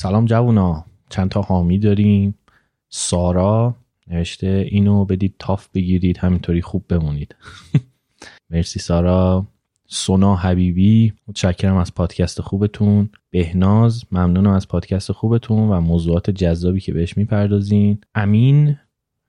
سلام جوونا. چند تا حامی داریم. سارا نوشته اینو بدید تاف بگیرید همینطوری خوب بمونید. مرسی سارا. سونا حبیبی متشکرم از پادکست خوبتون. بهناز ممنونم از پادکست خوبتون و موضوعات جذابی که بهش می‌پردازین. امین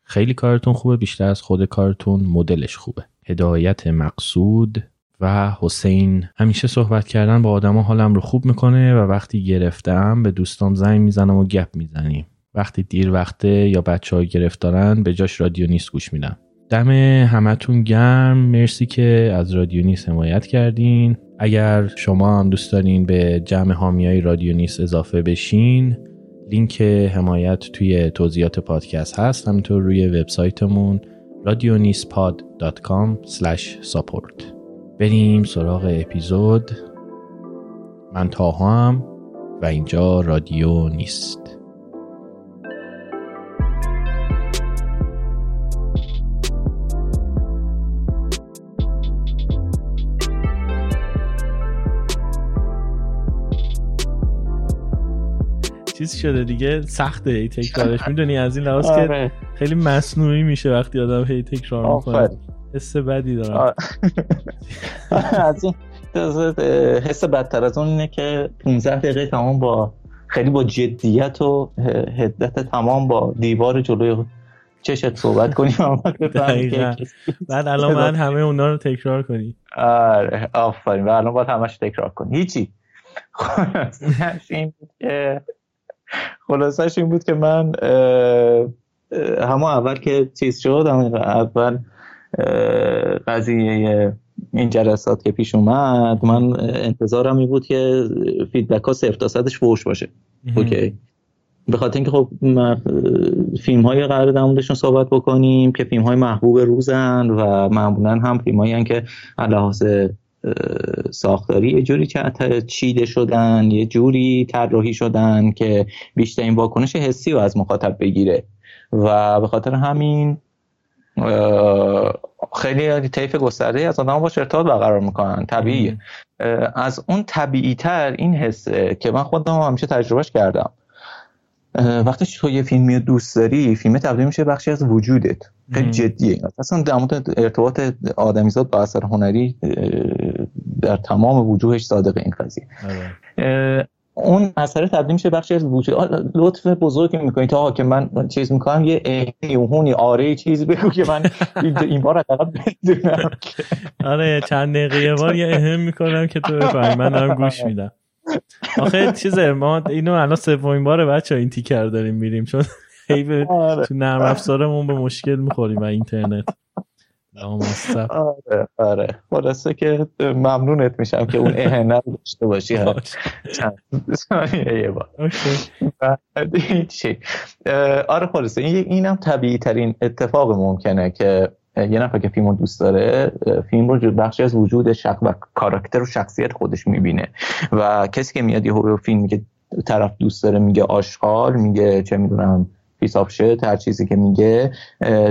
خیلی کارتون خوبه بیشتر از خود کارتون مدلش خوبه. هدایت مقصود. و حسین همیشه صحبت کردن با آدما حالم رو خوب می‌کنه و وقتی گرفتم به دوستان زنگ می‌زنم و گپ می‌زنیم. وقتی دیر وقته یا بچه ها گرفتارن به جاش رادیو نیست گوش میدم. دم همتون گرم. مرسی که از رادیو نیست حمایت کردین. اگر شما هم دوست دارین به جمع های رادیو نیست اضافه بشین لینک حمایت توی توضیحات پادکست هست. همینطور روی وبسایتمون radionispod.com support بریم سراغ اپیزود. من تاها هم و اینجا رادیو نیست. چیز شده دیگه؟ سخته ای تکرارش می‌دونی از این لحاظ که آره. خیلی مصنوعی میشه وقتی آدم هی تکرار می‌کنه. حس بدی دارم. از این حس بدتر. از اون اینه که 15 دقیقه تمام با خیلی با جدیت و هدت تمام با دیوار جلوی چشت صحبت کنیم. بعد الان من همه اونا رو تکرار کنی. آره آفرین. و الان باید همش تکرار کنی. هیچی. خلاصش این بود که خلاصش این بود که من همه اول که چیز شد اول قضیه این جلسات که پیش اومد من انتظارم این بود که feedback ها صرف تا صدش فوش باشه okay. به خاطر اینکه خب فیلم های قرار در صحبت بکنیم که فیلم های محبوب روزن و معمولا هم فیلم هایی که لحاظ ساختاری یه جوری چیده شدن یه جوری طراحی شدن که بیشتر این واکنش حسی رو از مخاطب بگیره. و به خاطر همین خیلی طیف گسترده از آدم باش ارتباط برقرار می‌کنن طبیعیه. از اون طبیعی تر این حسه که من خودم همیشه تجربهش کردم. وقتی تو یه فیلمی دوست داری فیلم تبدیل میشه بخشی از وجودت. خیلی جدیه. اصلا در مورد ارتباط آدمیزاد با اثر هنری در تمام وجوهش صادق این قضیه. آره. اون اثر تبدیل میشه بخشی از وجود. لطف بزرگی می‌کنی. تا که من چیز می‌کنم یه ایهونی آره چیز بگو که من این بار حداقل بدونم آره چند دقیقه بار یه اهم می‌کنم که تو بفهمی. من دارم گوش میدم. آخه چیزه ما اینو الان سومین بار بچه این تیکر داریم میریم. چون آره. تو نرم افزارمون به مشکل می‌خوریم و اینترنت. آره آره. خلاصه که ممنونت میشم که اون اهنه رو داشته باشی. یه بار. آره خلاصه. اینم طبیعی ترین اتفاق ممکنه که یه نفر که فیلم دوست داره فیلم رو بخشی از وجود شخص و کاراکتر و شخصیت خودش می‌بینه. و کسی که میاد یه فیلم که طرف دوست داره میگه آشغال میگه چه می‌دونم حساب شد هر چیزی که میگه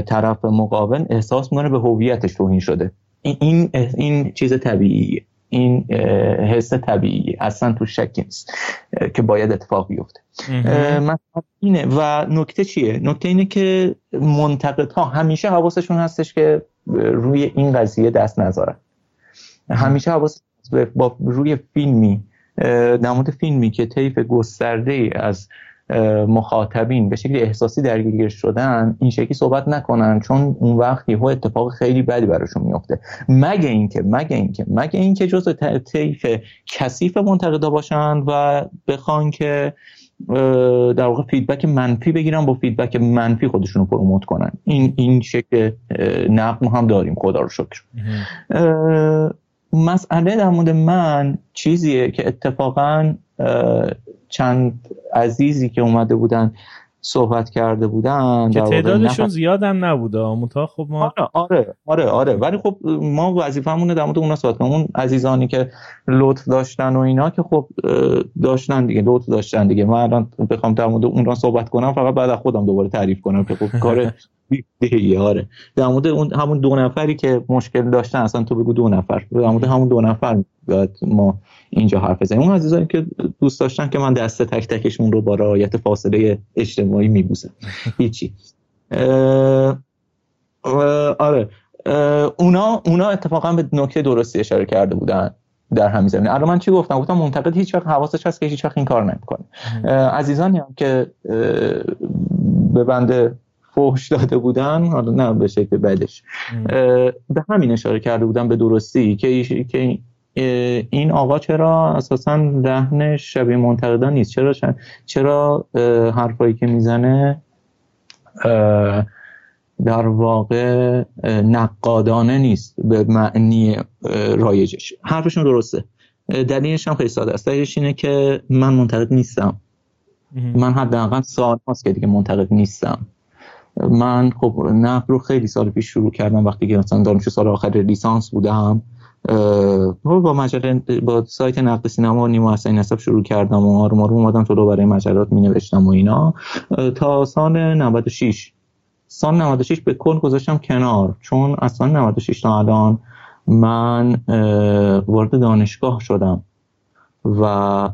طرف مقابل احساس می‌کنه به هویتش توهین شده. این این چیز طبیعی این حس طبیعی اصلا تو شکی نیست که باید اتفاق بیفته. اینه و نکته چیه؟ نکته اینه که منتقد ها همیشه حواسشون هستش که روی این قضیه دست نذارن. همیشه حواس با روی فیلمی در مورد فیلمی که طیف گسترده از مخاطبین به شکل احساسی درگیر شدن این شکلی صحبت نکنن چون اون وقت یهو اتفاق خیلی بدی براشون میفته. مگه اینکه مگه اینکه مگه اینکه جزء طیف کثیف منتقدا باشن و بخوان که در واقع feedback منفی بگیرن با feedback منفی خودشون رو promote کنن. این این شکل نقد هم داریم. خدا رو شکر. مسئله در مورد من چیزیه که اتفاقا چند عزیزی که اومده بودن صحبت کرده بودن که تعدادشون زیاد هم نبوده منتها خب ما آره آره آره, آره. ولی خب ما وظیفه‌مونه در مورد اونا صحبت کنیم. اون عزیزانی که لطف داشتن و اینا که خب داشتن دیگه لطف داشتن دیگه. من الان بخوام در مورد اون صحبت کنم فقط بعد از خودم دوباره تعریف کنم که خب کار آره. در مورد اون همون دو نفری که مشکل داشتن اصلا تو بگو دو نفر. در مورد همون دو نفر ما اینجا حرف بزنیم. اون عزیزانی که دوست داشتن که من دست تک تکشون رو با رعایت فاصله اجتماعی میبوسم. هیچی. آره. اونا اونا اتفاقا به نکته درستی اشاره کرده بودن در همین زمینه. الان من چی گفتم؟ گفتم منتقد هیچ وقت حواسش هست که هیچ وقت این کار نمی‌کنه. عزیزانی هم که به بنده فحش داده بودن حالا نه به شکل بدش. به همین اشاره کرده بودن به درستی که که این آقا چرا اساسا رهن شبیه منتقدان نیست؟ چرا چرا حرفایی که می‌زنه در واقع نقادانه نیست به معنی رایجش. حرفشون درسته. دلیلش هم خیلی ساده است. دلیلش اینه که من منتقد نیستم. من حداقل سال هاست که دیگه منتقد نیستم. من خب نقد رو خیلی سال پیش شروع کردم وقتی که مثلا دانشجو سال آخر لیسانس بودم با مجله با سایت نقد سینما نیما حسین نسب شروع کردم و آروم اومدم تو برای مجلات می نوشتم و اینا. تا سال 96 سال 96 به کل گذاشتم کنار چون اصلا 96 تا الان من وارد دانشگاه شدم و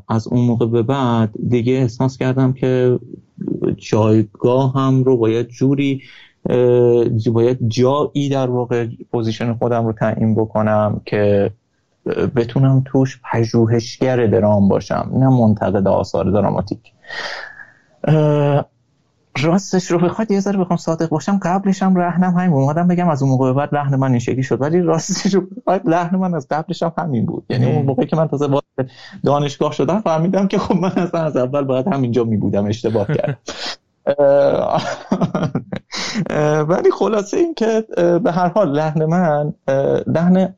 از اون موقع به بعد دیگه احساس کردم که جایگاه هم رو باید جوری باید جایی در واقع پوزیشن خودم رو تعیین بکنم که بتونم توش پژوهشگر درام باشم نه منتقد آثار دراماتیک. راستش رو بخواد یه ذره بخوام صادق باشم قبلش هم رهنم همین اومدم بگم از اون موقع بعد لحن من این شکلی شد. ولی راستش رو بخواد لحن من از قبلش هم همین بود. یعنی اون موقعی که من تازه دانشگاه شدم فهمیدم که خب من اصلا از اول باید همینجا می بودم اشتباه کردم. ولی خلاصه این که به هر حال لحن من لحن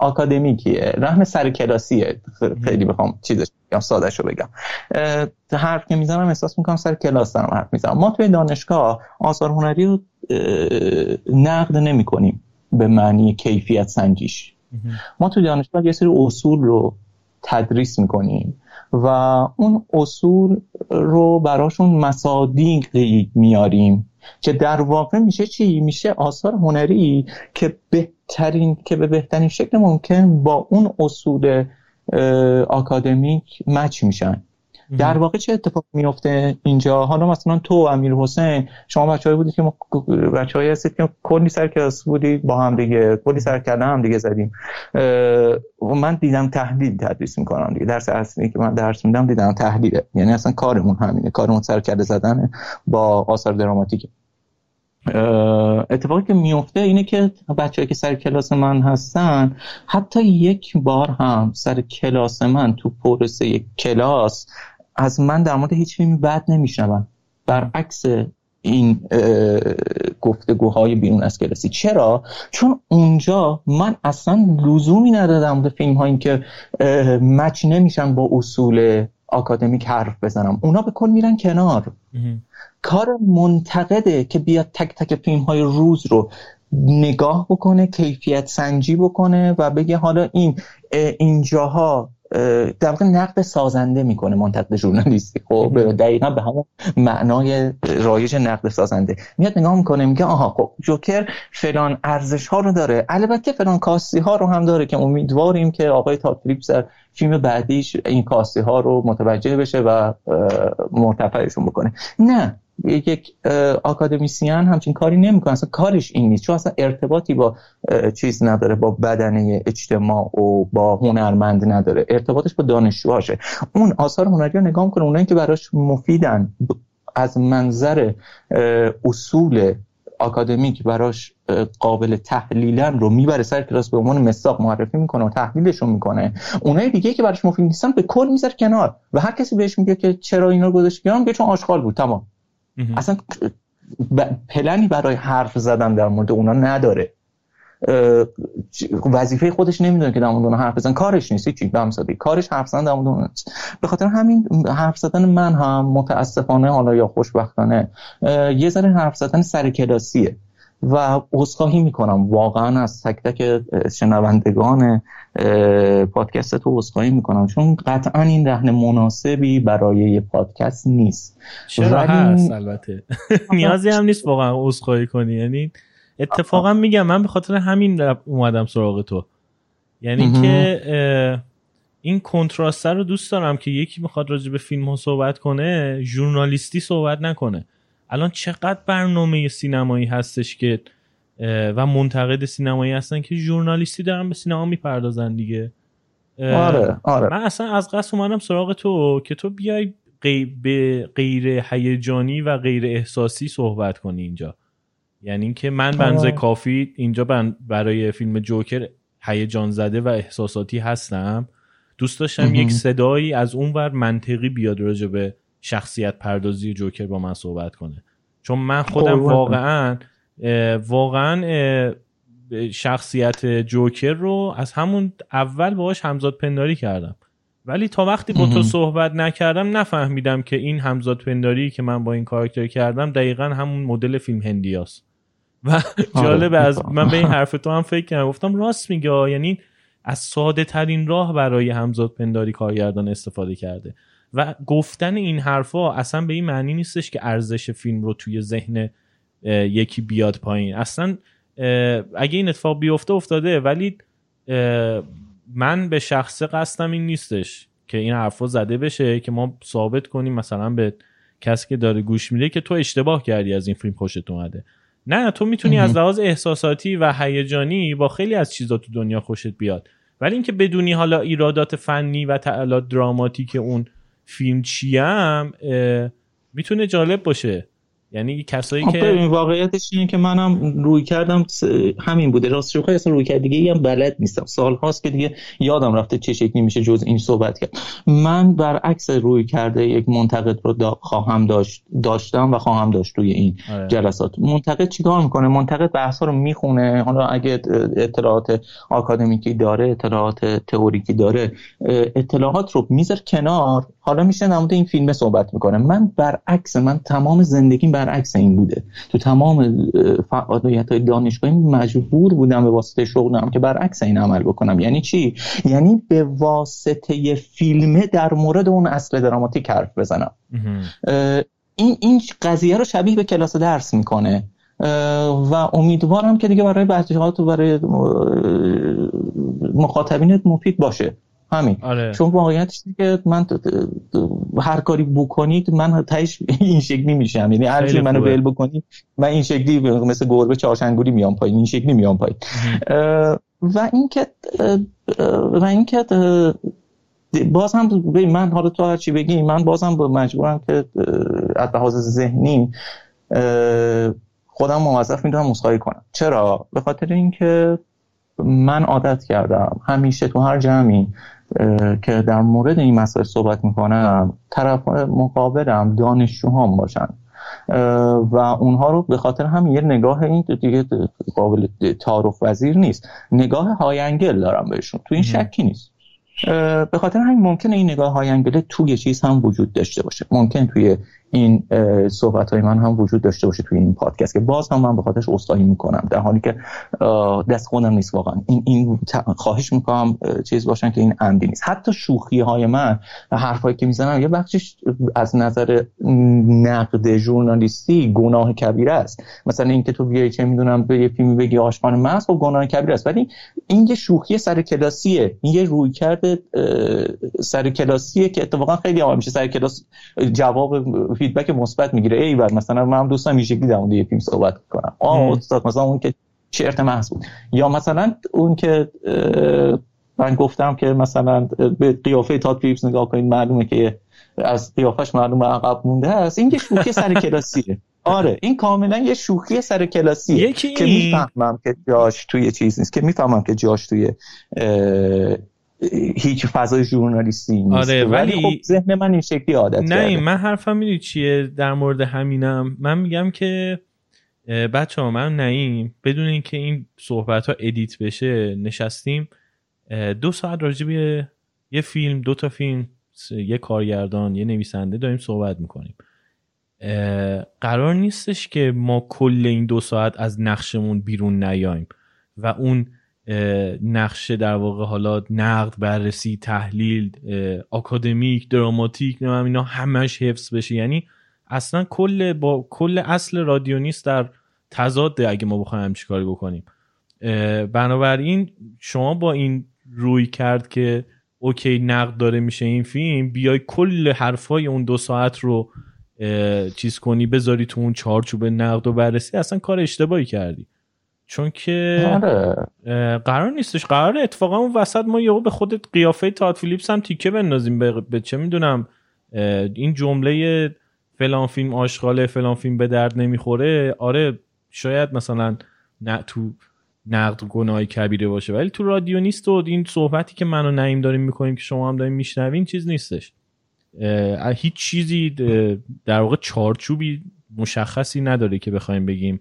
آکادمیکیه. لحن سرکلاسیه خیلی بخوام چیزش بگم ساده شو بگم حرف که می‌زنم احساس می‌کنم سر کلاس دارم حرف می‌زنم. ما توی دانشگاه آثار هنری رو نقد نمی کنیم به معنی کیفیت سنجیش. ما توی دانشگاه یه سری اصول رو تدریس می‌کنیم. و اون اصول رو براشون مصادیقی میاریم که در واقع میشه چی؟ میشه آثار هنری که بهترین که به بهترین شکل ممکن با اون اصول آکادمیک مچ میشن. در واقع چه اتفاق میفته اینجا؟ حالا مثلا تو امیر حسین شما بچه‌ای بودید که ما بچه‌ای هستید که کلی سر کلاس بودید با هم دیگه کلی سر کله هم دیگه زدیم. من دیدم تحلیل تدریس می‌کنم دیگه. درس اصلی که من درس میدم دیدم تحلیل. یعنی اصلا کارمون همینه. کارمون سر کله زدن با آثار دراماتیک اتفاقی که میفته اینه که بچه‌ای که سر کلاس من هستن حتی یک بار هم سر کلاس من تو پروسه کلاس از من در مورد هیچ فیلمی بد نمیشنون. برعکس این گفتگوهای بیرون از کلاسی چرا؟ چون اونجا من اصلا لزومی ندادم به فیلم هایی که مچ نمیشن با اصول آکادمیک حرف بزنم. اونا به کل میرن کنار. کار منتقده که بیاد تک تک فیلم های روز رو نگاه بکنه کیفیت سنجی بکنه و بگه حالا این اینجاها در واقع نقد سازنده می‌کنه منتقد ژورنالیستی. خب دقیقا به همون معنای رایج نقد سازنده. میاد نگاه می‌کنه میگه آها خب جوکر فلان ارزش ها رو داره. البته فلان کاستی ها رو هم داره که امیدواریم که آقای تاتریپس در فیلم بعدیش این کاستی ها رو متوجه بشه و مرتفعشون بکنه. نه یک آکادمیسیان همچین کاری نمی‌کنه اصلا کارش این نیست. چون اصلا ارتباطی با چیز نداره با بدنه اجتماع و با هنرمند نداره. ارتباطش با دانشجوهاشه. اون آثار هنری رو نگاه کنه اونایی که براش مفیدن از منظر اصول آکادمیک براش قابل تحلیلن رو می‌بره سر کلاس به عنوان مساق معرفی می‌کنه و تحلیلشون می‌کنه. اونای دیگه که براش مفید نیستن به کل می‌ذاره کنار. و هر کسی بهش میگه که چرا اینا رو گذاشت کنار میگه چون آشغال بود. تمام. اصلا پلنی برای حرف زدن در مورد اونا نداره. وظیفه خودش نمی‌دونه که در مورد حرف بزن کارش نیست چی به کارش حرف زدن در مورد به خاطر همین حرف زدن من هم متاسفانه حالا یا خوشبختانه یه ذره حرف زدن سر کلاسیه. و عذرخواهی می‌کنم. واقعا از تک تک شنوندگان پادکست تو عذرخواهی می‌کنم. چون قطعا این رهن مناسبی برای پادکست نیست. چرا هست؟ البته. نیازی هم نیست واقعا عذرخواهی کنی. یعنی اتفاقا میگم من به خاطر همین اومدم سراغ تو. یعنی که این کنتراست رو دوست دارم که یکی می‌خواد راجع به فیلم ها صحبت کنه ژورنالیستی صحبت نکنه. الان چقدر برنامه سینمایی هستش که و منتقد سینمایی هستن که ژورنالیستی دارن به سینما می‌پردازن دیگه. آره آره. من اصلا از قصد اومدم سراغ تو که تو بیای به غیر هیجانی و غیر احساسی صحبت کنی اینجا. یعنی اینکه من بنز کافی اینجا برای فیلم جوکر هیجان زده و احساساتی هستم. دوست داشتم یک صدایی از اونور منطقی بیاد راجع به شخصیت پردازی جوکر با من صحبت کنه. چون من خودم واقعا واقعا شخصیت جوکر رو از همون اول باهاش همزاد پنداری کردم. ولی تا وقتی با تو صحبت نکردم نفهمیدم که این همزاد پنداری که من با این کاراکتر کردم دقیقا همون مدل فیلم هندیاست و آره. جالب از من به این حرف تو هم فکر کردم. گفتم راست میگه یعنی از ساده ترین راه برای همزاد پنداری کارگردان استفاده کرده. و گفتن این حرفا اصلا به این معنی نیستش که ارزش فیلم رو توی ذهن یکی بیاد پایین. اصلا اگه این اتفاق بیفته افتاده. ولی من به شخص قصدم این نیستش که این حرفا زده بشه که ما ثابت کنیم مثلا به کسی که داره گوش میده که تو اشتباه کردی از این فیلم خوشت اومده. نه تو می‌تونی از لحاظ احساساتی و هیجانی با خیلی از چیزا تو دنیا خوشت بیاد. ولی اینکه بدونی حالا ایرادات فنی و تعالات دراماتیک اون فیلم چیم می‌تونه جالب باشه. یعنی کسایی که این واقعیتش اینه که منم روی کردم همین بوده. راست شو اصلا روی کرد دیگه هم بلد نیستم. سال هاست که دیگه یادم رفته چه شکلی میشه جز این صحبت کرد. من برعکس روی کرده یک منتقد رو خواهم داشت داشتم و خواهم داشت روی این آره. جلسات. منتقد چیکار می‌کنه؟ منتقد بحث رو می‌خونه. حالا اگه اطلاعات آکادمیکی داره اطلاعات تئوریکی داره اطلاعات رو میذار کنار. حالا میشه نمود این فیلم صحبت می‌کنه. من برعکس من تمام زندگیم برعکس این بوده. تو تمام فعالیت های دانشگاهی مجبور بودم به واسطه شغلم که برعکس این عمل بکنم. یعنی چی؟ یعنی به واسطه فیلمه در مورد اون اصل دراماتیک حرف بزنم. این این قضیه رو شبیه به کلاس درس می‌کنه. و امیدوارم که دیگه برای بچه ها تو برای مخاطبینت مفید باشه. همین. آره. چون واقعیتش که من هر کاری بکنید من تایش این شکلی میشم. یعنی هر منو ول بکنید من این شکلی مثل گربه چاشنگوری میام پایین این شکلی میام پایین. و اینکه و اینکه باز هم من حالا تو هر چی بگی من بازم مجبورم که از لحاظ ذهنی خودم موظف می‌دونم مسخایی کنم. چرا؟ به خاطر اینکه من عادت کردم. همیشه تو هر جمعی که در مورد این مسائل صحبت می‌کنم طرف مقابلم دانشجوهام باشن. و اونها رو به خاطر هم یه نگاه این دیگه قابل تعارف وزیر نیست. نگاه های انگل دارم بهشون. تو این شکی نیست. به خاطر همین ممکنه این نگاه های انگل توی چیز هم وجود داشته باشه. ممکن توی این صحبت های من هم وجود داشته باشه توی این پادکست که باز هم من به خاطرش اصلاحی می‌کنم در حالی که دست خودم نیست واقعا. این این خواهش می‌کنم چیز باشن که این عمدی نیست. حتی شوخی های من و حرفایی که می‌زنم یه بخشش از نظر نقد ژورنالیستی گناه کبیره است. مثلا اینکه تو بیای چه می‌دونم به یه فیلمی بگی آشپان مغز خب گناه کبیره است. ولی این یه شوخی سر کلاسیه. این یه سر کلاسیه که اتفاقا خیلی هم میشه. سر کلاس جواب فیدبک مثبت می‌گیره. ای بر مثلا من هم دوستم این شکلی در مورد یه فیلم صحبت کنم آه استاد مثلا اون که چرت محض بود. یا مثلا اون که من گفتم که مثلا به قیافه تاد فیلیپس نگاه کنید معلومه که از قیافش معلومه عقب مونده است این یه شوخی سر کلاسیه. آره این کاملا یه شوخی سر کلاسیه که می‌فهمم که جاش توی چیز نیست که می‌فهمم که جاش توی هیچ فضای ژورنالیستی نیست. آره ولی, خب ذهن من این شکلی عادت نه کرده. من حرفم می‌دونی چیه در مورد همینم؟ من میگم که بچه ها من نهیم بدون اینکه این صحبت ها ادیت بشه نشستیم دو ساعت راجع به یه فیلم دو تا فیلم یه کارگردان یه نویسنده داریم صحبت می‌کنیم. قرار نیستش که ما کل این دو ساعت از نقشمون بیرون نیایم و اون نقشه در واقع حالا نقد بررسی تحلیل آکادمیک دراماتیک نه اینا همش حفظ بشه. یعنی اصلا کل با کل اصل رادیونیست در تضاده اگه ما بخوایم همچی کاری بکنیم. بنابراین شما با این روی کرد که اوکی نقد داره میشه این فیلم بیای کل حرفای اون دو ساعت رو چیز کنی بذاری تو اون چارچوب نقد و بررسی اصلا کار اشتباهی کردی. چون که آره. قرار نیستش. قرار اتفاقا اون وسط ما یهو به خودت قیافه تاد فیلیپس هم تیکه بندازیم به, به چه می‌دونم این جمله فلان فیلم آشغاله فلان فیلم به درد نمی‌خوره. آره شاید مثلا نه تو نقد گناه کبیره باشه ولی تو رادیو نیست و این صحبتی که من و نعیم داریم می‌کنیم که شما هم داریم میشنوین چیز نیستش. هیچ چیزی در واقع چارچوبی مشخصی نداره که بخوایم بگیم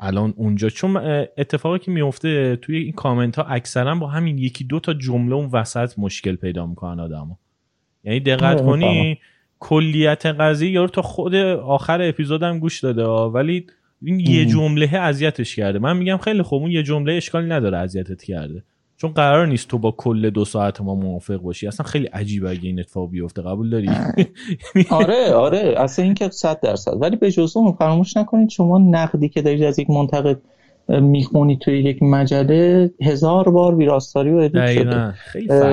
الان اونجا. چون اتفاقی که میفته توی این کامنت ها اکثرا با همین یکی دو تا جمله اون وسط مشکل پیدا می‌کنن آدمو. یعنی دقت کنی کلیت قضیه یارو تا خود آخر اپیزودم گوش داده ولی این یه جمله اذیتش کرده. من میگم خیلی خوب اون یه جمله اشکالی نداره اذیتت کرده. چون قرار نیست تو با کل دو ساعت ما موافق باشی. اصلا خیلی عجیبه اگه این اتفاق بیفته. قبول داری؟ آره آره. اصلا این که 100 درصد. ولی به جز اون فراموش نکنید شما نقدی که دارید از یک منتقد می‌خونی توی یک مجله هزار بار ویراستاری و edit شده.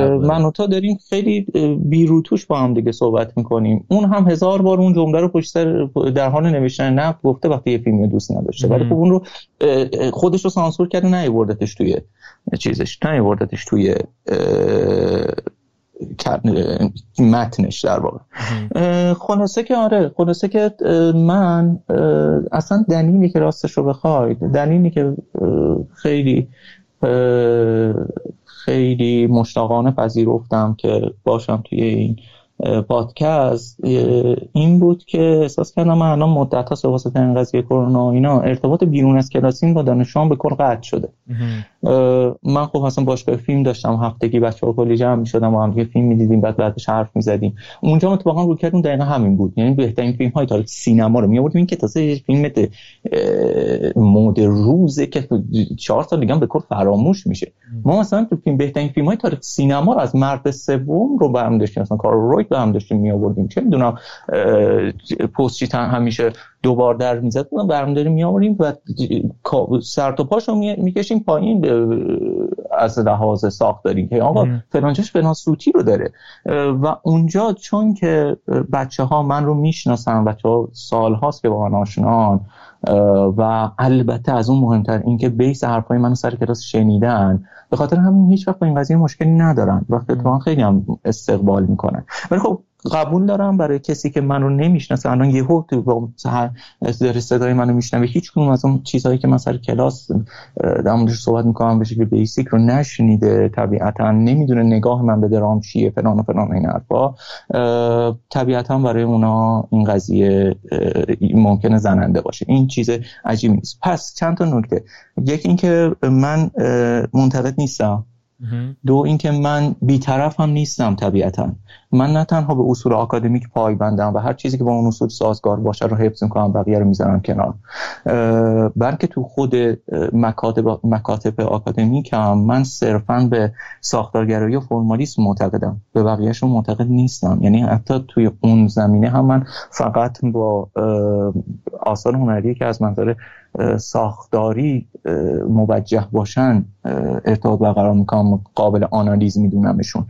من و تا داریم خیلی بیروتوش با هم دیگه صحبت می‌کنیم. اون هم هزار بار اون جمله رو پشت در حال نوشتن نقد گفته وقتی یه فیلمی دوست نداشته. ولی خب اون رو خودش رو سانسور کرده نیوردتش توی چیزش نیوردتش توی متنش در واقع. خلاصه که آره خلاصه که من اصلا دلیلی که راستش رو بخواید دلیلی که خیلی خیلی مشتاقانه پذیرفتم که باشم توی این پادکست این بود که احساس کردم من الان مدت ها واسه این قضیه کرونا اینا ارتباط بیرون از کلاسیم با دانشجویان به کل قطع شده. من خب اصلا باشگاه فیلم داشتم هفتگی بچه‌ها کلی جمع می‌شدم و هم دیگه فیلم می‌دیدیم بعد بعدش حرف می‌زدیم. اونجا اتفاقا رو کردون دقیقا همین بود. یعنی بهترین فیلم های تاریخ سینما رو می‌آوردیم. این که تازه فیلم مود روزه که چهار سال دیگه به کل فراموش میشه. ما مثلا تو فیلم بهترین فیلم های تاریخ سینما رو از مرد سوم رو برام داشتیم. مثلا کار روی به هم داشتیم می‌آوردیم. چه می‌دونم پست همیشه دوبار در می‌زد اون برمیداریم میآوریم و سر تا پاشو می‌کشیم پایین از لحاظ ساختاری که آقا فلانجاش فلان سوتی رو داره. و اونجا چون که بچه ها من رو می‌شناسن بچه ها سال هاست که با من آشنان و البته از اون مهمتر اینکه بیس حرفای منو سر کلاس شنیدن به خاطر همین هیچ وقت با این قضیه مشکلی ندارن. وقتی تو خیلی هم استقبال می‌کنن. ولی خب قبول دارم برای کسی که منو نمی‌شناسه. الان یهو تو با داره صدای منو میشنوه هیچ کنون از اون چیزهایی که من سر کلاس در موردش صحبت می‌کنم به شکل بیسیک رو نشنیده. طبیعتا نمی‌دونه نگاه من به درام چیه فلان و فلان این حرفا. طبیعتا برای اونا این قضیه ممکنه زننده باشه. این چیز عجیبی نیست. پس چند تا نکته. یکی اینکه من منتقد نیستم. دو اینکه من بیطرف هم نیستم طبیعتا. من نه تنها به اصول آکادمیک پایبندم و هر چیزی که با اون اصول سازگار باشه رو حفظ می‌کنم بقیه رو می‌ذارم کنار. بلکه تو خود مکاتب, مکاتب آکادمیک هم من صرفا به ساختارگرایی و فرمالیسم معتقدم. به بقیهشون معتقد نیستم. یعنی حتی توی اون زمینه هم من فقط با آثار هنری که از منظر ساختاری موجه باشن ارتباط برقرار می‌کنم قابل آنالیز میدونمشون.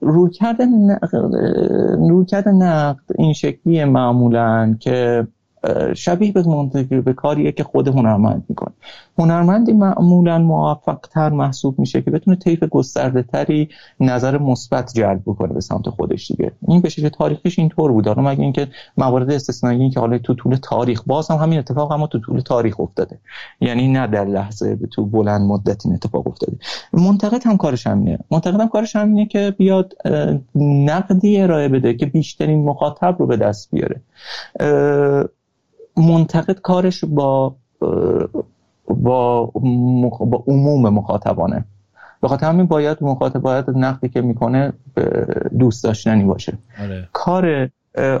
رویکرد نقد نقد این شکلی معمولا که شبیه به منطقی به کاریه که خود هنرمند می‌کنه. هنرمندی معمولا موفق تر محسوب میشه که بتونه طیف گسترده تری نظر مثبت جلب بکنه به سمت خودش دیگه. این به شکل تاریخیش اینطور بود. حالا مگه اینکه موارد استثنایی که حالا تو طول تاریخ باز هم همین اتفاق اما تو طول تاریخ افتاده. یعنی نه در لحظه به تو بلند مدت این اتفاق افتاده. منتقد هم کارش همینه. منتقد هم کارش همینه که بیاد نقدی ارائه بده که بیشترین مخاطب رو به دست بیاره. منتقد کارش با با, با عموم مخاطبانه. به خاطر همین باید مخاطب باید نقدی که می‌کنه دوست داشتنی باشه. آره. کار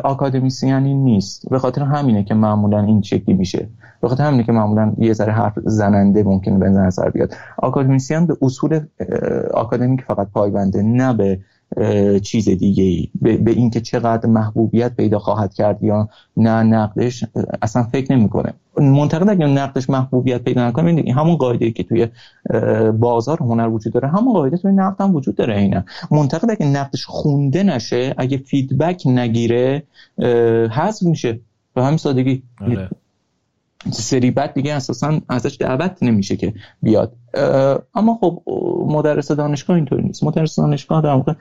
آکادمیسیانی نیست. به خاطر همینه که معمولا این شکلی میشه. به خاطر همینه که معمولا یه ذره حرف زننده ممکنه به نظر بیاد. آکادمیسیان به اصول آکادمیک فقط پایبنده نه به چیز دیگه ای به, اینکه چقدر محبوبیت پیدا خواهد کرد یا نه نقدش اصلا فکر نمی‌کنه. منتقد اگر نقدش محبوبیت پیدا نکنه همون قاعده که توی بازار هنر وجود داره همون قاعده توی نقد هم وجود داره اینه منتقد اگه نقدش خونده نشه اگه فیدبک نگیره حذف میشه. به همین سادگی. آره. سری بعد دیگه اساسا ازش دعوت نمیشه که بیاد. اما خب مدرس دانشگاه اینطوری نیست. مدرس دانشگاه در واقع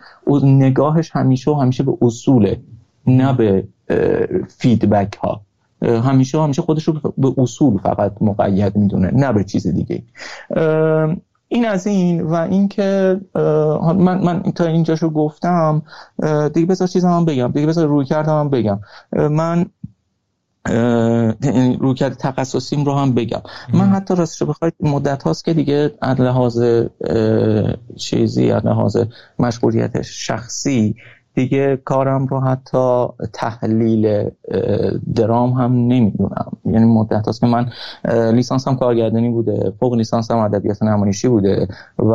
نگاهش همیشه و همیشه به اصوله نه به فیدبک ها همیشه همیشه خودش رو به اصول فقط مقید می‌دونه نه به چیز دیگه. این از این و اینکه من من تا اینجاشو گفتم دیگه بذار چیزم هم بگم دیگه بذار روی کردم هم بگم. من رویکرد تخصصیم رو هم بگم. من حتی راستش بخواید مدت هاست که دیگه از لحاظ چیزی از لحاظ مشغولیت شخصی دیگه کارم رو حتی تحلیل درام هم نمی‌دونم. یعنی مدت هست که من لیسانس هم کارگردانی بوده فوق لیسانس هم ادبیات نمایشی بوده و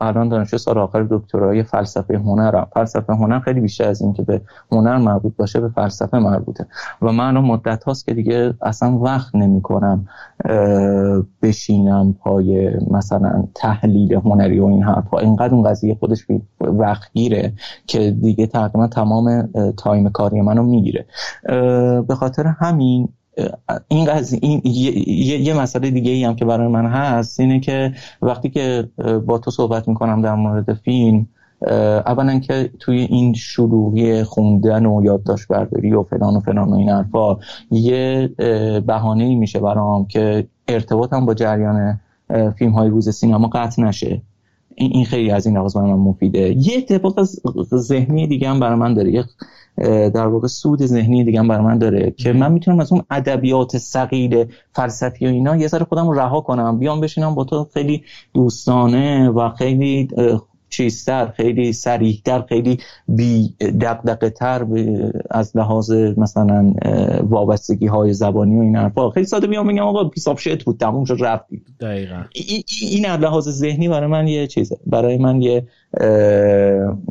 الان دانشجو سال آخر دکترای فلسفه هنرم. فلسفه هنر خیلی بیشتر از این که به هنر مربوط باشه به فلسفه مربوطه. و من الان مدت هاست که دیگه اصلا وقت نمی کنم بشینم پای مثلا تحلیل هنری و این حرفا اینقدر اون قضیه خودش وقت گیره که دیگه تقریبا تمام تایم کاری منو می‌گیره. به خاطر همین این قضیه این یه, یه مسئله دیگه ای هم که برای من هست اینه که وقتی که با تو صحبت می‌کنم در مورد فیلم اولا که توی این شروعی خوندن و یادداشت برداری و فلان و فلان و این حرفا یه بهانه میشه برام که ارتباطم با جریان فیلم های روز سینما قطع نشه. این خیلی از این لحاظ برای من مفیده. یه اتفاق ذهنی دیگه هم برای من داره. یه در واقع سود ذهنی دیگه هم برای من داره که من می‌تونم از اون ادبیات ثقیل فلسفی و اینا یه ذره خودم رو رها کنم. بیام بشینم با تو خیلی دوستانه و خیلی چیزتر خیلی سریحتر خیلی بی دقدقه تر از لحاظ مثلا وابستگی های زبانی و این حرفا خیلی ساده میام میگم آقا پیساب شت بود تموم شد رفتی دقیقا. این از لحاظ ذهنی برای من یه چیزه. برای من یه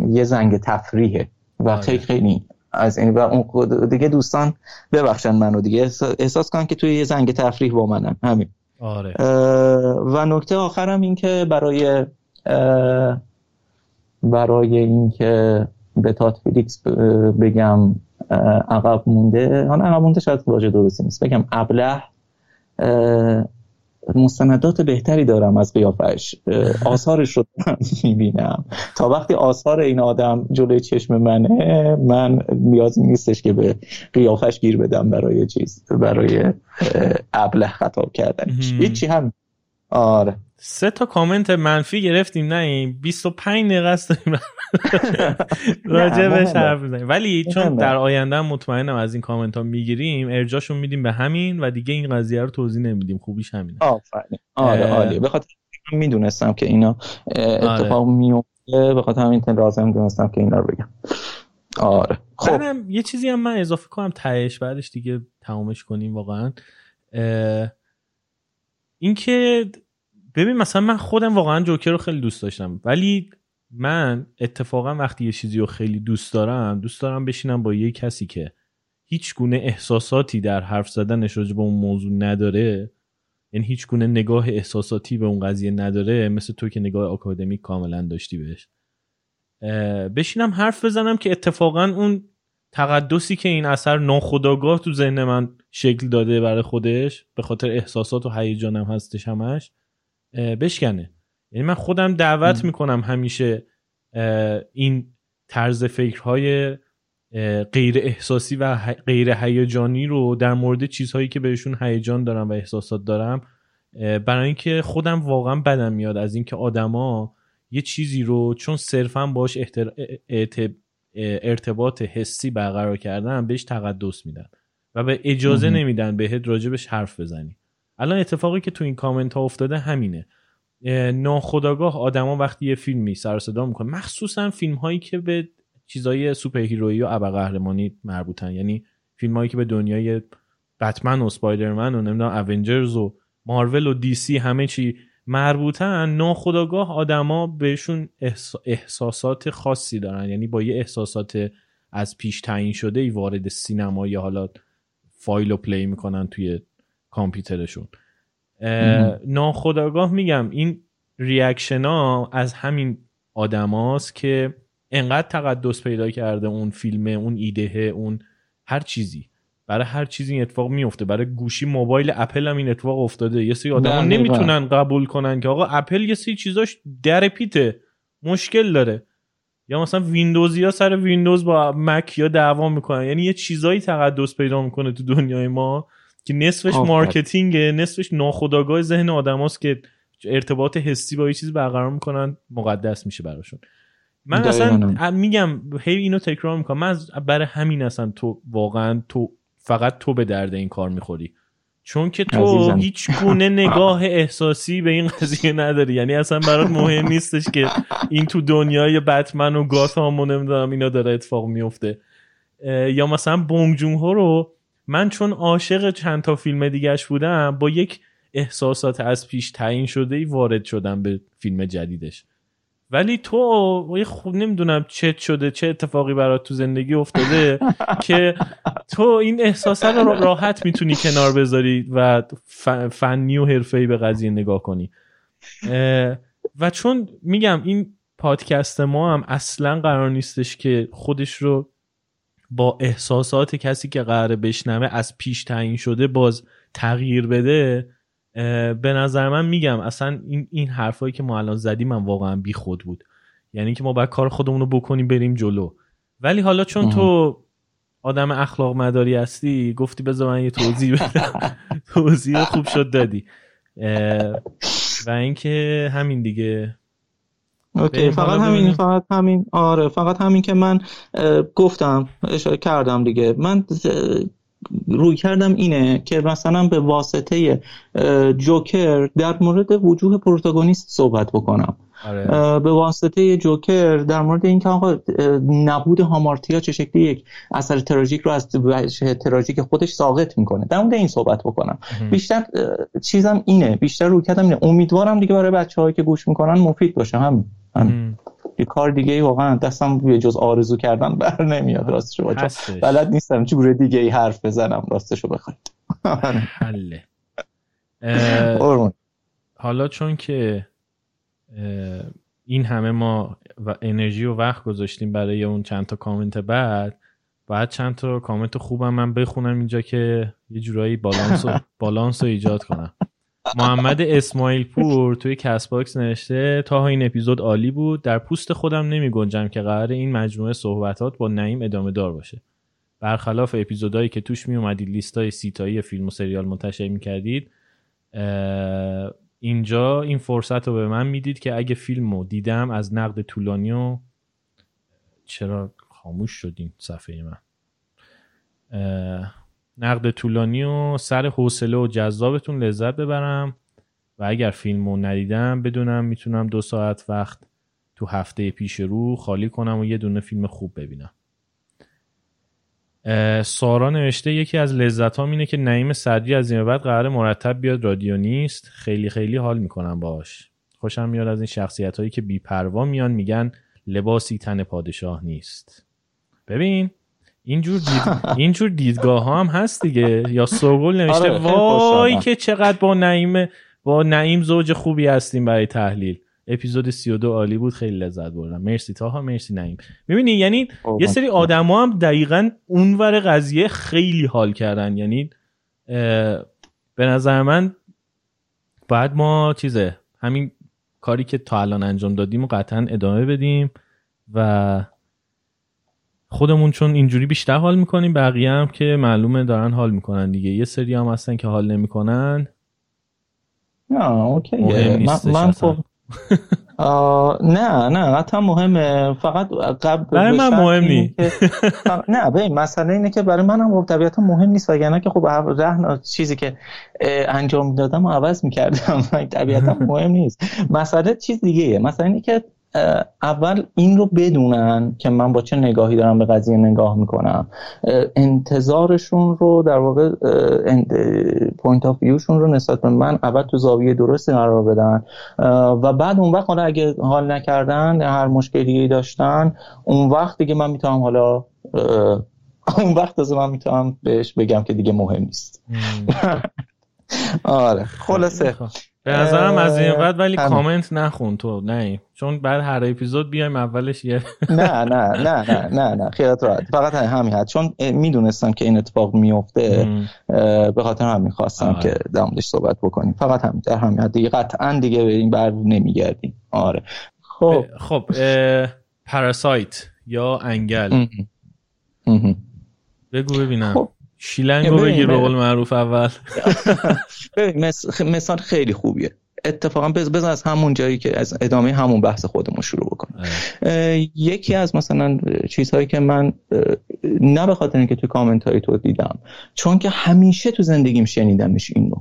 یه زنگ تفریحه و آره. خیلی خیلی از این و اون دیگه دوستان ببخشن منو دیگه. احساس کنن که توی یه زنگ تفریح با منن. همین. آره. و نکته آخرم این که برای برای اینکه به تات فیلیکس بگم عقب مونده. حالا عقب مونده شاید واژه درستی نیست. بگم ابله مستندات بهتری دارم از قیافش. آثارش رو می‌بینم. تا وقتی آثار این آدم جلوی چشم منه من نیازی نیستش که به قیافش گیر بدم برای چیز برای ابله خطاب کردنش. هیچی هم آره. سه تا کامنت منفی گرفتیم نه این 25 دقیقه است. داریم راجع بهش حرف بزنیم ولی چون در آینده مطمئنم از این کامنت ها می‌گیریم ارجاشون میدیم به همین و دیگه این قضیه رو توضیح نمیدیم. خوبیش همینه. آفرین. آره عالی به خاطر می‌دونستم که اینا اتفاق آره. میفته به خاطر همین لازم دونستم که اینا رو بگم. آره. خب. یه چیزی هم من اضافه کنم تهش بعدش دیگه تمامش کنیم واقعا. اینکه ببین مثلا من خودم واقعا جوکر رو خیلی دوست داشتم ولی من اتفاقا وقتی یه چیزی رو خیلی دوست دارم دوست دارم بشینم با یه کسی که هیچ گونه احساساتی در حرف زدنش راجع به اون موضوع نداره یعنی هیچ گونه نگاه احساساتی به اون قضیه نداره مثل تو که نگاه آکادمیک کاملا داشتی بهش. بشینم حرف بزنم که اتفاقا اون تقدسی که این اثر ناخداگاه تو ذهن من شکل داده برای خودش به خاطر احساسات و هیجانم هستش همش بشکنه. یعنی من خودم دعوت می‌کنم همیشه این طرز فکرهای غیر احساسی و غیر هیجانی رو در مورد چیزهایی که بهشون هیجان دارم و احساسات دارم برای اینکه خودم واقعا بدم میاد. از اینکه آدما یه چیزی رو چون صرفا باش ارتباط حسی برقرار کردن بهش تقدس میدن و به اجازه نمیدن بهت راجبش حرف بزنی. الان اتفاقی که تو این کامنت ها افتاده همینه. ناخداگاه آدما وقتی یه فیلمی سر صدا می‌کنه مخصوصا فیلم هایی که به چیزای superhero یی و ابرقهرمانی مربوطن. یعنی فیلم هایی که به دنیای بتمن و Spider-Man و نمی‌دونم Avengers و مارول و DC همه چی مربوطن ناخداگاه آدما بهشون احساسات خاصی دارن. یعنی با یه احساسات از پیش تعیین شده ای وارد سینما یا حالا فایل رو play می‌کنن توی کامپیوترشون. ناخداگاه میگم این reaction ها از همین آدماست که انقدر تقدس پیدا کرده اون فیلمه اون ایده اون هر چیزی. برای هر چیزی این اتفاق میفته برای گوشی موبایل اپل هم این اتفاق افتاده. یه سری آدم نمی‌تونن قبول کنن که آقا اپل یه سری چیزاش درپیته. مشکل داره. یا مثلا ویندوز یا سر ویندوز با مک یا دعوا می‌کنن. یعنی یه چیزایی تقدس پیدا می‌کنه تو دنیای ما که نصفش مارکتینگه نصفش ناخودآگاه ذهن آدماست که ارتباط حسی با یه چیز برقرار می‌کنن. مقدس میشه براشون. من اصلا میگم هی اینو تکرار می‌کنم. من برای همین اصلا تو واقعا تو فقط تو به درد این کار می‌خوری. چون که تو هیچ گونه نگاه احساسی به این قضیه نداری. یعنی اصلا برات مهم نیستش که این تو دنیای بتمن و گاتام و نمی‌دونم اینا داره اتفاق میفته یا مثلا بونگ جون رو من چون عاشق چند تا فیلم دیگهش بودم با یک احساسات از پیش تعیین شده ای وارد شدم به فیلم جدیدش. ولی تو خوب نمی‌دونم چه شده چه اتفاقی برات تو زندگی افتاده که تو این احساسه رو راحت می‌تونی کنار بذاری و فنی و حرفه‌ای به قضیه نگاه کنی. و چون میگم این پادکست ما هم اصلا قرار نیستش که خودش رو با احساسات کسی که قراره بشنوه از پیش تعیین شده باز تغییر بده به نظر من میگم اصلا این این حرفایی که ما الان زدیم من واقعا بی خود بود. یعنی که ما باید کار خودمون رو بکنیم بریم جلو. ولی حالا چون تو آدم اخلاق مداری هستی گفتی بذار من یه توضیح بدم. توضیح خوب شد دادی. و اینکه همین دیگه. اوکی فقط همین فقط همین. آره فقط همین که من گفتم اشاره کردم دیگه. من روی کردم اینه که مثلا به واسطه جوکر در مورد وجوه پروتاگونیست صحبت بکنم. آره. به واسطه جوکر در مورد اینکه آقا نبود هامارتیا چه شکلی یک اثر تراژیک رو از تراژیک خودش ساقط می‌کنه. در مورد این صحبت بکنم. بیشتر چیزم اینه. بیشتر روی کردم اینه. امیدوارم دیگه برای بچه که گوش می‌کنن مفید باشه. همین. یه کار دیگه ای واقعا دستم یه جز آرزو کردن بر نمیاد راستش رو بلد نیستم. چه دیگه ای حرف بزنم راستش رو بخواید. حله. حالا چون که این همه ما و انرژی و وقت گذاشتیم برای اون چند تا کامنت بعد بعد چند تا کامنت خوبم من بخونم اینجا که یه جورایی بالانس بالانس رو ایجاد کنم. محمد اسماعیل پور توی Castbox نوشته تا این اپیزود عالی بود. در پوست خودم نمی گنجم که قراره این مجموعه صحبتات با نعیم ادامه دار باشه. برخلاف اپیزودهایی که توش می اومدید لیستای سی تایی فیلم و سریال منتشر می کردید اینجا این فرصت رو به من می‌دید که اگه فیلم رو دیدم از نقد طولانی و چرا خاموش شدین صفحه من؟ نقد طولانی و سر حوصله و جذابتون لذت ببرم. و اگر فیلم رو ندیدم بدونم می‌تونم دو ساعت وقت تو هفته پیش رو خالی کنم و یه دونه فیلم خوب ببینم. سارا نوشته یکی از لذت اینه که نعیم صدری از این بعد قرار مرتب بیاد رادیو نیست. خیلی خیلی حال می‌کنم باش خوشم میاد از این شخصیت هایی که بیپروا میان میگن لباسی تن پادشاه نیست. ببین. اینجور دید... اینجور دیدگاه ها هم هست دیگه. یا سوگل نوشته آره وای که چقدر با نعیم با نعیم زوج خوبی هستیم برای تحلیل. اپیزود 32 عالی بود خیلی لذت بردم. مرسی تاها مرسی نعیم. می‌بینی یعنی یه سری آدما هم دقیقا اونور قضیه خیلی حال کردن. یعنی به نظر من باید ما چیزه همین کاری که تا الان انجام دادیم و قطعا ادامه بدیم و خودمون چون اینجوری بیشتر حال می‌کنیم بقیه هم که معلومه دارن حال می‌کنن دیگه. یه سری هم هستن که حال نمی‌کنن. نه اوکی من, خب نه نه قطعا مهمه. فقط قبل برای من مهم نیست نه ببین مسئله اینه که برای منم خب طبیعتا مهم نیست وگرنه که خب رهن چیزی که انجام دادم و عوض می‌کردم. طبیعتا مهم نیست. مسئله چیز دیگه مثلا اینه که اول این رو بدونن که من با چه نگاهی دارم به قضیه نگاه می‌کنم. انتظارشون رو در واقع point of view شون رو نسبت به من اول تو زاویه درستی قرار بدن. و بعد اون وقت حالا اگه حال نکردن هر مشکلی داشتن اون وقت دیگه من می‌تونم حالا اون وقت از من می‌تونم بهش بگم که دیگه مهم نیست. آره خلاصه. خب. به نظرم از این بعد ولی کامنت نخون تو نه چون بعد هر اپیزود بیایم اولش یه نه نه نه نه نه نه. خیالت راحت. فقط همین حد. چون می‌دونستم که این اتفاق میفته به خاطر همین خواستم که در صحبت بکنیم. فقط همین در همین حد دیگه. قطعا دیگه به این بر نمیگردیم. آره. خب. خب پاراسایت یا انگل. بگو ببینم. خب. شیلنگو بگی رول معروف اول. مثال خیلی خوبیه. اتفاقا بذار از همون جایی که از ادامه همون بحث خودمون شروع بکنم یکی از مثلا چیزهایی که من نه به خاطر اینکه تو کامنت های تو دیدم چون که همیشه تو زندگیم شنیدمش اینو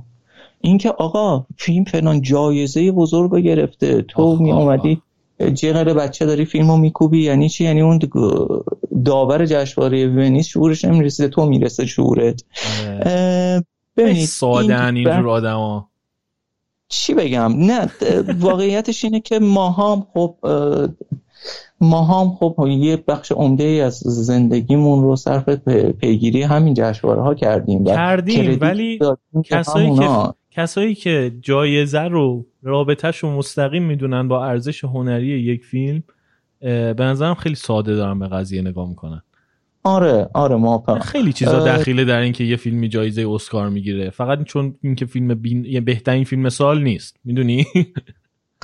اینکه آقا فیلم فلان جایزه بزرگ رو گرفته تو می اومدی جیغل بچه داری فیلمو میکوبی یعنی چی؟ یعنی اون داور جشنواره ونیز شعورش نمی‌رسه تو می‌رسه شعورت. آره. ببینید ساده این اینجور آدما چی بگم؟ نه واقعیتش اینه که ما هم خب ما هم خب یه بخش عمده ای از زندگیمون رو صرف پیگیری همین جشنواره ها کردیم کردیم ولی کسایی که کسایی که جایزه رو رابطهش رو مستقیم می‌دونن با ارزش هنری یک فیلم به نظرم خیلی ساده دارن به قضیه نگاه می‌کنن. آره آره موافقم خیلی چیزا دخیله در اینکه یه فیلمی جایزه اسکار می‌گیره. فقط چون اینکه فیلم بین... یه بهترین فیلم سال نیست. می‌دونی؟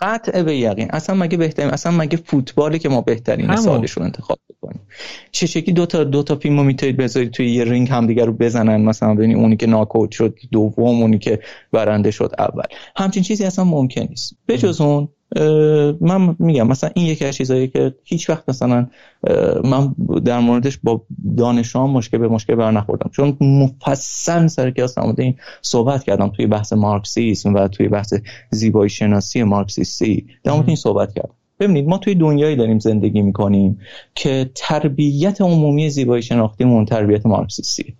قطع به یقین. اصلا مگه بهترین اصلا مگه فوتبالی که ما بهترین سالش رو انتخاب بکنیم چه شکلی دو تا دو تا فیلمو می‌تونید بذارید توی یه رینگ هم دیگه رو بزنن؟ مثلا ببینید اونی که ناکوت شد دوم اونی که برنده شد اول. همچین چیزی اصلا ممکن نیست. بجز اون من میگم مثلا این یکی از چیزایی که هیچ وقت مثلا من در موردش با دانشان مشکل به مشکل بر نخوردم. چون مفصل سر کلاس نموده این صحبت کردم. توی بحث مارکسیسم و توی بحث زیبایی شناسی مارکسیستی. در مورد این صحبت کردم. ببینید ما توی دنیایی داریم زندگی می‌کنیم که تربیت عمومی زیبایی شناختیمون تربیت مارکسیستی.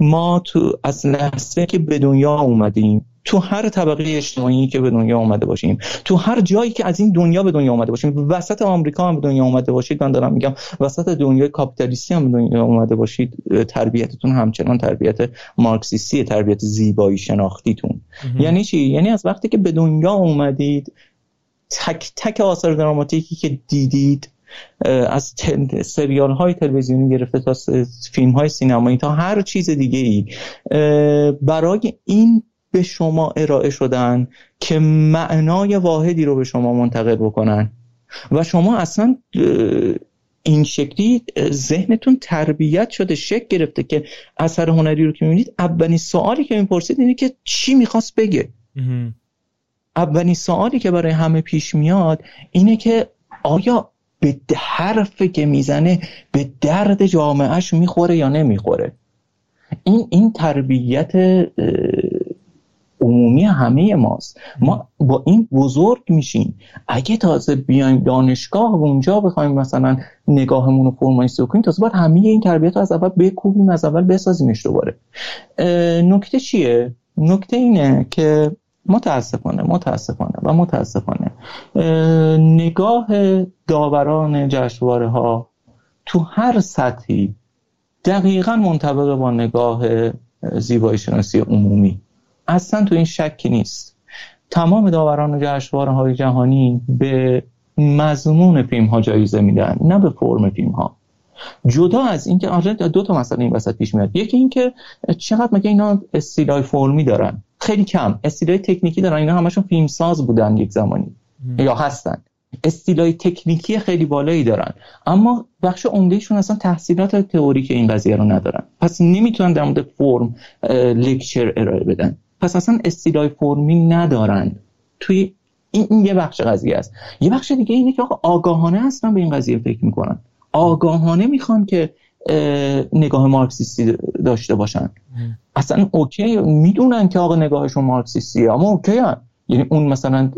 ما تو از لحظه که به دنیا اومدیم تو هر طبقه اجتماعی که به دنیا آمده باشیم تو هر جایی که از این دنیا به دنیا آمده باشیم وسط آمریکا هم به دنیا آمده باشید من دارم میگم وسط دنیای کاپیتالیستی هم به دنیا آمده باشید تربیتتون همچنان تربیت مارکسیستی تربیت زیبایی شناختیتون. یعنی چی؟ یعنی از وقتی که به دنیا اومدید تک تک آثار دراماتیکی که دیدید از سریال های تلویزیونی گرفته تا فیلم های سینمایی تا هر چیز دیگه ای برای این به شما ارائه شدن که معنای واحدی رو به شما منتقل بکنن. و شما اصلا این شکلی ذهنتون تربیت شده شکل گرفته که اثر هنری رو که می‌بینید اولین سوالی که می‌پرسید اینه که چی می‌خواست بگه؟ اولین سوالی که برای همه پیش میاد اینه که آیا به حرفی که می‌زنه به درد جامعهش می‌خوره یا نمی‌خوره؟ این این تربیت عمومی همه ماست. ما با این بزرگ میشیم. اگه تازه بیایم دانشگاه و اونجا بخوایم مثلا نگاهمون رو فرمایستی کنیم تازه باید همه این تربیت رو از اول بکوبیم از اول بسازیمش دوباره. نکته چیه؟ نکته اینه که متاسفانه متاسفانه و متاسفانه. نگاه داوران جشنواره ها تو هر سطحی دقیقا منطبق با نگاه زیبایی شناسی عمومی. اصلا تو این شکی نیست. تمام داوران جشنواره های جهانی به مضمون فیلم ها جایزه میدن نه به فرم فیلم ها جدا از اینکه آره دو تا مسئله این وسط پیش میاد. یکی اینکه چقدر مگه اینا استیلای فرمی دارن؟ خیلی کم. استیلای تکنیکی دارن. اینا همشون فیلم ساز بودن یک زمانی. یا هستن. استیلای تکنیکی خیلی بالایی دارن. اما بخش عمدهشون اصلا تحصیلات تئوریک این قضیه رو ندارن. پس نمی‌تونن در مورد فرم lecture ارائه بدن. پس اصلا استیلای فرمی ندارن. توی این, این یه بخش قضیه است. یه بخش دیگه اینه که آگاهانه هستن به این قضیه فکر می‌کنن. آگاهانه می‌خوان که نگاه مارکسیستی داشته باشن. اصلا okay می‌دونن که آقا نگاهشون مارکسیستیه اما okay هن. یعنی اون مثلا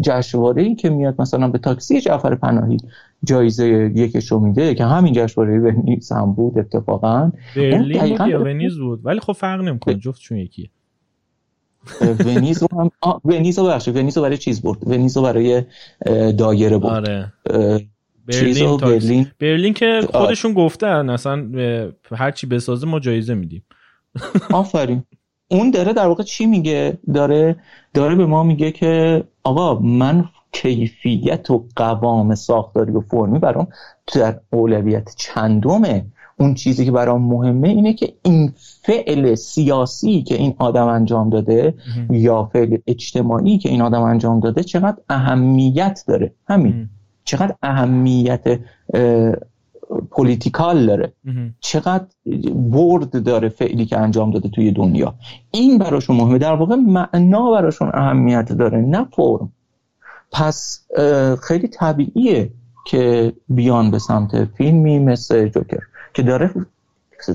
جشنواره ای که میاد مثلا به تاکسی جعفر پناهی جایزه یکش رو میده که همین جشنواره ونیز هم بود اتفاقا. برلین بود یا ونیز بود؟ ولی خب فرق نمی‌کنه جفتشون یکیه. ونیز رو هم ونیز رو ونیز رو برای چیز برد؟ ونیز رو برای دایره برد. آره. برلین, برلین. برلین که خودشون گفتن اصلا هر چی بسازه ما جایزه میدیم. آفرین. اون داره در واقع چی میگه؟ داره داره به ما میگه که آقا من کیفیت و قوام ساختاری و فرمی برام در اولویت چندمه. اون چیزی که برام مهمه اینه که این فعل سیاسی که این آدم انجام داده یا فعل اجتماعی که این آدم انجام داده چقدر اهمیت داره. همین. چقدر اهمیت پولیتیکال داره. چقدر برد داره فعلی که انجام داده توی دنیا. این براشون مهمه. در واقع معنا براشون اهمیت داره نه فرم. پس خیلی طبیعیه که بیان به سمت فیلمی مثل جوکر که داره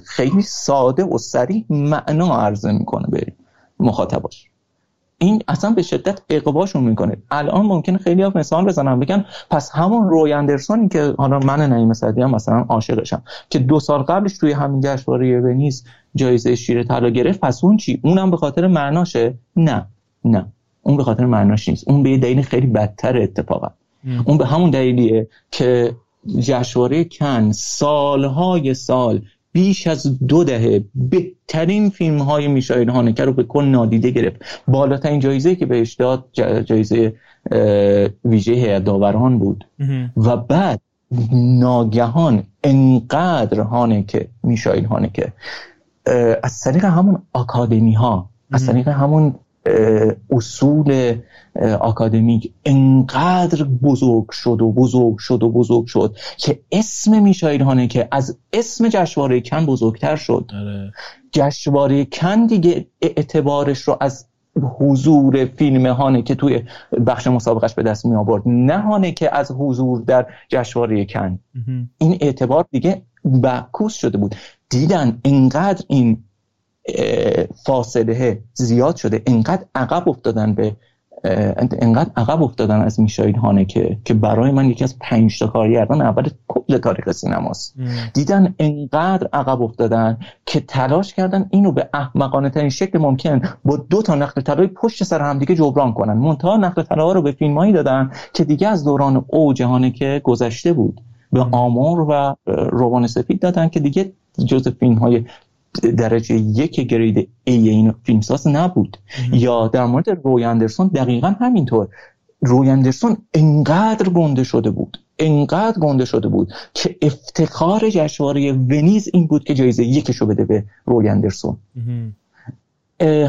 خیلی ساده و سریع معنا عرضه می‌کنه به مخاطباش. این اصلا به شدت اقباشون می‌کنه. الان ممکنه خیلی ها مثال بزنم بگن پس همون روی اندرسونی که حالا من نعیم صدی هم مثلا عاشقشم که دو سال قبلش توی همین جشنواره ونیز جایزه شیر طلا گرفت پس اون چی؟ اونم به خاطر معناشه؟ نه. نه. اون به خاطر معناش نیست. اون به یه دلیل خیلی بدتر اتفاقا. اون به همون دلیلیه که جشنواره کن سالهای سال بیش از دو دهه بهترین فیلم های میشایل هانکه رو به کل نادیده گرفت. بالاترین جایزه که بهش داد جایزه ویژه هیئت داوران بود. و بعد ناگهان انقدر هانکه میشایل هانکه از طریق همون آکادمی ها از طریق همون اصول آکادمیک انقدر بزرگ شد و بزرگ شد و بزرگ شد که اسم میشایل هانه که از اسم جشنواره کن بزرگتر شد. آره. جشنواره کن دیگه اعتبارش رو از حضور فیلم هانه که توی بخش مسابقش به دست می آورد نه هانه که از حضور در جشنواره کن. این اعتبار دیگه بکوس شده بود. دیدن انقدر این فاصله زیاد شده. انقدر عقب افتادن به انقدر عقب افتادن از میشایل هانه که که برای من یکی از پنج تا کارگردان اول کل تاریخ سینماست. دیدن انقدر عقب افتادن که تلاش کردن اینو به احمقانه ترین شکل ممکن با دو تا نقل طلای پشت سر هم دیگه جبران کنن. منتها نقل طلا رو به فیلمایی دادن که دیگه از دوران اوج هانه که گذشته بود. به آمار و روان سفید دادن که دیگه جز فیلم های درجه یک گرید ای این فیلمساز نبود. یا در مورد روی اندرسون دقیقا همینطور. روی اندرسون انقدر گنده شده بود. انقدر گنده شده بود که افتخار جشنواره ونیز این بود که جایزه یکش رو بده به روی اندرسون.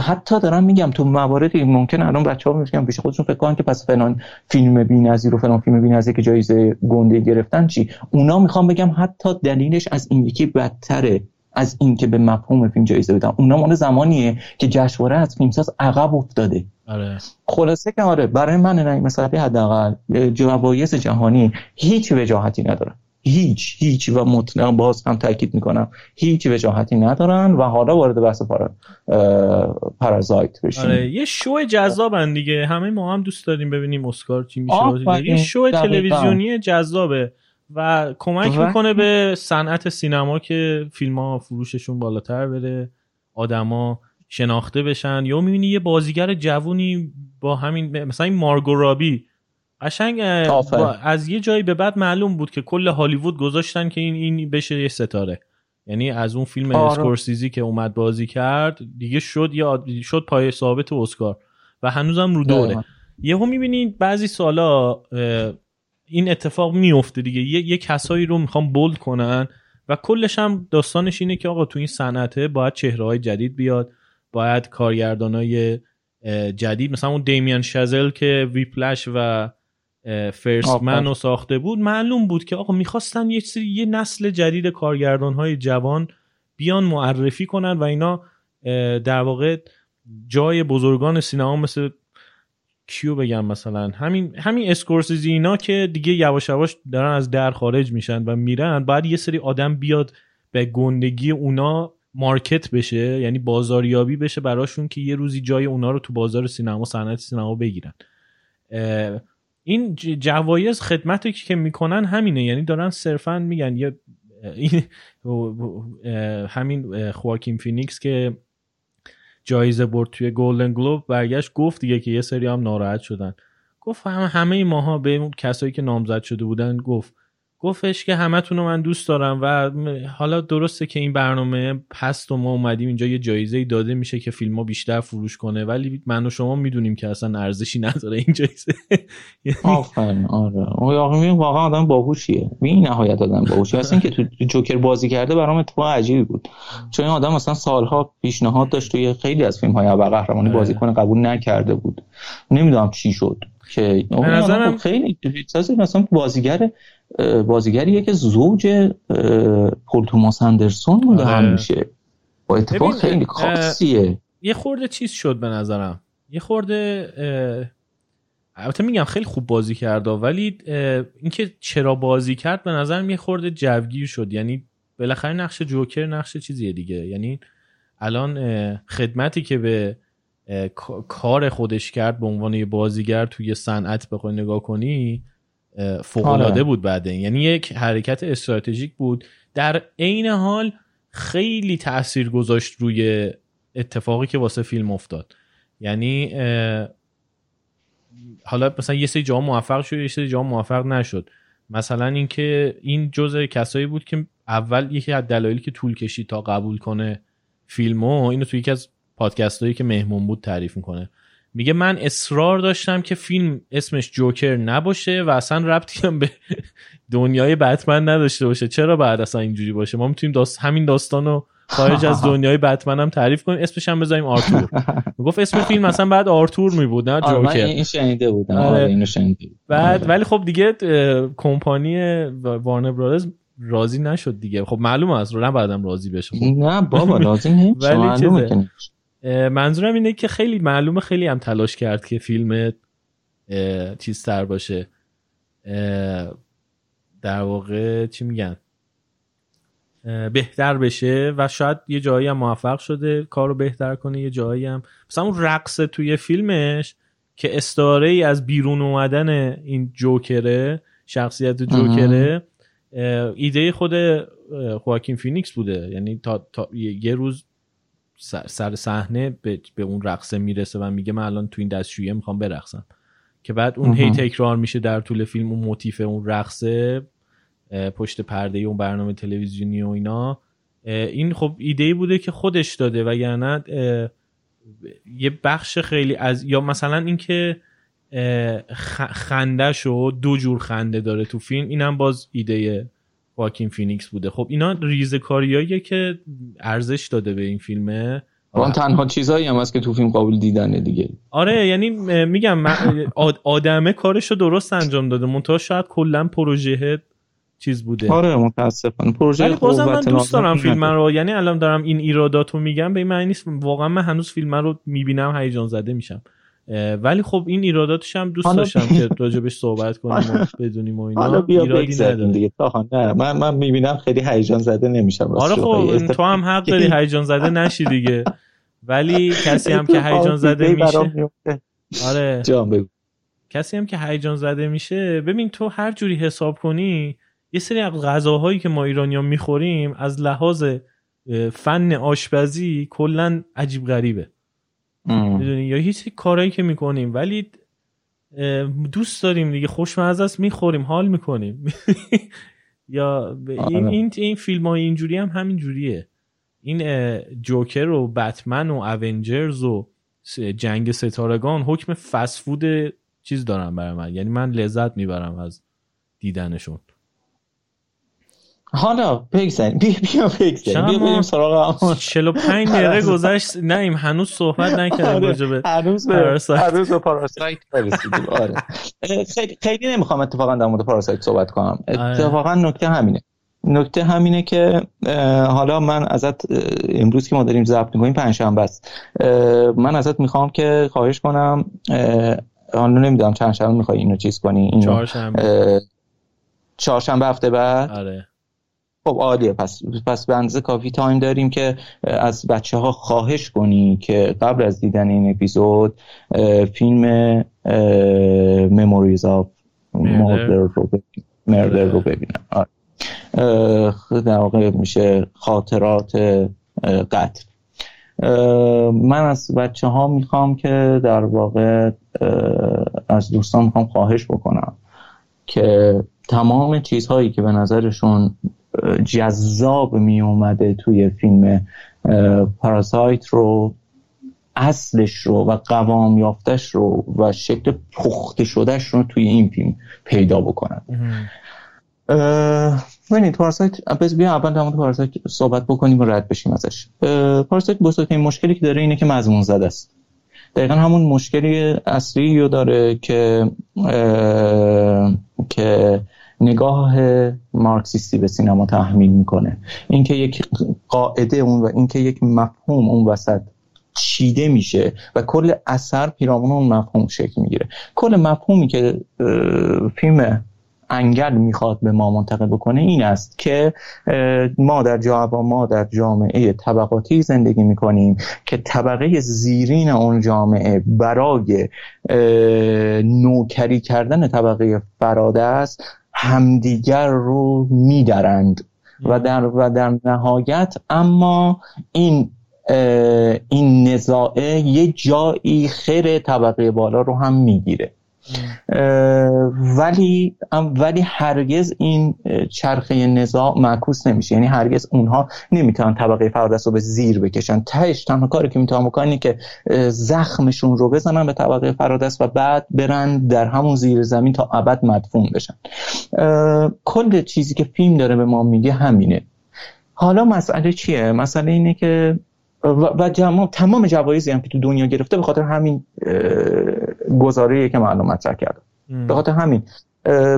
حتی دارم میگم تو مواردی ممکن الان بچه ها میگن پیش خودشون فکر کنن که پس فلان فیلم بی‌نظیر و فلان فیلم بی‌نظیر که جایزه گنده گرفتن چی؟ اونا می‌خوام بگم حتی دلیلش از این یکی بدتره. از اینکه به مفهوم فیلم جایزه بدن. اونا مال زمانیه که جشنواره از فیلمساز عقب افتاده. آره. خلاصه که آره برای من نه مثلا حداقل جوایز جهانی هیچ وجاهتی ندارن. هیچ هیچ و مطلق باز هم تاکید می‌کنم هیچ وجاهتی ندارن و حالا وارد بحث پارا پارازایت بشیم. آره. یه شو جذابن دیگه. همه ما هم دوست داریم ببینیم اسکار چی میشه. یه شو تلویزیونی جذابه. و کمک می‌کنه به صنعت سینما که فیلم ها فروششون بالاتر بره آدما شناخته بشن. یا می‌بینی یه بازیگر جوونی با همین مثلا این مارگو رابی. قشنگ از یه جایی به بعد معلوم بود که کل هالیوود گذاشتن که این این بشه یه ستاره. یعنی از اون فیلم آره. اسکورسیزی که اومد بازی کرد دیگه شد یا شد پای ثابت اسکار. و هنوزم رو دوره. یهو می‌بینید بعضی سالا این اتفاق میفته دیگه. یه, یه کسایی رو می‌خوان bold کنن و کلش هم داستانش اینه که آقا تو این صنعته باید چهره های جدید بیاد باید کارگردان های جدید مثلا اون دیمیان شزل که Whiplash و First رو ساخته بود معلوم بود که آقا می‌خواستن یه سری یه نسل جدید کارگردان های جوان بیان معرفی کنن و اینا در واقع جای بزرگان سینما مثل کیو بگم مثلا؟ همین همین اسکورسیزی اینا که دیگه یواش یواش دارن از در خارج میشن و میرن. باید یه سری آدم بیاد به گندگی اونا market بشه یعنی بازاریابی بشه براشون که یه روزی جای اونا رو تو بازار سینما صنعت سینما بگیرن. این جوایز خدمتی که می‌کنن همینه. یعنی دارن صرفا میگن یه همین خواکین فینیکس که جایزه برد توی گلدن گلوب برگشت گفت دیگه که یه سری هم ناراحت شدن. گفت همه همه ماها به کسایی که نامزد شده بودن گفت گفتش که همتون رو من دوست دارم و حالا درسته که این برنامه پست و ما اومدیم اینجا یه جایزه داده میشه که فیلم ها بیشتر فروش کنه ولی من و شما می‌دونیم که اصلا ارزشی نداره این جایزه. آفرین آره. واقعا آدم باهوشیه. این نهایت آدم باهوشی. اصلا که تو جوکر بازی کرده برام اتفاق عجیبی بود. چون این آدم اصلا سالها پیشنهاد داشت توی خیلی از فیلم های قهرمانی بازی کنه قبول نکرده بود. نمی‌دونم چی شد که به نظرم خیلی مثلا بازیگر بازیگریه که زوج پول توماس اندرسون بوده آره. همیشه. با اتفاق خیلی خاصیه. یه خورده چیز شد به نظرم. یه خورده البته میگم خیلی خوب بازی کرده ولی اینکه چرا بازی کرد به نظرم یه خورده جوگیر شد. یعنی بالاخره نقش جوکر نقش چیزیه دیگه. یعنی الان خدمتی که به کار خودش کرد به عنوان یه بازیگر توی صنعت بخوای نگاه کنی فوق العاده آره. بود بعد یعنی یک حرکت استراتژیک بود. در عین حال خیلی تاثیر گذاشت روی اتفاقی که واسه فیلم افتاد. یعنی حالا مثلا یه سری جا موفق شد یه سری جا موفق نشد. مثلا اینکه این جزء کسایی بود که اول یکی از دلایلی که طول کشید تا قبول کنه فیلمو اینو تو یکی از پادکست هایی که مهمون بود تعریف می‌کنه. میگه من اصرار داشتم که فیلم اسمش جوکر نباشه و اصلا ربطی هم به دنیای بتمن نداشته باشه. چرا بعد اصلا اینجوری باشه؟ ما می‌تونیم داست همین داستان رو خارج از دنیای بتمن هم تعریف کنیم. اسمش هم بذاریم آرتور. گفت اسم فیلم مثلا بعد آرتور می بود نه جوکر. این شنیده بودم. آره. آره اینو شنیده بعد آره. ولی خب دیگه کمپانی وارنر برادرز راضی نشد دیگه. خب معلومه از رو نه بعدم راضی بشه. نه بابا راضی نمیشه ولی منظورم اینه که خیلی معلومه خیلی هم تلاش کرد که فیلم چیز تر باشه. در واقع چی میگن؟ بهتر بشه و شاید یه جایی هم موفق شده کارو بهتر کنه یه جایی هم. مثلا اون رقص توی فیلمش که استعاره ای از بیرون اومدن این جوکره شخصیت جوکره ایده خود خواکین فینیکس بوده. یعنی تا, تا یه روز سر صحنه به, به اون رقصه می‌رسه و میگه من الان تو این دستشویه می‌خوام برقصم. که بعد اون هی تکرار میشه در طول فیلم اون موتیف اون رقصه پشت پرده اون برنامه تلویزیونی و اینا. این خب ایده بوده که خودش داده و یعنی یه بخش خیلی از یا مثلا اینکه خنده شو دو جور خنده داره تو فیلم اینم باز ایده خواکین فینیکس بوده. خب اینا ریزه کاریاییه که ارزش داده به این فیلمه اون تنها چیزایی هم هست که تو فیلم قابل دیدنه دیگه. آره یعنی میگم آدمه کارشو درست انجام داده. منتها شاید کلا پروژه چیز بوده. آره متاسفانه. پروژه ولی بازم من دوست دارم فیلم رو. یعنی الان دارم این ایراداتو میگم. به این معنی نیست. واقعا من هنوز فیلم رو می‌بینم هیجان زده میشم. ولی خب این ایراداتش هم دوست داشتم که راجبش صحبت کنیم و بدونیم و اینا. حالا بیا ایرادی نداره. دیگه. نه. من من می‌بینم خیلی هیجان زده نمیشم. آره خب تو هم حق داری هیجان زده نشی دیگه. ولی کسی هم که هیجان زده میشه آره. جان بگو. کسی هم که هیجان زده میشه ببین تو هر جوری حساب کنی یه سری از غذاهایی که ما ایرانیا می‌خوریم از لحاظ فن آشپزی کلا عجیب غریبه. می‌دونی؟ یا هیچ کارایی که می‌کنیم. ولی دوست داریم دیگه خوشمزه است می‌خوریم حال می‌کنیم. یا این آره. این این فیلم های اینجوری هم همین جوریه. این جوکر و بتمن و اونجرز و جنگ ستارگان حکم فسفود چیز دارم برای من. یعنی من لذت می‌برم از دیدنشون. حالا بگذاریم. بیا بیا بگذاریم. بیا بریم سراغ 45 دقیقه گذشت نیم هنوز صحبت نکردیم آره. راجع به هنوز به هنوز به پاراسایت آره. خیلی خیلی نمی‌خوام اتفاقا در مورد پاراسایت صحبت کنم. آره. اتفاقا نکته همینه. نکته همینه که حالا من ازت امروز که ما داریم ضبط می‌کنیم پنجشنبه است. من ازت می‌خوام که خواهش کنم حالا نمی‌دونم چند شنبه می‌خوای اینو چیز کنی اینو چهارشنبه. چهارشنبه هفته بعد. آره. خب عالیه. پس پس به اندازه کافی time داریم که از بچه ها خواهش کنی که قبل از دیدن این اپیزود فیلم Memories of Murder رو ببینن آره. در واقع میشه خاطرات قتل. من از بچه ها می‌خوام که در واقع از دوستان می‌خوام خواهش بکنم که تمام چیزهایی که به نظرشون جذاب می اومده توی فیلم پاراسایت رو اصلش رو و قوام یافتش رو و شکل پخته شدهش رو توی این فیلم پیدا بکنن. ببینید پاراسایت بیا اول در مورد پاراسایت صحبت بکنیم و رد بشیم ازش. پاراسایت بزرگترین مشکلی که داره اینه که مضمون زده است. دقیقا همون مشکلی اصلی رو داره که که نگاه مارکسیستی به سینما تحمیل می‌کنه. اینکه یک قاعده اون و اینکه یک مفهوم اون وسط چیده میشه و کل اثر پیرامون اون مفهوم شکل می‌گیره. کل مفهومی که فیلم انگل می‌خواد به ما منتقل بکنه این است که ما در جا ما در جامعه طبقاتی زندگی می‌کنیم که طبقه زیرین اون جامعه برای نوکری کردن طبقه فراده است همدیگر رو میدرند و در, و در نهایت اما این این نزاعه یه جایی خیر طبقه بالا رو هم می‌گیره. ولی ولی هرگز این چرخه نزاع معکوس نمیشه. یعنی هرگز اونها نمی‌تونن طبقه فرادست رو به زیر بکشن. تهش تنها کاری که می‌تونن بکنن که زخمشون رو بزنن به طبقه فرادست و بعد برن در همون زیر زمین تا ابد مدفون بشن. کل چیزی که فیلم داره به ما میگه همینه. حالا مسئله چیه؟ مسئله اینه که و تمام جوایزی هم که تو دنیا گرفته به خاطر همین گزاره که من مطرح کردم به خاطر همین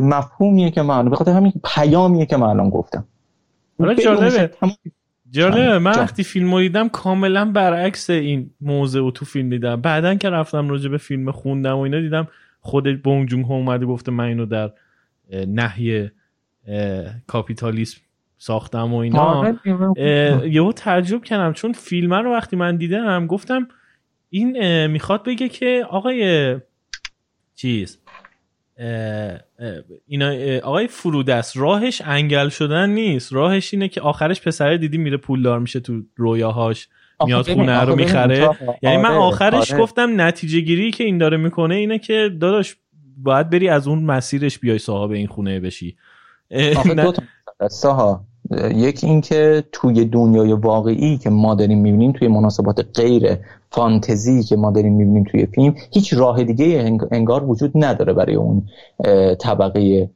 مفهومیه که من به خاطر همین پیامیه که الان گفتم. حالا جالبه. جالبه. من وقتی فیلم دیدم کاملا برعکس این موضوع تو فیلم دیدم. بعدا که رفتم راجع به فیلم خوندم و اینا دیدم خود بونگ جونگ اومده گفته من اینو در نحیه کاپیتالیسم ساختم و اینا. یهو تعجب کردم چون فیلم رو وقتی من دیدم گفتم این می‌خواد بگه که آقای چیز اینا آقای فرودست راهش انگل شدن نیست. راهش اینه که آخرش پسره دیدی میره پولدار میشه تو رویاهاش میاد خونه رو می‌خره. یعنی من آره، آخرش آره. گفتم نتیجه گیری که این داره می‌کنه اینه که داداش باید بری از اون مسیرش بیای صاحب این خونه بشی. ساها. یک اینکه توی دنیای واقعی که ما داریم می‌بینیم توی مناسبات غیر فانتزی که ما داریم می‌بینیم توی فیلم هیچ راه دیگه انگار وجود نداره برای اون طبقه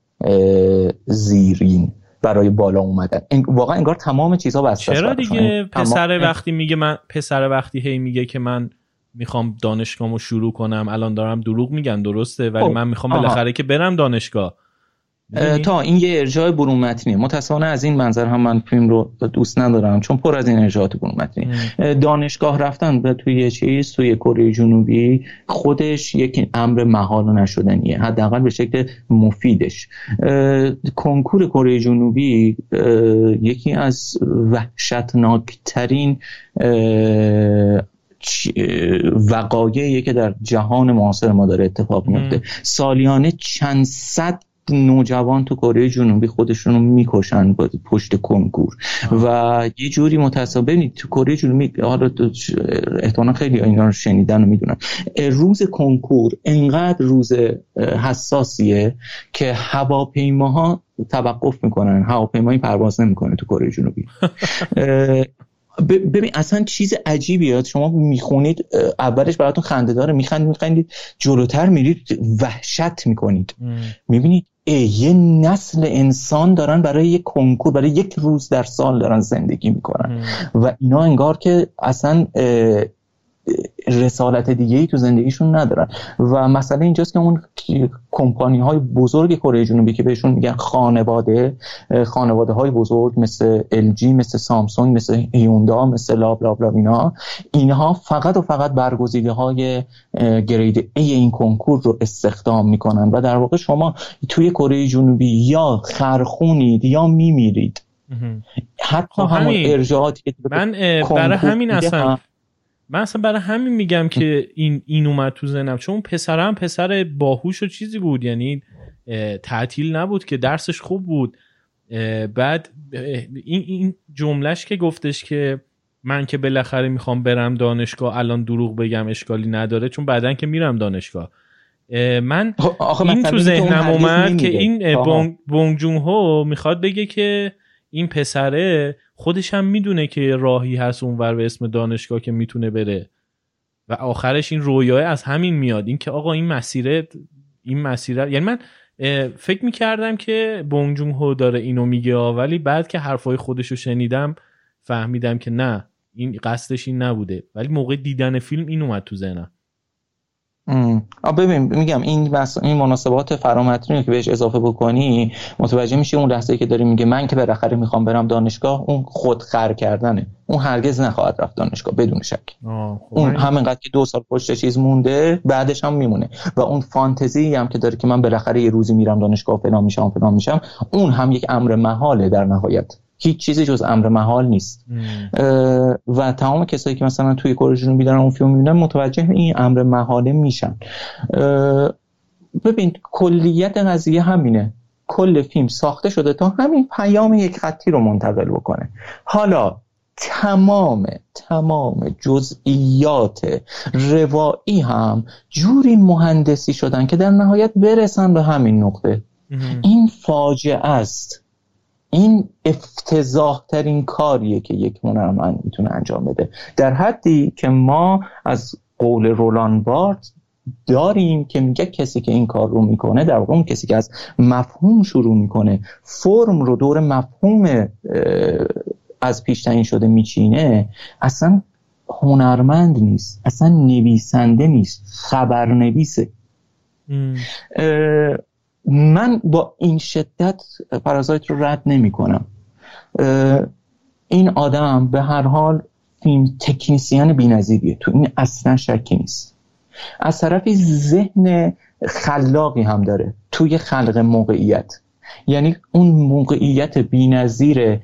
زیرین برای بالا اومدن. واقعا انگار تمام چیزها بسته چرا دیگه پسر وقتی میگه من پسر وقتی هی میگه که من می‌خوام دانشگاهمو شروع کنم الان دارم دروغ میگن درسته ولی خب، من می‌خوام بالاخره که برم دانشگاه. تا این یه ارجاع برون متنیه. متاسفانه از این منظر هم من فیلم رو دوست ندارم چون پر از این ارجاعات برون متنی دانشگاه رفتن به توی یه چیز توی کره جنوبی خودش یک امر محال نشدنیه. حداقل به شکل مفیدش. کنکور کره جنوبی یکی از وحشتناکترین وقایعیه که در جهان معاصر ما داره اتفاق میفته سالیانه چند صد نوجوان تو کره جنوبی خودشون رو می‌کشن پشت کنکور. و یه جوری متصابه ببینید تو کره جنوبی حالا احتمالا خیلی اینا رو شنیدن و می‌دونن. روز کنکور انقدر روز حساسیه که هواپیماها توقف می‌کنن. هواپیمایی پرواز نمی‌کنه تو کره جنوبی. ببین اصلا چیز عجیبیه. شما می‌خونید اولش براتون خنده داره میخندید میخندید جلوتر میرید وحشت می‌کنید. می‌بینید یه نسل انسان دارن برای یک کنکور برای یک روز در سال دارن زندگی می‌کنن. و اینا انگار که اصلا رسالت دیگه ای تو زندگیشون ندارن. و مسئله اینجاست که اون کمپانی های بزرگ کره جنوبی که بهشون میگن خانواده خانواده های بزرگ مثل LG مثل سامسونگ مثل هیوندا مثل لاب لاب لاب اینا اینها فقط و فقط برگزیده های گرید ای این کنکور رو استخدام می‌کنن. و در واقع شما توی کره جنوبی یا خرخونید یا میمیرید. حتی خب همون ارجاعاتی که من برای همین اصلا من اصلا برای همین میگم که این این اومد تو ذهنم. چون پسرم پسر باهوش و چیزی بود. یعنی تعطیل نبود که درسش خوب بود. بعد این این جملهش که گفتش که من که بالاخره می‌خوام برم دانشگاه الان دروغ بگم اشکالی نداره چون بعدا که میرم دانشگاه. من این تو ذهنم اومد که این بونگ, بونگ جون هو می‌خواد بگه که این پسره خودش هم می‌دونه که راهی هست اونور به اسم دانشگاه که می‌تونه بره. و آخرش این رویاه از همین میاد. این که آقا این مسیره این مسیره یعنی من فکر می‌کردم که بونگ جون هو داره اینو میگه ولی بعد که حرفای خودش رو شنیدم فهمیدم که نه این قصدش این نبوده. ولی موقع دیدن فیلم این اومد تو ذهنم. ببین میگم این بس این مناسبات فرامتنی که بهش اضافه بکنی متوجه میشی اون لحظه که داری میگه من که بالاخره می‌خوام برم دانشگاه اون خود خر کردنه. اون هرگز نخواهد رفت دانشگاه بدون شک. خب اون همینقدر که دو سال پشت چیز مونده بعدش هم میمونه. و اون فانتزی هم که داره که من بالاخره یه روزی میرم دانشگاه فلان میشم فلان میشم اون هم یک امر محاله در نهایت. هیچ چیزی جز امر محال نیست. و تمام کسایی که مثلا توی کره جنوبی دارن اون فیلم می‌بینن متوجه این امر محاله میشن. ببین کلیت قضیه همینه. کل فیلم ساخته شده تا همین پیام یک خطی رو منتقل بکنه. حالا تمام تمام جزئیات روایی هم جوری مهندسی شدن که در نهایت برسن به همین نقطه. این فاجعه است. این افتضاح ترین کاریه که یک هنرمند می‌تونه انجام بده. در حدی که ما از قول رولان بارت داریم که میگه کسی که این کار رو می‌کنه در واقع اون کسی که از مفهوم شروع می‌کنه فرم رو دور مفهوم از پیش تعیین شده میچینه اصلا هنرمند نیست اصلا نویسنده نیست خبرنویسه. من با این شدت پرازایت رو رد نمی کنم این آدم به هر حال فیلم تکنیسیان بینظیریه. تو این اصلا شکی نیست. از طرفی ذهن خلاقی هم داره توی خلق موقعیت. یعنی اون موقعیت بینظیر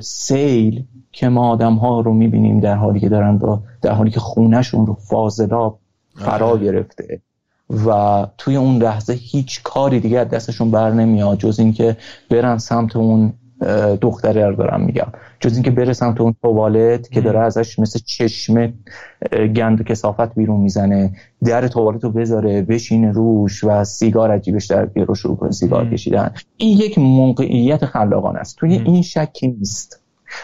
سیل که ما آدم ها رو می‌بینیم در حالی که دارن با در حالی که خونهشون رو فاضلاب فرا آره. گرفته. و توی اون لحظه هیچ کاری دیگه از دستشون بر نمیاد جز اینکه برن سمت اون دختره رو دارم میگم. جز اینکه بره سمت اون توالت که داره ازش مثل چشمه گند و کسافت بیرون می‌زنه در توالت رو بذاره بشینه روش و سیگار عجیبش در رو شروع کنه سیگار کشیدن. این یک موقعیت خلاقانه است. توی این شکی نیست.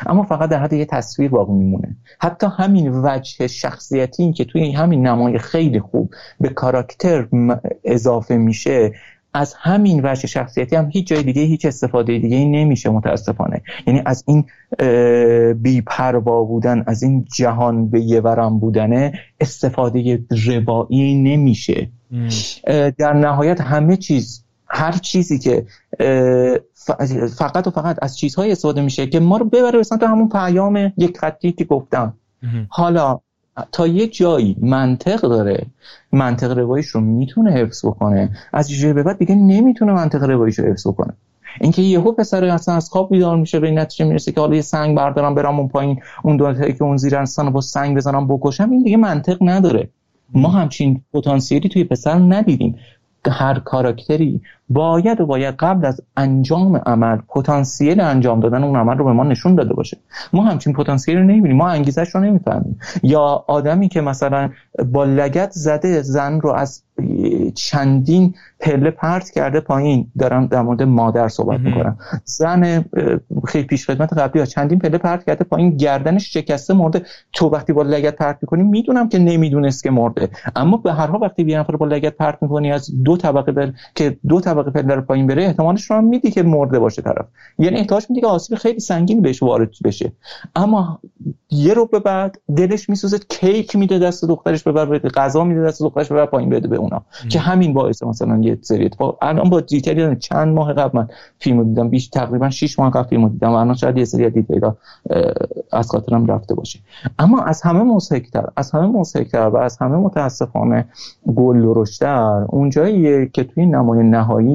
اما فقط در حد یه تصویر باقی میمونه. حتی همین وجه شخصیتی که توی همین نمای خیلی خوب به کاراکتر اضافه میشه از همین وجه شخصیتی هم هیچ جای دیگه هیچ استفاده دیگه نمیشه متاسفانه. یعنی از این بیپروا بودن از این جهان به یه ورم بودنه استفاده روایی نمیشه. در نهایت همه چیز هر چیزی که فقط و فقط از چیزهای استفاده میشه که ما رو ببره به سمت همون پیام یک خطی که گفتم. حالا تا یه جایی منطق داره منطق روایش رو می‌تونه حفظ بکنه از جایی به بعد دیگه نمی‌تونه منطق روایش رو حفظ بکنه. اینکه یهو پسر اصلا از خواب بیدار میشه به این نتیجه می‌رسه که حالا یه سنگ بردارم برام اون پایین اون دو که اون زیر رو با سنگ بزنم بکشم این دیگه منطق نداره. ما همچین پتانسیلی توی پسر ندیدیم. هر کاراکتری باید و باید قبل از انجام عمل پتانسیل انجام دادن اون عمل رو به ما نشون داده باشه. ما همچین پتانسیل رو نمی‌بینیم ما انگیزش رو نمی‌فهمیم. یا آدمی که مثلا با لگت زده زن رو از چندین پله پرت کرده پایین دارم در مورد مادر صحبت می‌کنم. زن خیلی پیش خدمت قبلی ها چندین پله پرت کرده پایین گردنش شکسته مرده. تو وقتی با لگت پرت می‌کنی می‌دونم که نمی‌دونست که مرده. اما به هر حال وقتی یه نفر با لگت پرت می‌کنی از دو طبقه بر... که دو طبقه پله رو پایین بره احتمالش رو هم میدی که مرده باشه طرف. یعنی احتمالش میدی که آسیب خیلی سنگین بهش وارد بشه. اما یه رو به بعد دلش میسوزه کیک میده دست دخترش ببر غذا میده دست دخترش ببر پایین بده به اونا. که همین باعث مثلا یه سری اتفاق. الان با دیتیلی چند ماه قبل من فیلم دیدم بیش تقریبا 6 ماه قبل فیلم دیدم و الان شاید یه سری دیتیلا از خاطرم رفته باشه. اما از همه مضحک‌تر از همه مضحک‌تر و از همه متاسفانه گل درشتر اونجاییه که توی نمای نهایی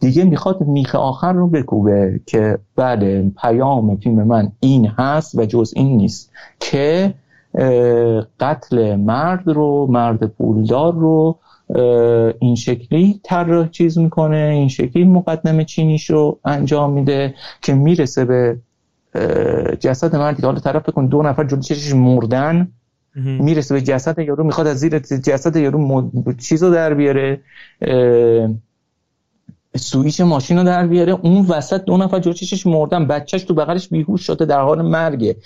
دیگه می‌خواد میخ آخر رو بکوبه که بله پیام فیلم من این هست و جز این نیست که قتل مرد رو مرد پولدار رو این شکلی طراح چیز می‌کنه این شکلی مقدم چینیش رو انجام میده که می‌رسه به جسد مردی که حالا طرف بکن دو نفر جلوی چشش مردن می‌رسه به جسد یارو می‌خواد از زیر جسد یارو چیز رو در بیاره سویچ ماشین رو در بیاره اون وسط دو نفر جلوی چشش مردن بچهش تو بغلش بیهوش شده در حال مرگه.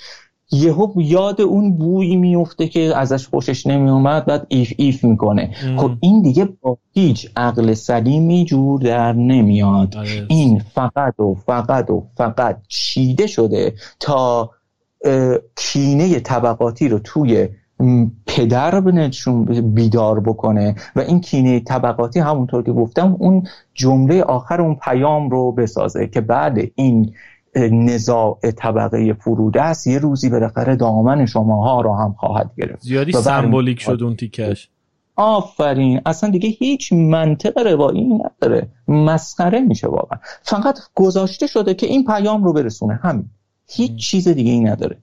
یهو یاد اون بویی میفته که ازش خوشش نمیومد بعد پیف پیف می‌کنه. خب این دیگه با هیچ عقل سلیمی جور در نمیاد. آره. این فقط و فقط و فقط چیده شده تا کینه طبقاتی رو توی پدر بنشون بیدار بکنه و این کینه طبقاتی همونطور که گفتم اون جمله آخر اون پیام رو بسازه که بعد این نزاع طبقه فروده است یه روزی بالاخره دامن شماها رو هم خواهد گرفت. زیادی سمبولیک شد اون تیکش آفرین. اصلا دیگه هیچ منطق روایی نداره. مسخره میشه واقعا. فقط گذاشته شده که این پیام رو برسونه. همین. هیچ چیز دیگه ای نداره.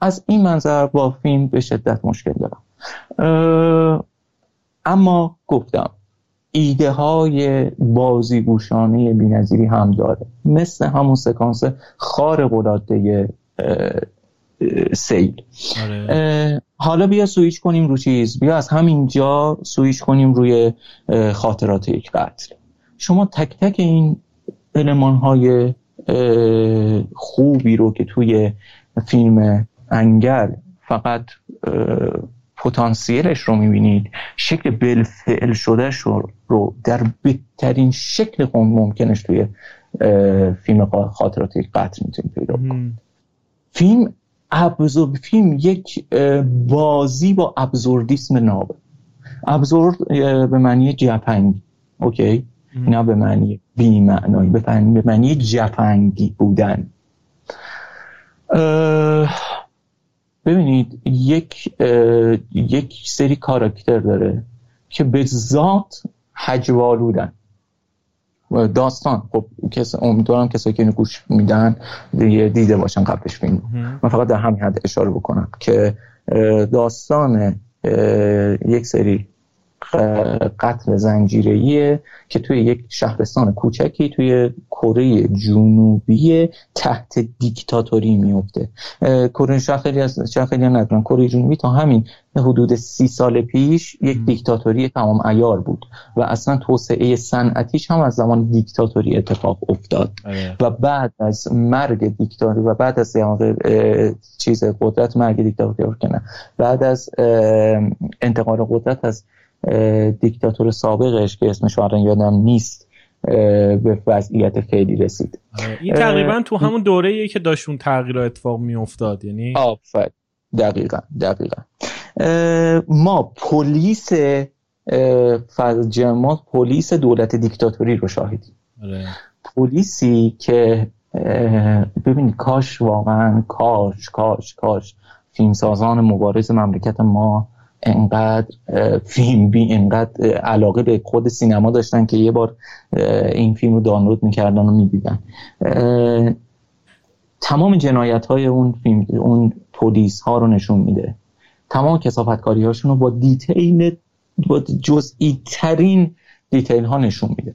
از این منظر با فیلم به شدت مشکل دارم. اما گفتم ایده های بازیگوشانه بینظیری هم داره. مثل همون سکانس خارق العاده سیل. آره. حالا بیا سویچ کنیم رو چیز. بیا از همینجا سویچ کنیم روی خاطرات یک قتل. شما تک تک این علمان های خوبی رو که توی فیلم انگل فقط پتانسیلش رو می‌بینید. شکل بالفعل شده رو در بهترین شکل ممکنش توی فیلم خاطرات قتل می‌تونید پیدا کنید فیلم ابزور فیلم یک بازی با ابزوردیسم نابه. ابزورد به معنی جپنگی اوکی؟ نه به معنی بی معنایی به معنی جپنگی بودن. ببینید یک یک سری کاراکتر داره که به ذات حجوالودن داستان خب کس امیدوارم کسایی که اینو گوش میدن دیده باشن قبلش فیلم من فقط در همین حد اشاره بکنم که داستان یک سری قتل زنجیره‌ایه که توی یک شهرستان کوچکی توی کره جنوبی تحت دیکتاتوری میفته کره شهر خیلی از شهر خیلی ندارم کره جنوبی تا همین حدود سی سال پیش یک دیکتاتوری تمام ایار بود و اصلا توسعه صنعتیش هم از زمان دیکتاتوری اتفاق افتاد. آره. و بعد از مرگ دیکتاتوری و بعد از چیز قدرت مرگ دیکتاتوری بعد از انتقال قدرت از دیکتاتور سابقش که اسمش الان یادم نیست به وضعیت فعلی رسید. آره، این تقریبا تو همون دوره ای که داشت اون تغییر اتفاق می افتاد یعنی؟ آفر دقیقا دقیقا. ما پلیس ما پلیس دولت دیکتاتوری رو شاهدیم. آره. پلیسی که ببینید کاش واقعا کاش کاش کاش. فیلمسازان مبارز مملکت ما انقدر فیلم بی انقدر علاقه به خود سینما داشتن که یه بار این فیلم رو دانلود می‌کردن و می‌دیدن. تمام جنایت های اون فیلم اون پلیس ها رو نشون میده. تمام کسافتکاری هاشون رو با دیتیل با جزئی ترین دیتیل ها نشون میده.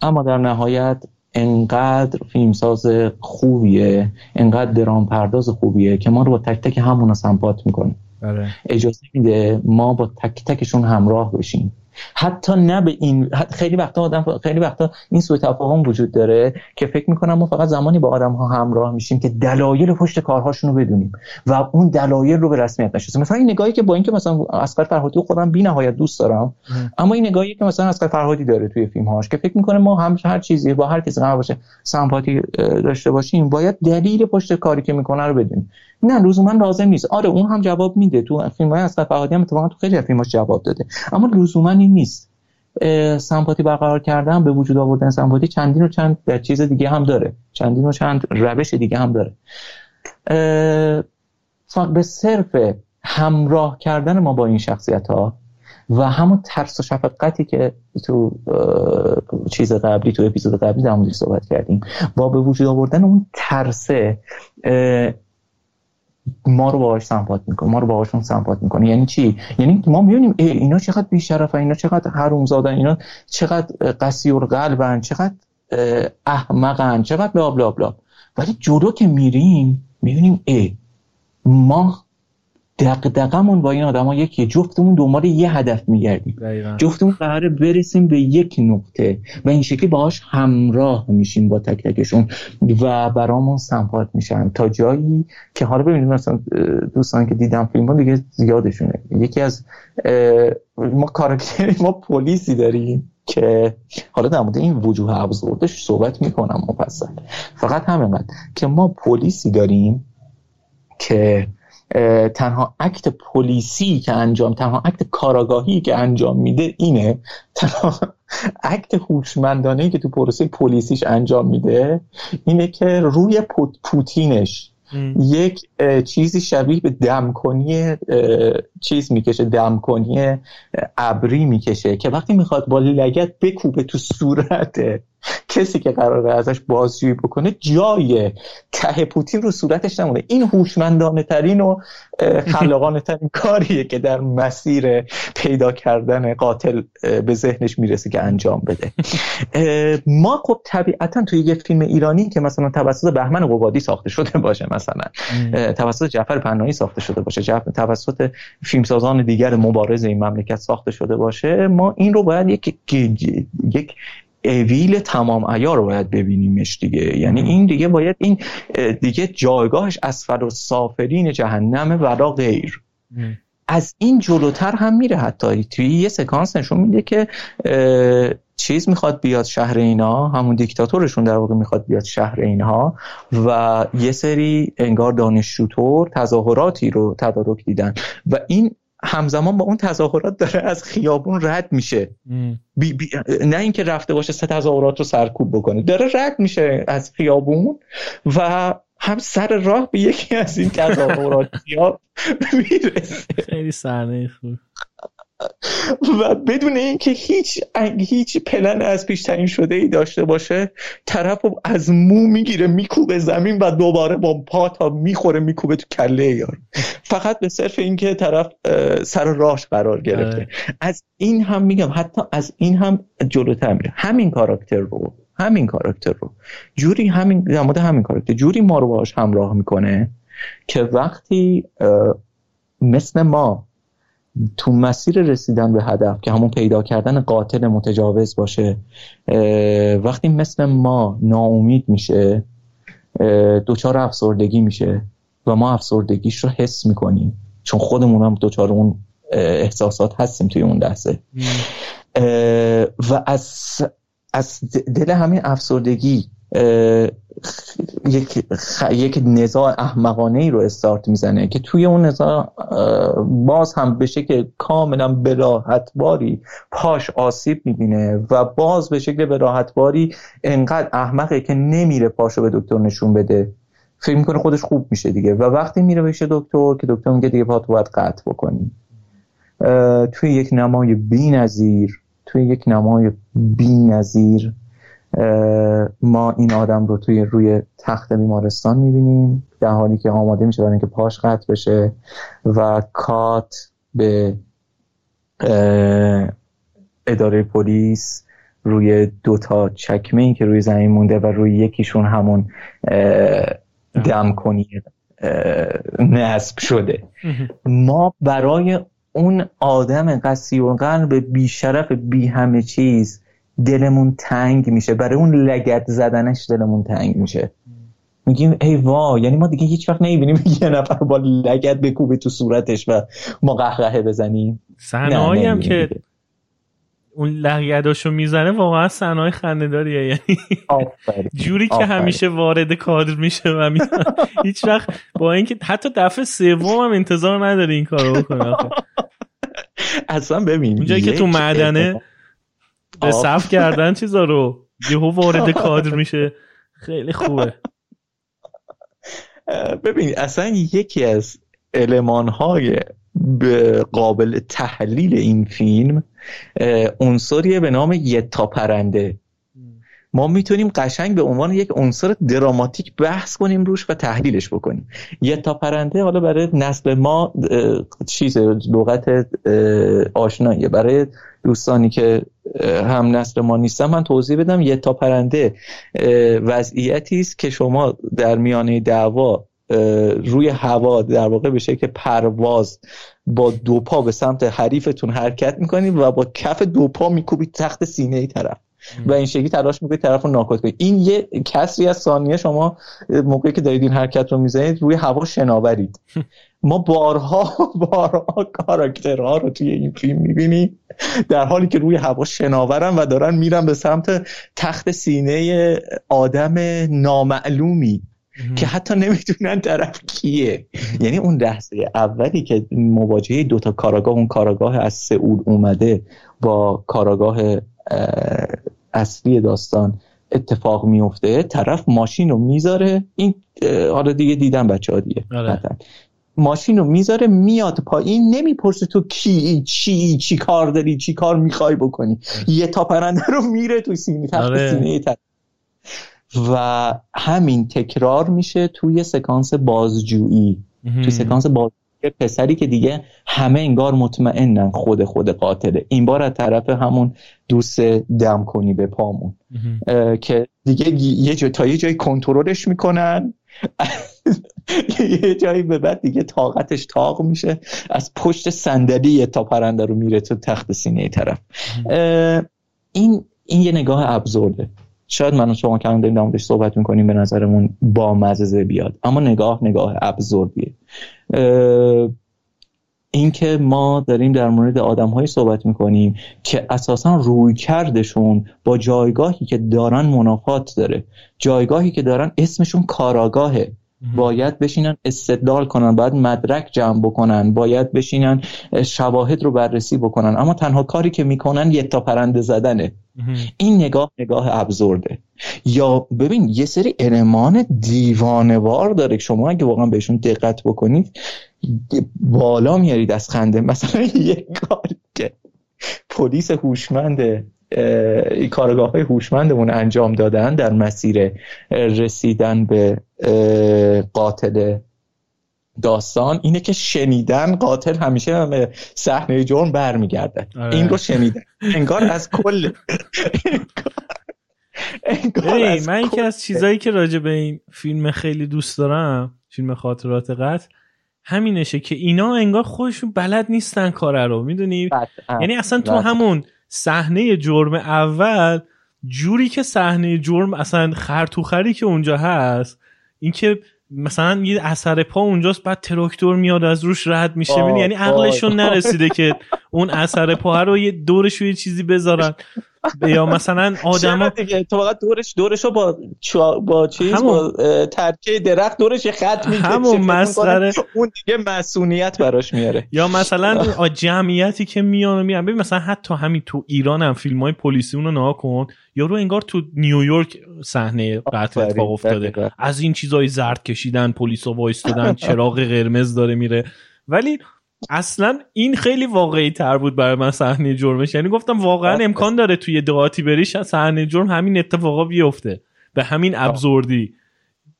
اما در نهایت انقدر فیلمساز خوبیه انقدر درام پرداز خوبیه که ما رو با تک تک همون سمپات می‌کنه. بله. اجازه میده ما با تک تکشون همراه بشیم. حتی نه به این خیلی وقتا آدم خیلی وقتا این سوء تفاهم وجود داره که فکر می‌کنم ما فقط زمانی با آدم ها همراه میشیم که دلایل پشت کارهاشون رو بدونیم و اون دلایل رو به رسمیت نشناسیم. مثلا این نگاهی که با اینکه مثلا اسقر فرهادی خودم بی نهایت دوست دارم اما این نگاهی که مثلا اسقر فرهادی داره توی فیلم هاش که فکر می‌کنه ما هم هر چیزی با هر کسی قرار باشه سمپاتی داشته باشیم باید دلیل پشت کاری که می‌کنه رو بدونیم. نه لزوما لازم نیست. آره اون هم جواب میده. تو فیلم های اسقر فرهادی هم اتفاقا تو خیلی فیلماش جواب داده. اما لزوما این نیست. سمپاتی برقرار کردن به وجود آوردن سمپاتی چندین و چند چیز دیگه هم داره. چندین و چند روش دیگه هم داره. به صرف همراه کردن ما با این شخصیت ها و همون ترس و شفقتی که تو چیز قبلی تو اپیزود قبلی در صحبت کردیم با به وجود آوردن اون ترسه ما رو باهاش سمپات می‌کنه ما رو باهاشون سمپات می‌کنه. یعنی چی؟ یعنی ما می‌بینیم اینا چقدر بیشرفن اینا چقدر حروم زادن اینا چقدر قصیر قلبن چقدر احمقن چقدر بلا بلا بلا. ولی جلو که میریم می‌بینیم ای ما دقدقمون با این آدم ها یکیه. جفتمون دنبال یه هدف میگردیم. جفتمون قراره برسیم به یک نقطه و این شکلی باهاش همراه میشیم با تک تکشون و برامون سمپات میشن. تا جایی که حالا ببینید مثلا دوستان که دیدم فیلم ها دیگه زیادشونه. یکی از ما کاراکتری ما پلیسی داریم که حالا در مورد این وجوه ابزوردش صحبت می‌کنم مفصل. فقط همینقدر که ما پلیسی داریم که تنها اکت پلیسی که انجام تنها اکت کاراگاهی که انجام میده اینه. تنها اکت هوشمندانه که تو پروسه پلیسیش انجام میده اینه که روی پوتینش یک چیزی شبیه به دمکنی چیز می‌کشه دمکنی ابری می‌کشه که وقتی می‌خواد با لگت بکوبه تو صورت کسی که قراره ازش بازجویی بکنه جای ته پوتین رو صورتش نمونه. این هوشمندانه ترین و خلاقانه ترین کاریه که در مسیر پیدا کردن قاتل به ذهنش می‌رسه که انجام بده. ما خب طبیعتا توی یه فیلم ایرانی که مثلا توسط بهمن قبادی ساخته شده باشه مثلا. توسط جعفر پناهی ساخته شده باشه. توسط فیلمسازان دیگر مبارز این مملکت ساخته شده باشه. ما این رو باید یک یک اویل تمام ایار رو باید ببینیمش دیگه. یعنی این دیگه باید این دیگه جایگاهش اسفل و سافرین جهنم ولا غیر. از این جلوتر هم میره حتی. توی یه سکانس نشون میده که چیز می‌خواد بیاد شهر اینا همون دیکتاتورشون در واقع می‌خواد بیاد شهر اینها و یه سری انگار دانشجوطور تظاهراتی رو تدارک دیدن. و این همزمان با اون تظاهرات داره از خیابون رد میشه. بی بی نه اینکه رفته باشه سه تظاهرات رو سرکوب بکنه. داره رد میشه از خیابون و هم سر راه به یکی از این تظاهرات می‌رسه. خیلی صحنه خوب. و بدون اینکه هیچ هیچ پلن از پیش تعیین شده ای داشته باشه طرف رو از مو می‌گیره میکوبه زمین و دوباره با پا تا می‌خوره میکوبه تو کله یار. فقط به صرف اینکه طرف سر راهش قرار گرفته. آره. از این هم میگم حتی از این هم جلوتر میره همین کاراکتر رو همین کاراکتر رو. جوری همین در همین کاراکتر جوری ما رو باهاش همراه می‌کنه که وقتی مثل ما تو مسیر رسیدن به هدف که همون پیدا کردن قاتل متجاوز باشه وقتی مثل ما ناامید میشه دوچار افسردگی میشه و ما افسردگیش رو حس می‌کنیم. چون خودمون هم دوچار اون احساسات هستیم توی اون لحظه. و از از دل همین افسردگی یک یک نزاع احمقانه ای رو استارت می‌زنه که توی اون نزاع باز هم به شکل کاملا براحت باری پاش آسیب می‌بینه و باز به شکل براحت باری انقدر احمقه که نمیره پاشو به دکتر نشون بده. فکر می‌کنه خودش خوب میشه دیگه و وقتی میره بشه دکتر که دکتر میگه دیگه پاتو باید قطع بکنی. توی یک نمای بی نظیر توی یک نمای بی نظیر ما این آدم رو توی روی تخت بیمارستان می‌بینیم در حالی که آماده میشه برای اینکه پاش قطع بشه و کات به اداره پلیس روی دو تا چکمه ای که روی زمین مونده و روی یکیشون همون دم کنی نصب شده. ما برای اون آدم قصیر قلب بیشرف بی همه چیز دلمون تنگ میشه. برای اون لگت زدنش دلمون تنگ میشه. میگیم ای وا یعنی ما دیگه هیچ وقت نمی‌بینیم یه نفر با لگت بکوبه تو صورتش و ما قهقهه بزنیم. صحنه‌ای هم که اون لگداشو می‌زنه واقعا صحنه خنده‌داریه. یعنی جوری که همیشه وارد کادر میشه و هیچ وقت با اینکه حتی دفعه سوم هم انتظار نداره این کارو بکنه اصلا ببین اونجایی که تو معدنه به صف کردن چیزا رو. یهو وارد کادر میشه. خیلی خوبه. ببین اصلا یکی از علمان های قابل تحلیل این فیلم عنصریه به نام یتا پرنده. ما می‌تونیم قشنگ به عنوان یک عنصر دراماتیک بحث کنیم روش و تحلیلش بکنیم. یه تا پرنده حالا برای نسل ما چیز لغت آشناییه. برای دوستانی که هم نسل ما نیستن من توضیح بدم یه تا پرنده وضعیتی است که شما در میانه دعوا روی هوا در واقع به شکل پرواز با دو پا به سمت حریفتون حرکت می‌کنید و با کف دو پا میکوبید تخت سینه ای طرف و این شکلی تلاش می‌کنید طرف رو ناکات کنید این یه کسری از ثانیه شما موقعی که دارید این حرکت رو می‌زنید روی هوا شناورید. ما بارها بارها کاراکترها رو توی این فیلم می‌بینیم. در حالی که روی هوا شناورن و دارن میرن به سمت تخت سینه آدم نامعلومی که حتی نمی‌دونن طرف کیه. یعنی اون لحظه اولی که مواجهه دوتا کاراگاه اون کاراگاه از سئول اومده با کاراگاه اصلی داستان اتفاق میفته طرف ماشین رو می‌ذاره. این حالا دیگه دیدم بچه ها دیگه. آره. ماشین رو می‌ذاره میاد پایین نمی‌پرسه تو کی چی چی کار داری چی کار می‌خوای بکنی. یه تا پرنده رو میره تو سینه تحت آره. سینه و همین تکرار میشه توی سکانس بازجویی. توی سکانس باز پسری که دیگه همه انگار مطمئنن خود خود قاتله. این بار از طرف همون دوست دم کنی به پامون. که دیگه یه جا تا یه جایی کنترلش می‌کنن. یه جایی به بعد دیگه طاقتش تاق میشه. از پشت صندلی تا پرنده رو میره تو تخت سینه طرف. این این یه نگاه ابزورده. شاید من و شما کم داریم در صحبت می‌کنیم به نظرمون با مزه بیاد. اما نگاه نگاه ابزوردیه. اینکه ما داریم در مورد آدم های صحبت می‌کنیم که اساسا روی کردشون با جایگاهی که دارن منافات داره. جایگاهی که دارن اسمشون کاراگاهه. باید بشینن استدلال کنن باید مدرک جمع بکنن باید بشینن شواهد رو بررسی بکنن. اما تنها کاری که می‌کنن یه تا پرنده زدنه. این نگاه نگاه ابزورده. یا ببین یه سری المان دیوانوار داره. شما اگه واقعا بهشون دقت بکنید بالا میارید از خنده. مثلا یه کاری که پلیس هوشمند کارگاه های هوشمندمون انجام دادن در مسیر رسیدن به قاتل داستان اینه که شنیدن قاتل همیشه به صحنه جرم برمیگرده. آره. این رو شنیدن. انگار از کل. من یکی از چیزایی که راجع به این فیلم خیلی دوست دارم فیلم خاطرات قتل همینشه که اینا انگار خودشون بلد نیستن کاره رو. می‌دونی؟ یعنی اصلا تو همون صحنه جرم اول جوری که صحنه جرم اصلا خرطوخری که اونجا هست اینکه مثلا یه اثر پا اونجاست بعد تراکتور میاد از روش رد میشه یعنی عقلشون نرسیده که اون اثر پا رو یه دورش یه چیزی بذارن. یا مثلا آدم دیگه؟ تو دورش دورش رو با با چیز همون... با ترکه درخت دورش خط می‌کشه همون مسخره اون دیگه مسئولیت براش میاره. یا مثلا جمعیتی که میان و میان ببین مثلا حتی همین تو ایران هم فیلم های پلیسی اونو نها کن. رو انگار تو نیویورک صحنه قتل اتفاق افتاده. از این چیزای زرد کشیدن پلیسا وایستادن چراغ قرمز داره میره. ولی اصلا این خیلی واقعی تر بود برای من صحنه جرمش. یعنی گفتم واقعا امکان داره توی دعاتی بریش صحنه جرم همین اتفاقا بیفته. به همین ابزوردی.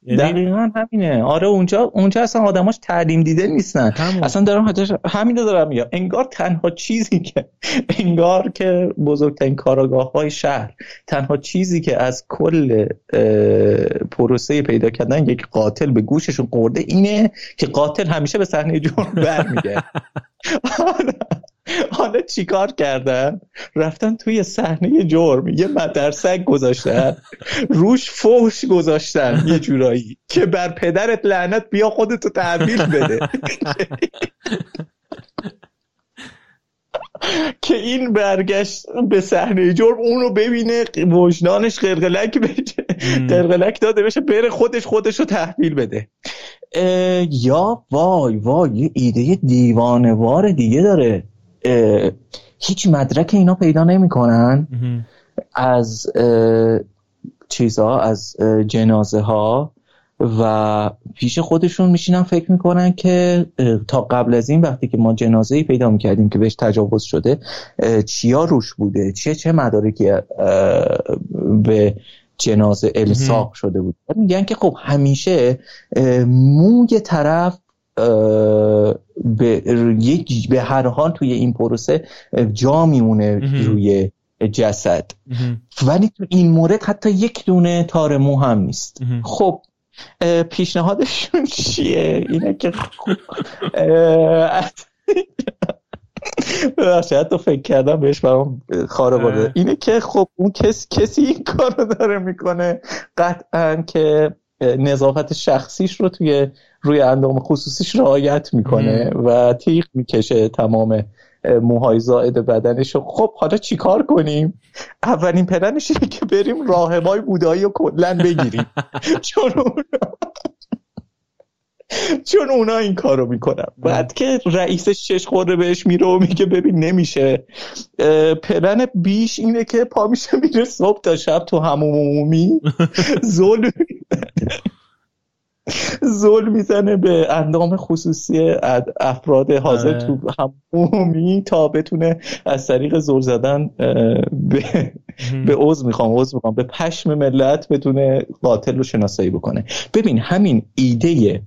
دقیقا همینه. آره اونجا اونجا اصلا آدماش تعلیم دیده نیستن. همون. اصلا دارم همینو دارم میگم. انگار تنها چیزی که انگار که بزرگترین کاراگاه های شهر تنها چیزی که از کل پروسه پیدا کردن یک قاتل به گوششون قرده اینه که قاتل همیشه به صحنه جرم برمیگرده. حالا چیکار کردن؟ رفتن توی صحنه جرم یه مدرسک گذاشتن روش فوش گذاشتن یه جورایی که بر پدرت لعنت بیا خودتو تحویل بده. که این برگشت به صحنه جرم اونو ببینه وجدانش قرقلک بشه. قرقلک داده بشه بره خودش خودش رو تحویل بده. یا وای وای یه ایده دیوانوار دیگه داره. هیچ مدرک اینا پیدا نمی‌کنن. از چیزها از جنازه ها و پیش خودشون میشینن فکر می‌کنن که تا قبل از این وقتی که ما جنازه ای پیدا می‌کردیم که بهش تجاوز شده چیا روش بوده؟ چه چه مدارکی به جنازه الساق شده بود؟ میگن که خب همیشه موی طرف به, به هر حال توی این پروسه جا میمونه روی جسد. ولی تو این مورد حتی یک دونه تار مو هم نیست. خب پیشنهادشون چیه؟ اینه که ببخشید تو فکر کردم بهش برام خارق اینه که خب اون کس کسی این کار رو داره می‌کنه. قطعا که نظافت شخصیش رو توی روی اندام خصوصیش رعایت می‌کنه و تیغ می‌کشه تمام موهای زائد بدنش. خب حالا چیکار کنیم؟ اولین پلنش اینه که بریم راهبای بودایی و کلا بگیریم. چون چون اونا این کارو می‌کنن. بعد که رئیسش چش خورده بهش میره و میگه ببین نمیشه. پلن بیش اینه که پا میشه میره صبح تا شب تو هموم عمومی. ظلم می‌زنه به اندام خصوصی افراد حاضر آره. تو همومی تا بتونه از طریق زور زدن به به عضو می‌خوام عضو می‌خوام. به پشم ملت بتونه قاتل رو شناسایی بکنه. ببین همین ایده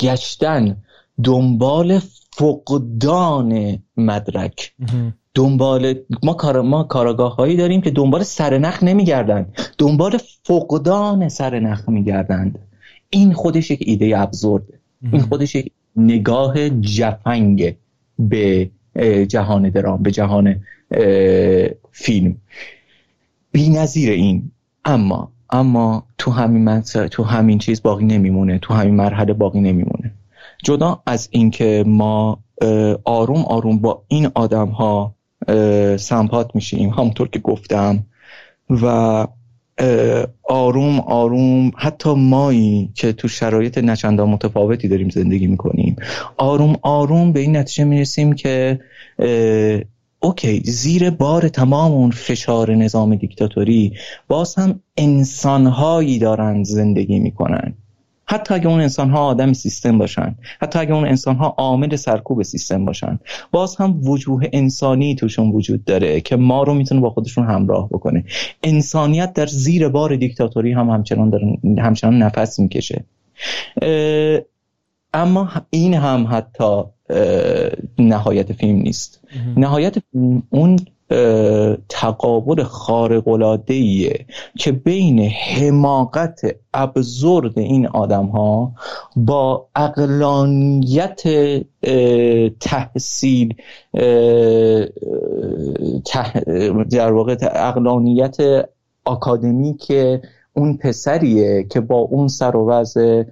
گشتن دنبال فقدان مدرک. دنبال ما کار ما کاراگاه هایی داریم که دنبال سرنخ نمیگردن. دنبال فقدان سرنخ میگردند. این خودش یک ایده ابزورده این خودش یک نگاه جفنگ به جهان درام به جهان فیلم. بی نظیر این. اما اما تو همین تو همین چیز باقی نمیمونه تو همین مرحله باقی نمیمونه. جدا از اینکه ما آروم آروم با این آدم ها سمپات میشیم همونطور که گفتم و آروم آروم حتی مایی که تو شرایط نچندان متفاوتی داریم زندگی می‌کنیم. آروم آروم به این نتیجه می‌رسیم که اوکی زیر بار تمام اون فشار نظام دیکتاتوری باز هم انسانهایی دارن زندگی می‌کنن. حتی اگه اون انسان ها آدم سیستم باشن حتی اگه اون انسان ها عامل سرکوب سیستم باشن باز هم وجوه انسانی توشون وجود داره که ما رو می‌تونه با خودشون همراه بکنه. انسانیت در زیر بار دیکتاتوری هم همچنان همچنان نفس می‌کشه. اما این هم حتی نهایت فیلم نیست. نهایت فیلم اون تقابل خارق که بین حماقت ابزرد این آدم ها با اقلانیت تحصیل در واقع اقلانیت که اون پسریه که با اون سر و وضع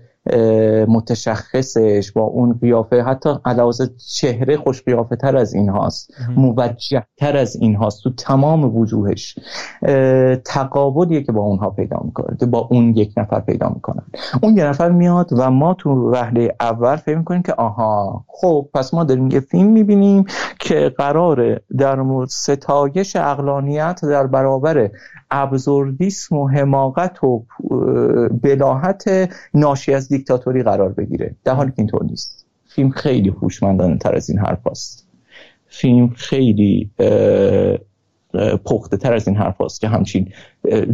متشخصش با اون قیافه. حتی علاوه چهره خوش قیافه تر از این هاست موجه تر از این هاست تو تمام وجوهش. تقابلیه که با اونها پیدا می‌کنه. با اون یک نفر پیدا می‌کنن. اون یک نفر میاد و ما تو وهله اول فکر می‌کنیم که آها خب پس ما داریم یه فیلم می‌بینیم که قراره در مورد ستایش اقلانیت در برابر ابزوردیسم و حماقت و بلاحت ناشی از دیکتاتوری قرار بگیره. در حالی که اینطور نیست. فیلم خیلی هوشمندانه تر از این حرف هست. فیلم خیلی پخته تر از این حرف هست که همچین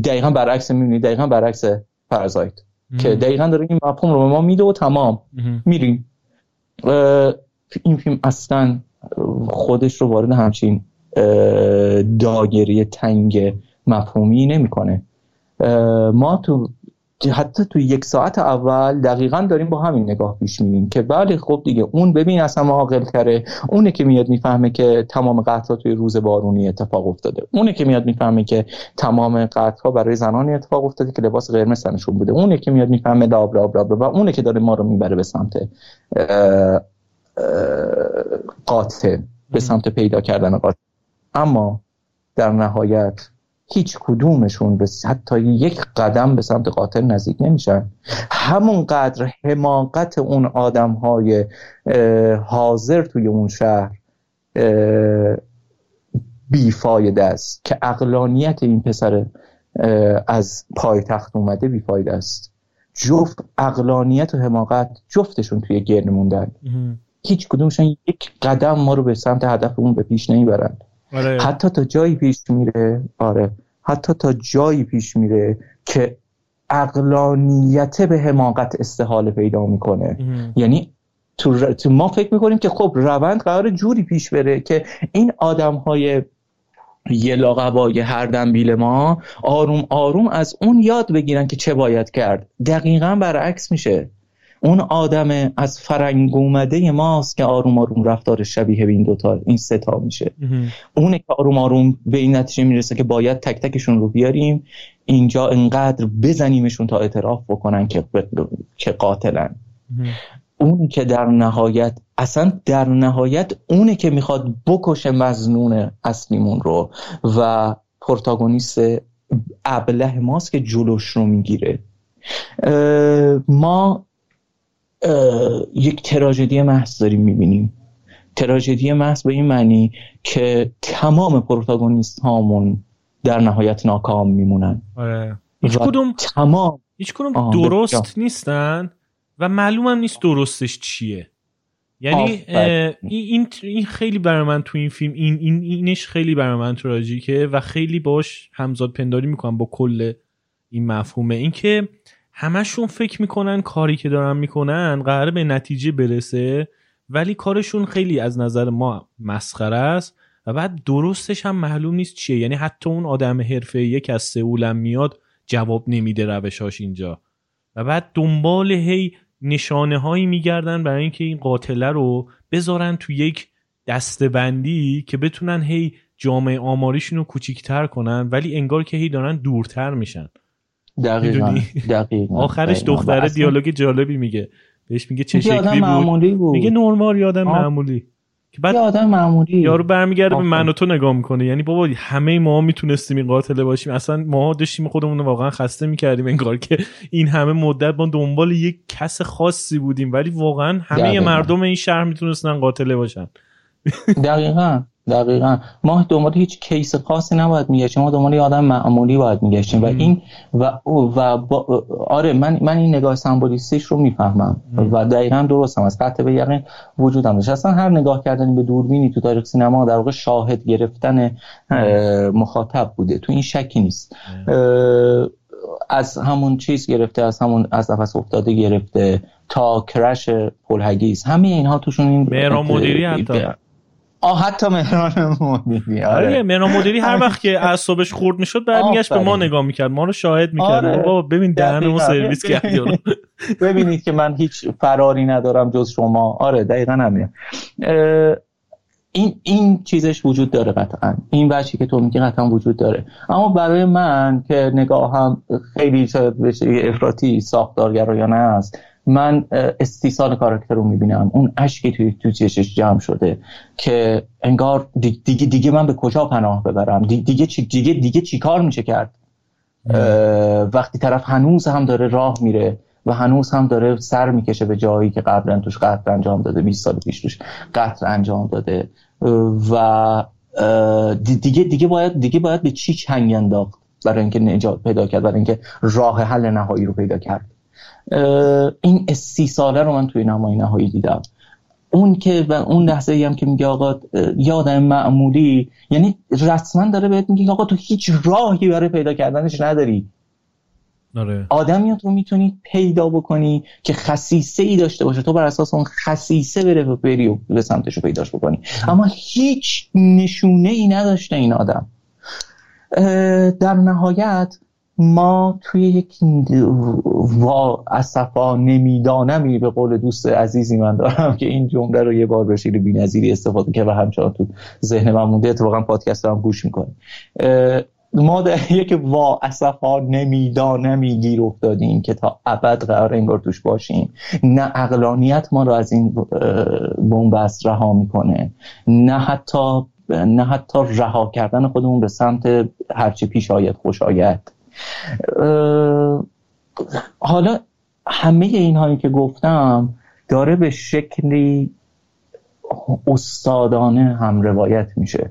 دقیقا برعکس می‌بینید دقیقا برعکس پرازایت. که دقیقا داره این مفهوم رو ما میده و تمام. میریم. این فیلم اصلا خودش رو وارد همچین داگری تنگ مفهومی نمی‌کنه. ما تو حتی تو یک ساعت اول دقیقا داریم با همین نگاه پیش میریم که بله خب دیگه اون ببین اصلا عاقل کره اونه که میاد می‌فهمه که تمام قتل توی روز بارونی اتفاق افتاده. اونه که میاد می‌فهمه که تمام قتل برای زنانی اتفاق افتاده که لباس قرمز تنشون بوده. اونه که میاد می‌فهمه لاب لاب لاب و اونه که داره ما رو می‌بره به سمت قاتل به سمت پیدا کردن قاتل. اما در نهایت هیچ کدومشون به حتی یک قدم به سمت قاتل نزدیک نمیشن. همونقدر حماقت اون آدم های حاضر توی اون شهر بیفایده است که اقلانیت این پسر از پایتخت اومده بیفایده است. جفت اقلانیت و حماقت جفتشون توی گرد موندن. هیچ کدومشون یک قدم ما رو به سمت هدفمون به پیش نمی‌برند آره. حتی تا جایی پیش میره آره. حتی تا جایی پیش میره که اقلانیت به حماقت استحاله پیدا می‌کنه. یعنی تو, تو ما فکر می‌کنیم که خب روند قرار جوری پیش بره که این آدم های یه لاغبای هر دنبیل ما آروم آروم از اون یاد بگیرن که چه باید کرد. دقیقا برعکس میشه. اون آدم از فرنگ اومده ماست که آروم آروم رفتار شبیه به این دوتا این ستا میشه. اونه که آروم آروم به این نتیجه می‌رسه که باید تک تکشون رو بیاریم اینجا انقدر بزنیمشون تا اعتراف بکنن که, که قاتلن. اون که در نهایت اصلا در نهایت اونه که می‌خواد بکشه مزنون اصلیمون رو و پروتاگونیست ابله ماست که جلوش رو می‌گیره. ما یک تراژدی محض داریم می‌بینیم. تراژدی محض به این معنی که تمام پروتاگونیست هامون در نهایت ناکام میمونن. آره. هیچ کدوم تمام هیچ کدوم درست نیستن و معلوم هم نیست درستش چیه. یعنی این این خیلی برای من تو این فیلم این, این اینش خیلی برای من تراژیکه و خیلی باش همزاد پنداری می‌کنم با کل این مفهومه. اینکه همشون فکر می‌کنن کاری که دارن می‌کنن قراره به نتیجه برسه ولی کارشون خیلی از نظر ما مسخره است و بعد درستش هم معلوم نیست چیه. یعنی حتی اون آدم حرفه که از سئولم میاد جواب نمیده روشاش اینجا. و بعد دنبال هی نشانه هایی میگردن برای اینکه این قاتله رو بذارن تو یک دستبندی که بتونن هی جامعه آماریشون رو کوچیکتر کنن ولی انگار که هی دارن دورتر میشن. دقیقا, دقیقا. آخرش دختره دیالوگ جالبی میگه. بهش میگه چه شکلی بود. بود. میگه نرمال یادم معمولی. که بعد آدم معمولی. یارو برمیگرده به من و تو نگاه می‌کنه. یعنی بابا همه ما می‌تونستیم این قاتله باشیم. اصلا ما داشتیم خودمون واقعا خسته می‌کردیم انگار که این همه مدت ما دنبال یک کس خاصی بودیم. ولی واقعا همه مردم این شهر می‌تونستن قاتله باشن. دقیقا. دقیقا. ما دنبال هیچ کیس خاصی نباید میگشتیم. ما دنبال آدم معمولی باید میگشتیم. و این و و آره من من این نگاه سمبولیستیش رو می‌فهمم. و دقیقا درستم. از قطع به یقین وجودم داشت. اصلا هر نگاه کردنی به دوربینی تو تاریخ سینما در واقع شاهد گرفتن مخاطب بوده. تو این شکی نیست. از همون چیز گرفته از همون از نفس افتاده گرفته. تا کرش پلهگیز. همه اینها توشون این مهران مدیری حتی. آه حتی مهران مدیری آره, آره، مهران مدیری هر وقت که اعصابش خورد می‌شد برمیگشت به ما نگاه می‌کرد ما رو شاهد می‌کرد. آره. بابا ببین دهنمو سرویس کردی ببینید که من هیچ فراری ندارم جز شما. آره دقیقا همین این این چیزش وجود داره قطعا. این بچی که تو میگی قطعا وجود داره. اما برای من که نگاه هم خیلی شاید افراطی ساختارگرایانه است من استیصال کاراکتر رو می‌بینم. اون اشکی توی تو چشش جمع شده که انگار دیگه دیگه من به کجا پناه ببرم؟ دیگه چی دیگه دیگه چی کار میشه کرد؟ وقتی طرف هنوز هم داره راه میره و هنوز هم داره سر می‌کشه به جایی که قبلا توش قتل انجام داده 20 سال پیش توش قتل انجام داده و دیگه دیگه باید دیگه باید به چی چنگ انداخت برای اینکه نجات پیدا کرد برای اینکه راه حل نهایی رو پیدا کرد. این سی ساله رو من توی نمای نهایی دیدم. اون که و اون لحظه ای هم که میگه آقا یادم معمولی یعنی رسما داره بهت میگه آقا تو هیچ راهی برای پیدا کردنش نداری. آره. آدمی رو می‌تونی پیدا بکنی که خصیصه ای داشته باشه. تو بر اساس اون خصیصه بره و بری و به سمتش رو پیداش بکنی. اما هیچ نشونه ای نداشته این آدم. در نهایت ما توی یک وا اصفا نمیدانمی به قول دوست عزیزی من دارم که این جمله رو یه بار به شکل بی‌نظیری استفاده که و همچنان تو ذهن من مونده. اتفاقا پادکست هم گوش می‌کنیم ما در یک وا اصفا نمیدانمی گیر افتادیم که تا ابد قرار انگار توش باشیم. نه اقلانیت ما رو از این بومبست رها می‌کنه. نه حتی نه حتی رها کردن خودمون به سمت هرچی پیش آید خوش آید. حالا همه اینهایی که گفتم داره به شکلی استادانه هم روایت میشه.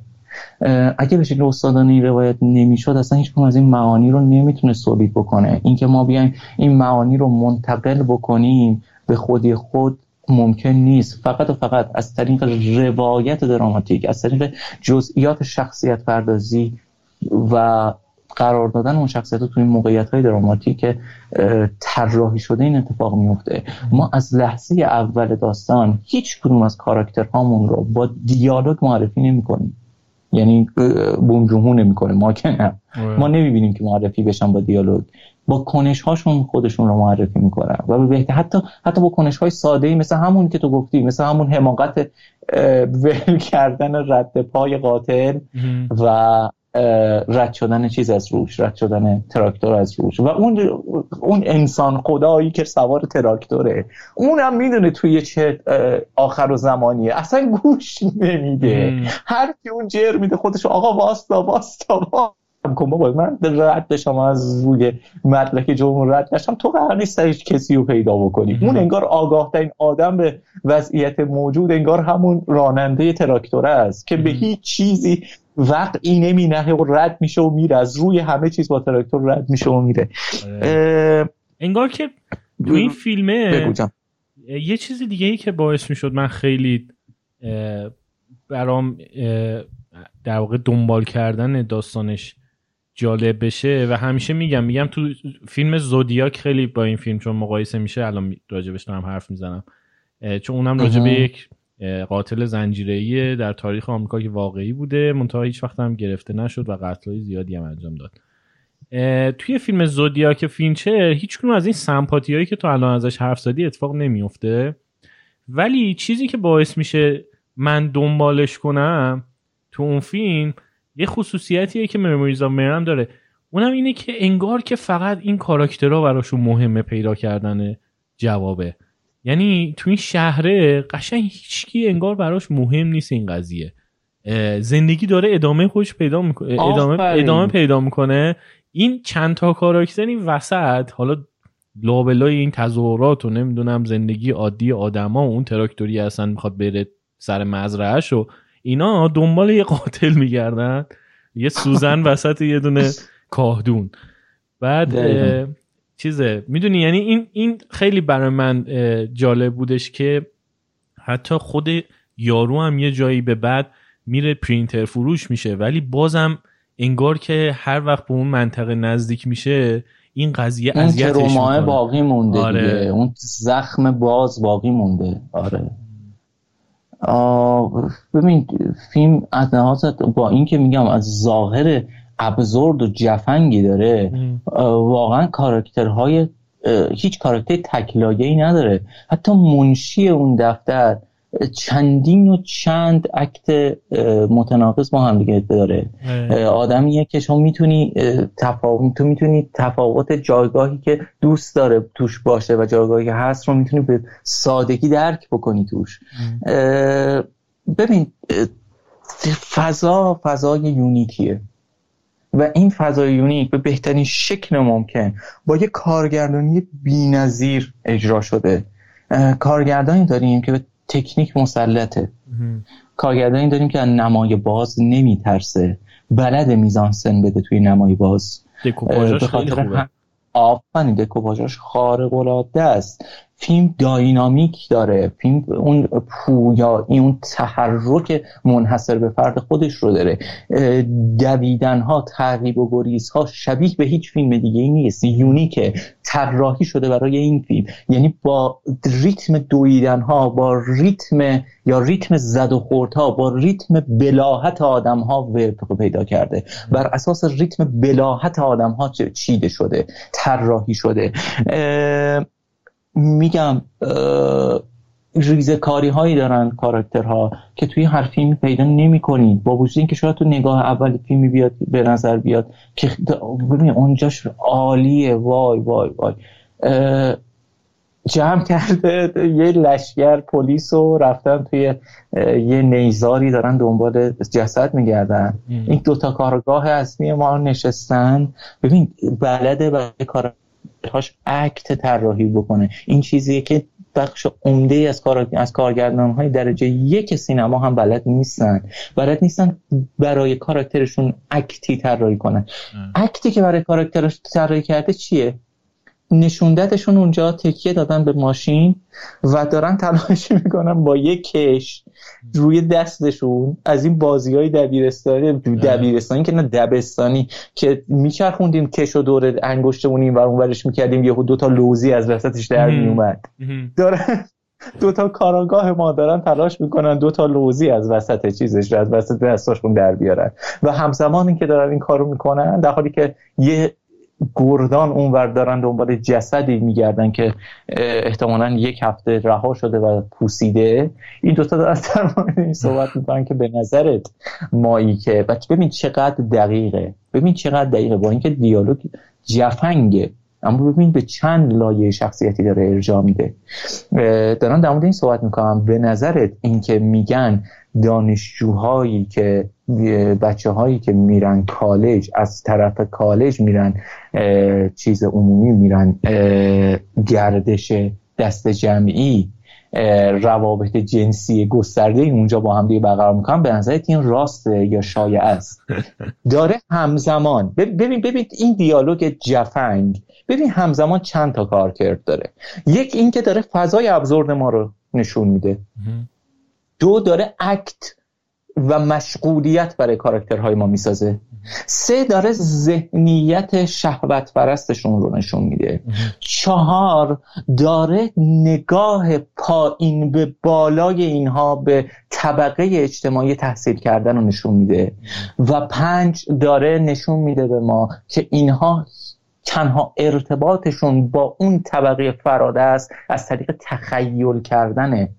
اگه به شکل استادانه این روایت نمی‌شد اصلا هیچ از این معانی رو نمی‌تونه سولید بکنه. اینکه ما بیایم این معانی رو منتقل بکنیم به خودی خود ممکن نیست. فقط و فقط از طریق روایت دراماتیک از طریق جزئیات شخصیت پردازی و قرار دادن اون شخصیت تو این موقعیت های دراماتیک طراحی شده این اتفاق میفته ما از لحظه اول داستان هیچ کدوم از کاراکترهامون رو با دیالوگ معرفی نمی کنیم یعنی بوم جمهور نمی‌کنه ما که نه. آره. ما نمی‌بینیم که معرفی بشن با دیالوگ. با کنش هاشون خودشون رو معرفی می‌کنن. و به حتی حتی با کنش های ساده ای مثل همون که تو گفتی مثل همون حماقت ول کردن رد پای قاتل و رد شدن چیز از روش رد شدن تراکتور از روش. و اون اون انسان خدایی که سوار تراکتوره. اونم می‌دونه توی چه آخر و زمانیه. اصلا گوش نمیده. هر کی اون جر میده خودش آقا واستا واستا کن بابا من رد بشم از روی مدرک جمهور رد نشم. تو قرار نیست هیچ کسی رو پیدا بکنی. اون انگار آگاه ترین آدم به وضعیت موجود انگار همون راننده تراکتوره است که به هیچ چیزی وقعی نمی نه و رد میشه و میره. از روی همه چیز با تراکتور رد میشه و میره. آره. انگار که تو این فیلمه یه چیز دیگه ای که باعث می‌شد من خیلی برام در واقع دنبال کردن داستانش جالب بشه و همیشه میگم میگم تو فیلم زودیاک خیلی با این فیلم چون مقایسه میشه الان راجبش دارم حرف می‌زنم چون اونم راجب یک قاتل زنجیره‌ای در تاریخ آمریکا که واقعی بوده منتها هیچ وقت هم گرفته نشد و قتل‌های زیادی هم انجام داد. توی فیلم زودیاک فینچر هیچ از این سمپاتی هایی که تو الان ازش حرف زدی اتفاق نمیفته ولی چیزی که باعث میشه من دنبالش کنم تو اون فیلم یه خصوصیتیه که مموریز مرم داره. اونم اینه که انگار که فقط این کاراکترها براشون مهمه پیدا کردن جوابه. یعنی تو این شهره قشنگ هیچکی انگار براش مهم نیست این قضیه. زندگی داره ادامه خودش پیدا می‌کنه ادامه, ادامه پیدا می‌کنه. این چند تا کاراکتر این وسط حالا لابلای این تظاهرات و نمی‌دونم زندگی عادی آدما و اون تراکتوری اصلا می‌خواد بره سر مزرعهش و اینا دنبال یه قاتل میگردن. یه سوزن وسط یه دونه کاهدون. بعد چیزه. می‌دونی یعنی این این خیلی برای من جالب بودش که حتی خود یارو هم یه جایی به بعد میره پرینتر فروش میشه. ولی بازم انگار که هر وقت به اون منطقه نزدیک میشه این قضیه اذیتش می‌کنه. باقی مونده آره. اون زخم باز باقی مونده. آره. ببین فیلم از با اینکه میگم از ظاهر ابزورد و جفنگی داره واقعا کاراکترهای هیچ کاراکتر تکلایه ای نداره. حتی منشی اون دفتر چندین و چند عکت متناقض با هم دیگه داره. آدمیه که شما می‌تونی تفاوت تو می‌تونی تفاوت جایگاهی که دوست داره توش باشه و جایگاهی که هست رو می‌تونی به سادگی درک بکنی توش. ببین فضا فضای یونیکیه. و این فضای یونیک به بهترین شکل ممکن با یه کارگردانی بینظیر اجرا شده. کارگردانی داریم که به تکنیک مسلطه. کارگردانی داریم که نمای باز نمیترسه. بلد میزان سن بده توی نمای باز. دکوپاژاش خیلی خوبه. آفرین دکوپاژاش خارق العاده است. فیلم داینامیک داره. فیلم اون پویایی اون تحرک منحصر به فرد خودش رو داره. دویدن ها تعقیب و گریز ها شبیه به هیچ فیلم دیگه ای نیست. یونیکه. طراحی شده برای این فیلم. یعنی با ریتم دویدن ها با ریتم یا ریتم زد و خورد ها با ریتم بلاحت آدم ها پیدا کرده. بر اساس ریتم بلاحت آدم ها چیده شده. طراحی شده. میگم ریزکاری هایی دارن کاراکترها که توی هر فیلم پیدا نمی کنید با وجود اینکه شاید تو نگاه اول فیلمی بیاد به نظر بیاد که ببین اونجاش عالیه. وای وای وای. جمع کرده یه لشگر پلیس رو رفتن توی یه نیزاری دارن دنبال جسد میگردن. این دوتا کارگاه اصلی ما نشستن. ببین بلده برای کار هاش اکت طراحی بکنه. این چیزیه که بخش عمده از کار از کارگردان های درجه یک سینما هم بلد نیستن. بلد نیستن برای کاراکترشون اکتی طراحی کنن. اکتی که برای کاراکترش طراحی کرده چیه؟ نشوندتشون اونجا تکیه دادن به ماشین و دارن تلاش می‌کنن با یک کش روی دستشون از این بازی های دبیرستانی دبیرستانی که نه دبستانی که میچرخوندیم کش و دور انگشتمون و اون ورش می‌کردیم یهو دوتا لوزی از وسطش در میومد دارن دوتا کاراگاه ما دارن تلاش می‌کنن دوتا لوزی از وسط چیزش از وسط دستاشون در بیارن. و همزمان که دارن این کارو می‌کنن در حالی که یه گردان اونور دارن دنبال جسدی میگردن که احتمالا یک هفته رها شده و پوسیده. این دوتا دارن در مورد این صحبت می‌کنن که به نظرت مایی که ببین چقدر دقیقه. ببین چقدر دقیقه. با اینکه دیالوگ جفنگه اما ببین به چند لایه شخصیتی داره ارجاع میده. دارن در مورد این صحبت می‌کنم به نظرت اینکه میگن دانشجوهایی که بچه هایی که میرن کالج از طرف کالج میرن چیز عمومی میرن گردش دست جمعی روابط جنسی گسترده اونجا با هم دیگه برقرار می‌کنن. به نظرت این راسته یا شایع است؟ داره همزمان. ببین ببین این دیالوگ جفنگ. ببین همزمان چند تا کار کرد داره. یک این که داره فضای ابزورد ما رو نشون میده. دو داره اکت و مشغولیت برای کاراکترهای ما می‌سازه. سه داره ذهنیت شهوت پرستشون رو نشون میده. چهار داره نگاه پایین به بالای اینها به طبقه اجتماعی تحصیل کردن رو نشون میده. و پنج داره نشون میده به ما که اینها تنها ارتباطشون با اون طبقه فراده است از طریق تخیل کردنه.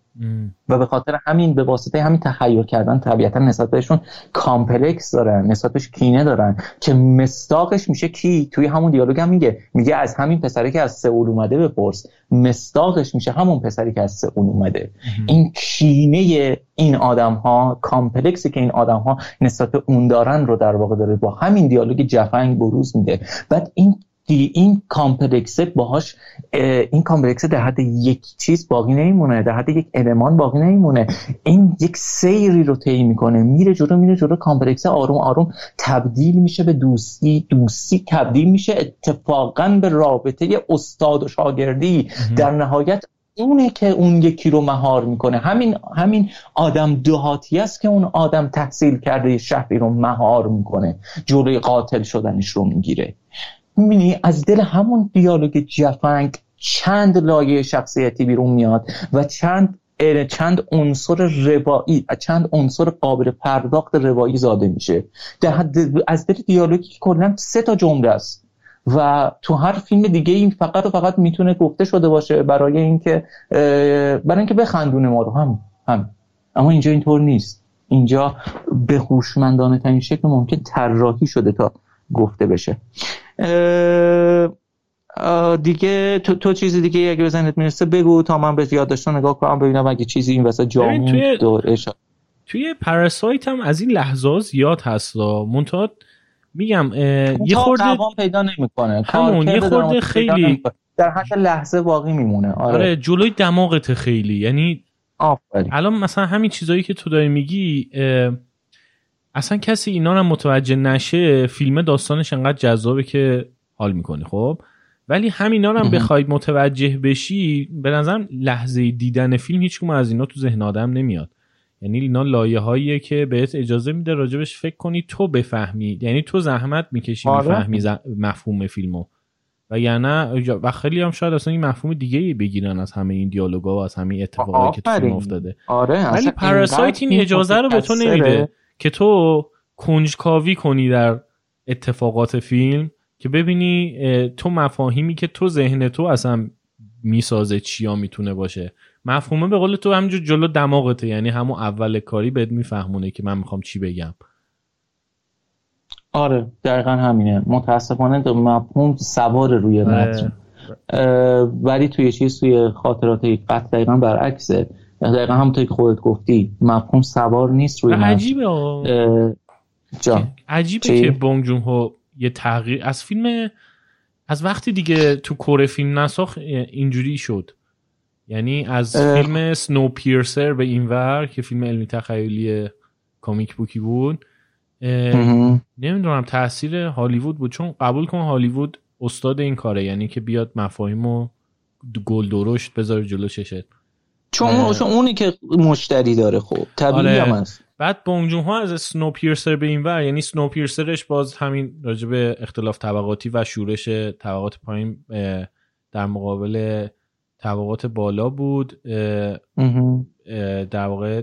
و به خاطر همین به واسطه همین تخیل کردن طبیعتا نسبت بهشون complex دارن نسبت بهش کینه دارن. که مصداقش میشه کی؟ توی همون دیالوگ هم میگه. میگه از همین پسری که از سئول اومده بپرس. مصداقش میشه همون پسری که از سئول اومده. این کینه این آدم ها complex ی که این آدم ها نسبت اون دارن رو در واقع داره با همین دیالوگ جفنگ بروز میده. بعد این این complex ه باهاش این کامپلکسه در حد یک چیز باقی نمیمونه در حد یک المان باقی نمیمونه. این یک سیری رو طی می‌کنه میره جلو میره جلو کامپلکسه آروم آروم تبدیل میشه به دوستی دوستی تبدیل میشه اتفاقا به رابطه استاد و شاگردی. در نهایت اونه که اون یکی رو مهار می‌کنه. همین همین آدم دهاتی است که اون آدم تحصیل کرده شهری رو مهار می‌کنه. جلوی قاتل شدنش رو می‌گیره. می‌بینی از دل همون دیالوگ جفنگ چند لایه شخصیتی بیرون میاد و چند چند عنصر روایی چند عنصر قابل پرداخت روایی زاده میشه. در از دل دیالوگی که کلا سه تا جمله است. و تو هر فیلم دیگه این فقط و فقط می‌تونه گفته شده باشه برای اینکه برای اینکه بخندونه ما رو. هم هم اما اینجا اینطور نیست. اینجا به هوشمندانه ترین شکل ممکن طراحی شده تا گفته بشه. دیگه تو, تو چیزی دیگه اگه بزنید می‌رسه بگو تا من به یادداشت‌ها نگاه کنم ببینم اگه چیزی این وسط جا توی توی پاراسایت هم از این لحظه زیاد هست منتها میگم یه خورده پیدا نمی‌کنه. همون یه خورده خیلی در حد لحظه باقی میمونه. آره, آره جلوی دماغت خیلی. یعنی آفرین. الان مثلا همین چیزایی که تو داری میگی اصلا کسی اینا رو متوجه نشه فیلم داستانش انقدر جذابه که حال می‌کنی خب؟ ولی همینا هم بخواید متوجه بشی به نظرم لحظه دیدن فیلم هیچ از اینا تو ذهن آدم نمیاد. یعنی اینا لایه هاییه که بهت اجازه میده راجبش فکر کنی تو بفهمی. یعنی تو زحمت می‌کشی آره. می‌فهمی مفهوم فیلمو. و یعنی و خیلی هم شاید اصلا این مفهوم دیگه بگیرن از همه این دیالوگا و از همه اتفاقاتی که تو فیلم افتاده. آره ولی پاراسایت این اجازه رو به تو نمیده. که تو کنجکاوی کنی در اتفاقات فیلم که ببینی تو مفاهیمی که تو ذهن تو اصلا می‌سازه چیا می‌تونه باشه. مفهومه به قول تو همینجور جلو دماغته یعنی همون اول کاری بهت میفهمونه که من می‌خوام چی بگم. آره دقیقا همینه. متاسفانه تو مفهوم سوار روی آره. متن. ولی توی چیز توی خاطرات قطع دقیقا برعکسه. دقیقا همونطور که خودت گفتی مفهوم سوار نیست روی عجیبه. عجیبه که بونگ جون ها یه تغییر از فیلم از وقتی دیگه تو کره فیلم نساخ اینجوری شد. یعنی از فیلم سنو پیرسر به این ور که فیلم علمی تخیلی کامیک بوکی بود نمی‌دونم تاثیر هالیوود بود چون قبول کن هالیوود استاد این کاره یعنی که بیاد مفاهیم و گل درشت بذاره جلو چشت. چون اونی که مشتری داره خب طبیعی آره. هم هست. بعد بونجون ها از سنو پیرسر به این ور یعنی سنو پیرسرش باز همین راجب اختلاف طبقاتی و شورش طبقات پایین در مقابل طبقات بالا بود در واقع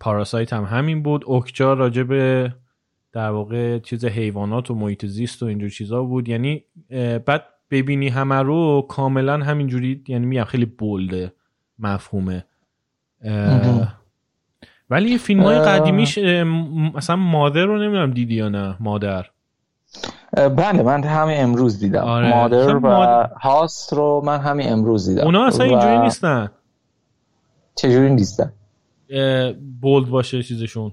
پاراسایت هم همین بود. اوکجا راجع به در واقع چیز حیوانات و محیط زیست و اینجور چیزا بود. یعنی بعد ببینی همه رو کاملا همینجوری یعنی میگم خیلی بولده مفهومه. ولی این فیلم های قدیمیش مثلا مادر رو نمی‌دونم دیدی یا نه مادر. بله من همین امروز دیدم. آره. مادر و هاست رو من همین امروز دیدم. اونا اصلا اینجوری نیستن. چجوری نیستن؟ بولد باشه چیزشون.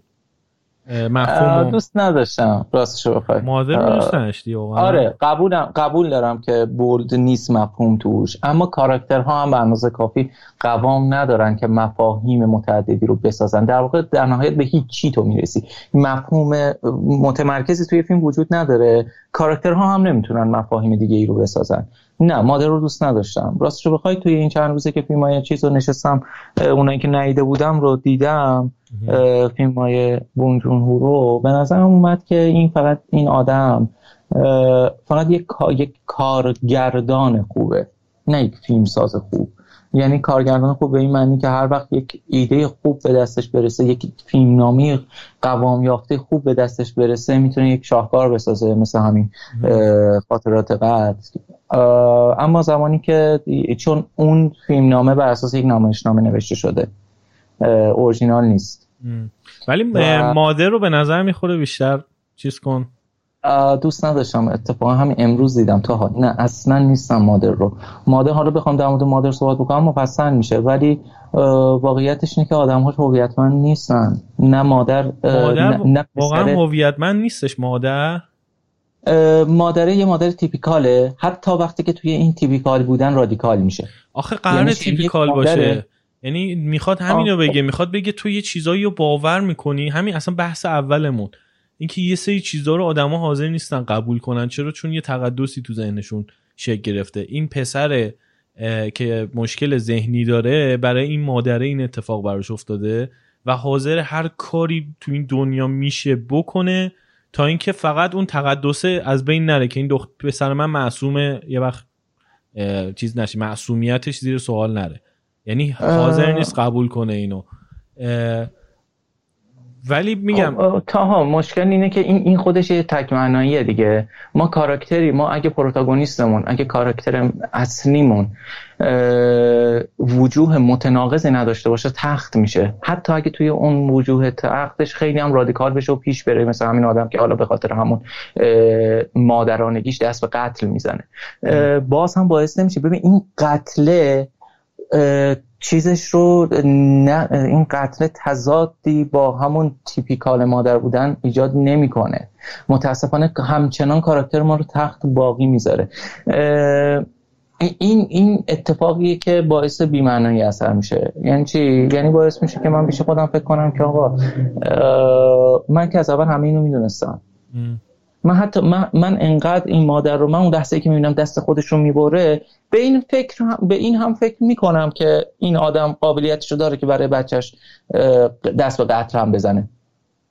مفهوم دوست نداشتم. راستشو بخوای. مادر نداشتی آره قبولم قبول دارم که بولد نیست مفهوم توش. اما کاراکترها هم به اندازه کافی قوام ندارن که مفاهیم متعددی رو بسازن. در واقع در نهایت به هیچ چی تو می‌رسی. مفهوم متمرکزی توی فیلم وجود نداره. کاراکترها هم نمی‌تونن مفاهیم دیگه ای رو بسازن. نه مادر رو دوست نداشتم. راستش رو بخوای توی این چند روزه که فیلم های چیز رو نشستم اونایی که ندیده بودم رو دیدم فیلم های بونجون رو. به نظرم اومد که این فقط این آدم فقط یک, یک کارگردان خوبه. نه یک فیلم ساز خوب. یعنی کارگردان خوب به این معنی که هر وقت یک ایده خوب به destش برسه یک فیلمنامه قوام یافته خوب به دستش برسه می‌تونه یک شاهکار بسازه مثل همین خاطرات قد اما زمانی که چون اون فیلمنامه بر اساس یک نامشنامه نوشته شده اورجینال نیست. ولی مادر رو به نظر می‌خوره بیشتر چیز کن. دوست نداشتم اتفاقا همین امروز دیدم تا حال نه اصلا نیستم مادر رو. مادر حالا بخوام در مورد مادر صحبت بکنم مفصل میشه ولی واقعیتش اینه که آدم ها هویتمند نیستن. نه مادر, مادر نه واقعا هویتمند نیستش مادر؟ مادره یه مادر تیپیکاله. حتی وقتی که توی این تیپیکال بودن رادیکال میشه. آخه قرار یعنی تیپیکال باشه. یعنی می‌خواد همینو بگه می‌خواد بگه تو یه چیزایی رو باور می‌کنی. همین اصلا بحث اولمون. اینکه یه سری چیزا رو آدما حاضر نیستن قبول کنن. چرا؟ چون یه تقدسی تو ذهنشون شکل گرفته. این پسر که مشکل ذهنی داره برای این مادره این اتفاق براش افتاده و حاضر هر کاری تو این دنیا میشه بکنه تا اینکه فقط اون تقدسه از بین نره که این دختر پسر من معصومه یه وقت چیز نشه معصومیتش زیر سوال نره. یعنی حاضر نیست قبول کنه اینو. ولی میگم خب، تاها مشکل اینه که این این خودش یه تک معناییه دیگه. ما کاراکتری ما اگه پروتاگونیستمون اگه کاراکتر اصلیمون وجوه متناقضی نداشته باشه تخت میشه. حتی اگه توی اون وجوه تختش خیلی هم رادیکال بشه و پیش بره مثل همین آدم که حالا به خاطر همون مادرانگیش دست به قتل می‌زنه. باز هم باعث نمیشه. ببین این قتله چیزش رو نه این قتل تضادی با همون تیپیکال مادر بودن ایجاد نمی‌کنه. متاسفانه همچنان کاراکتر ما رو تخت باقی می‌ذاره. این این اتفاقیه که باعث بی‌معنایی اثر میشه. یعنی چی؟ یعنی باعث میشه که من پیش خودم فکر کنم که آقا من که از اول همه اینو می‌دونستم. من حتی من, من انقدر این مادر رو من اون لحظه که می‌بینم دست خودش رو می‌بره به این فکر هم به این هم فکر می‌کنم که این آدم قابلیتش رو داره که برای بچهش دست به هم بزنه.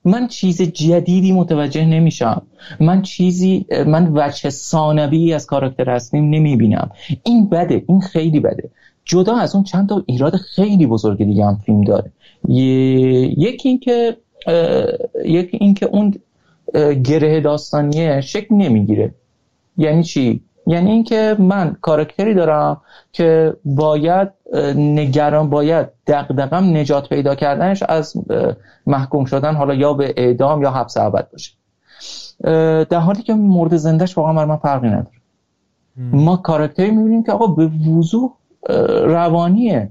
من چیز جدیدی متوجه نمیشم. من چیزی من وجه ثانوی از کاراکتر هستیم نمی‌بینم. این بده. این خیلی بده. جدا از اون چند تا ایراد خیلی بزرگ دیگه هم فیلم داره. یکی اینکه یکی اینکه اون گره داستانیه شکل نمی‌گیره. یعنی چی؟ یعنی اینکه من کارکتری دارم که باید نگران باید دقدقم نجات پیدا کردنش از محکوم شدن حالا یا به اعدام یا حبس ابد باشه. در حالی که مورد زندهش واقعا بر من فرقی نداره. ما کارکتری می‌بینیم که آقا به وضوح روانیه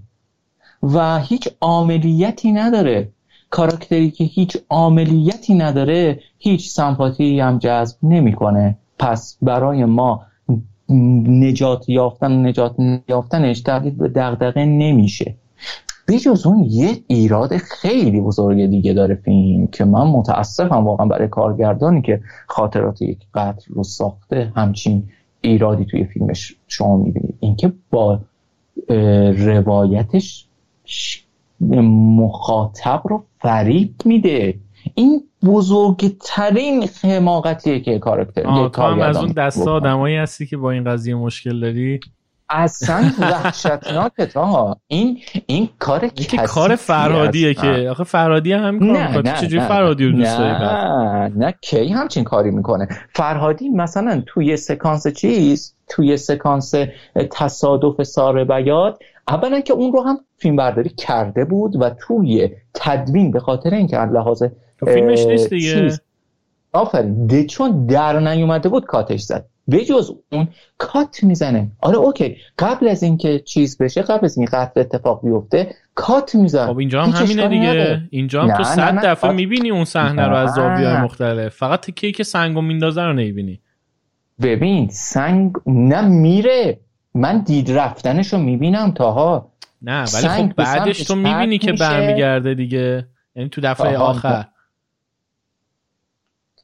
و هیچ عاملیتی نداره. کاراکتری که هیچ عاملیتی نداره هیچ سمپاتی هم جذب نمی‌کنه. پس برای ما نجات یافتن نجات یافتنش تبدیل به دغدغه نمیشه. بجز اون یه ایراد خیلی بزرگ دیگه داره فیلم که من متاسفم واقعا برای کارگردانی که خاطرات یک قتل رو ساخته همچین ایرادی توی فیلمش شما می‌بینید. اینکه با روایتش مخاطب رو فریب میده. این بزرگترین حماقتیه که کارکتر تو هم از اون دسته آدمایی هستی که با این قضیه مشکل داری؟ اصلا وحشتناکه تا. این این کار که کار فرهادیه که. آخه فرهادی هم کار نه می‌کنه. چجوری فرهادی رو دوست داری نه نه کی همچین کاری می‌کنه؟ فرهادی مثلا توی سکانس چیز توی سکانس تصادف ساره بیاد. اولا که اون رو هم فیلم برداری کرده بود و توی تدوین به خاطر اینکه از لحاظ فیلمش نیست دیگه؟ آفرین. چون در نیومده بود کاتش زد. بجز اون کات می‌زنه. آره اوکی. قبل از اینکه چیز بشه قبل از این قتل اتفاق بیفته کات می‌زنه. خب اینجا هم همینه دیگه. اینجا هم تو صد دفعه می‌بینی اون صحنه رو از زاویه‌های مختلف. فقط تکی که سنگو میندازه رو نمی‌بینی. ببین سنگ نه میره. من دید رفتنش رو می‌بینم تاها. نه ولی خب بعدش تو می‌بینی که برمیگرده دیگه. یعنی تو دفعه آخر.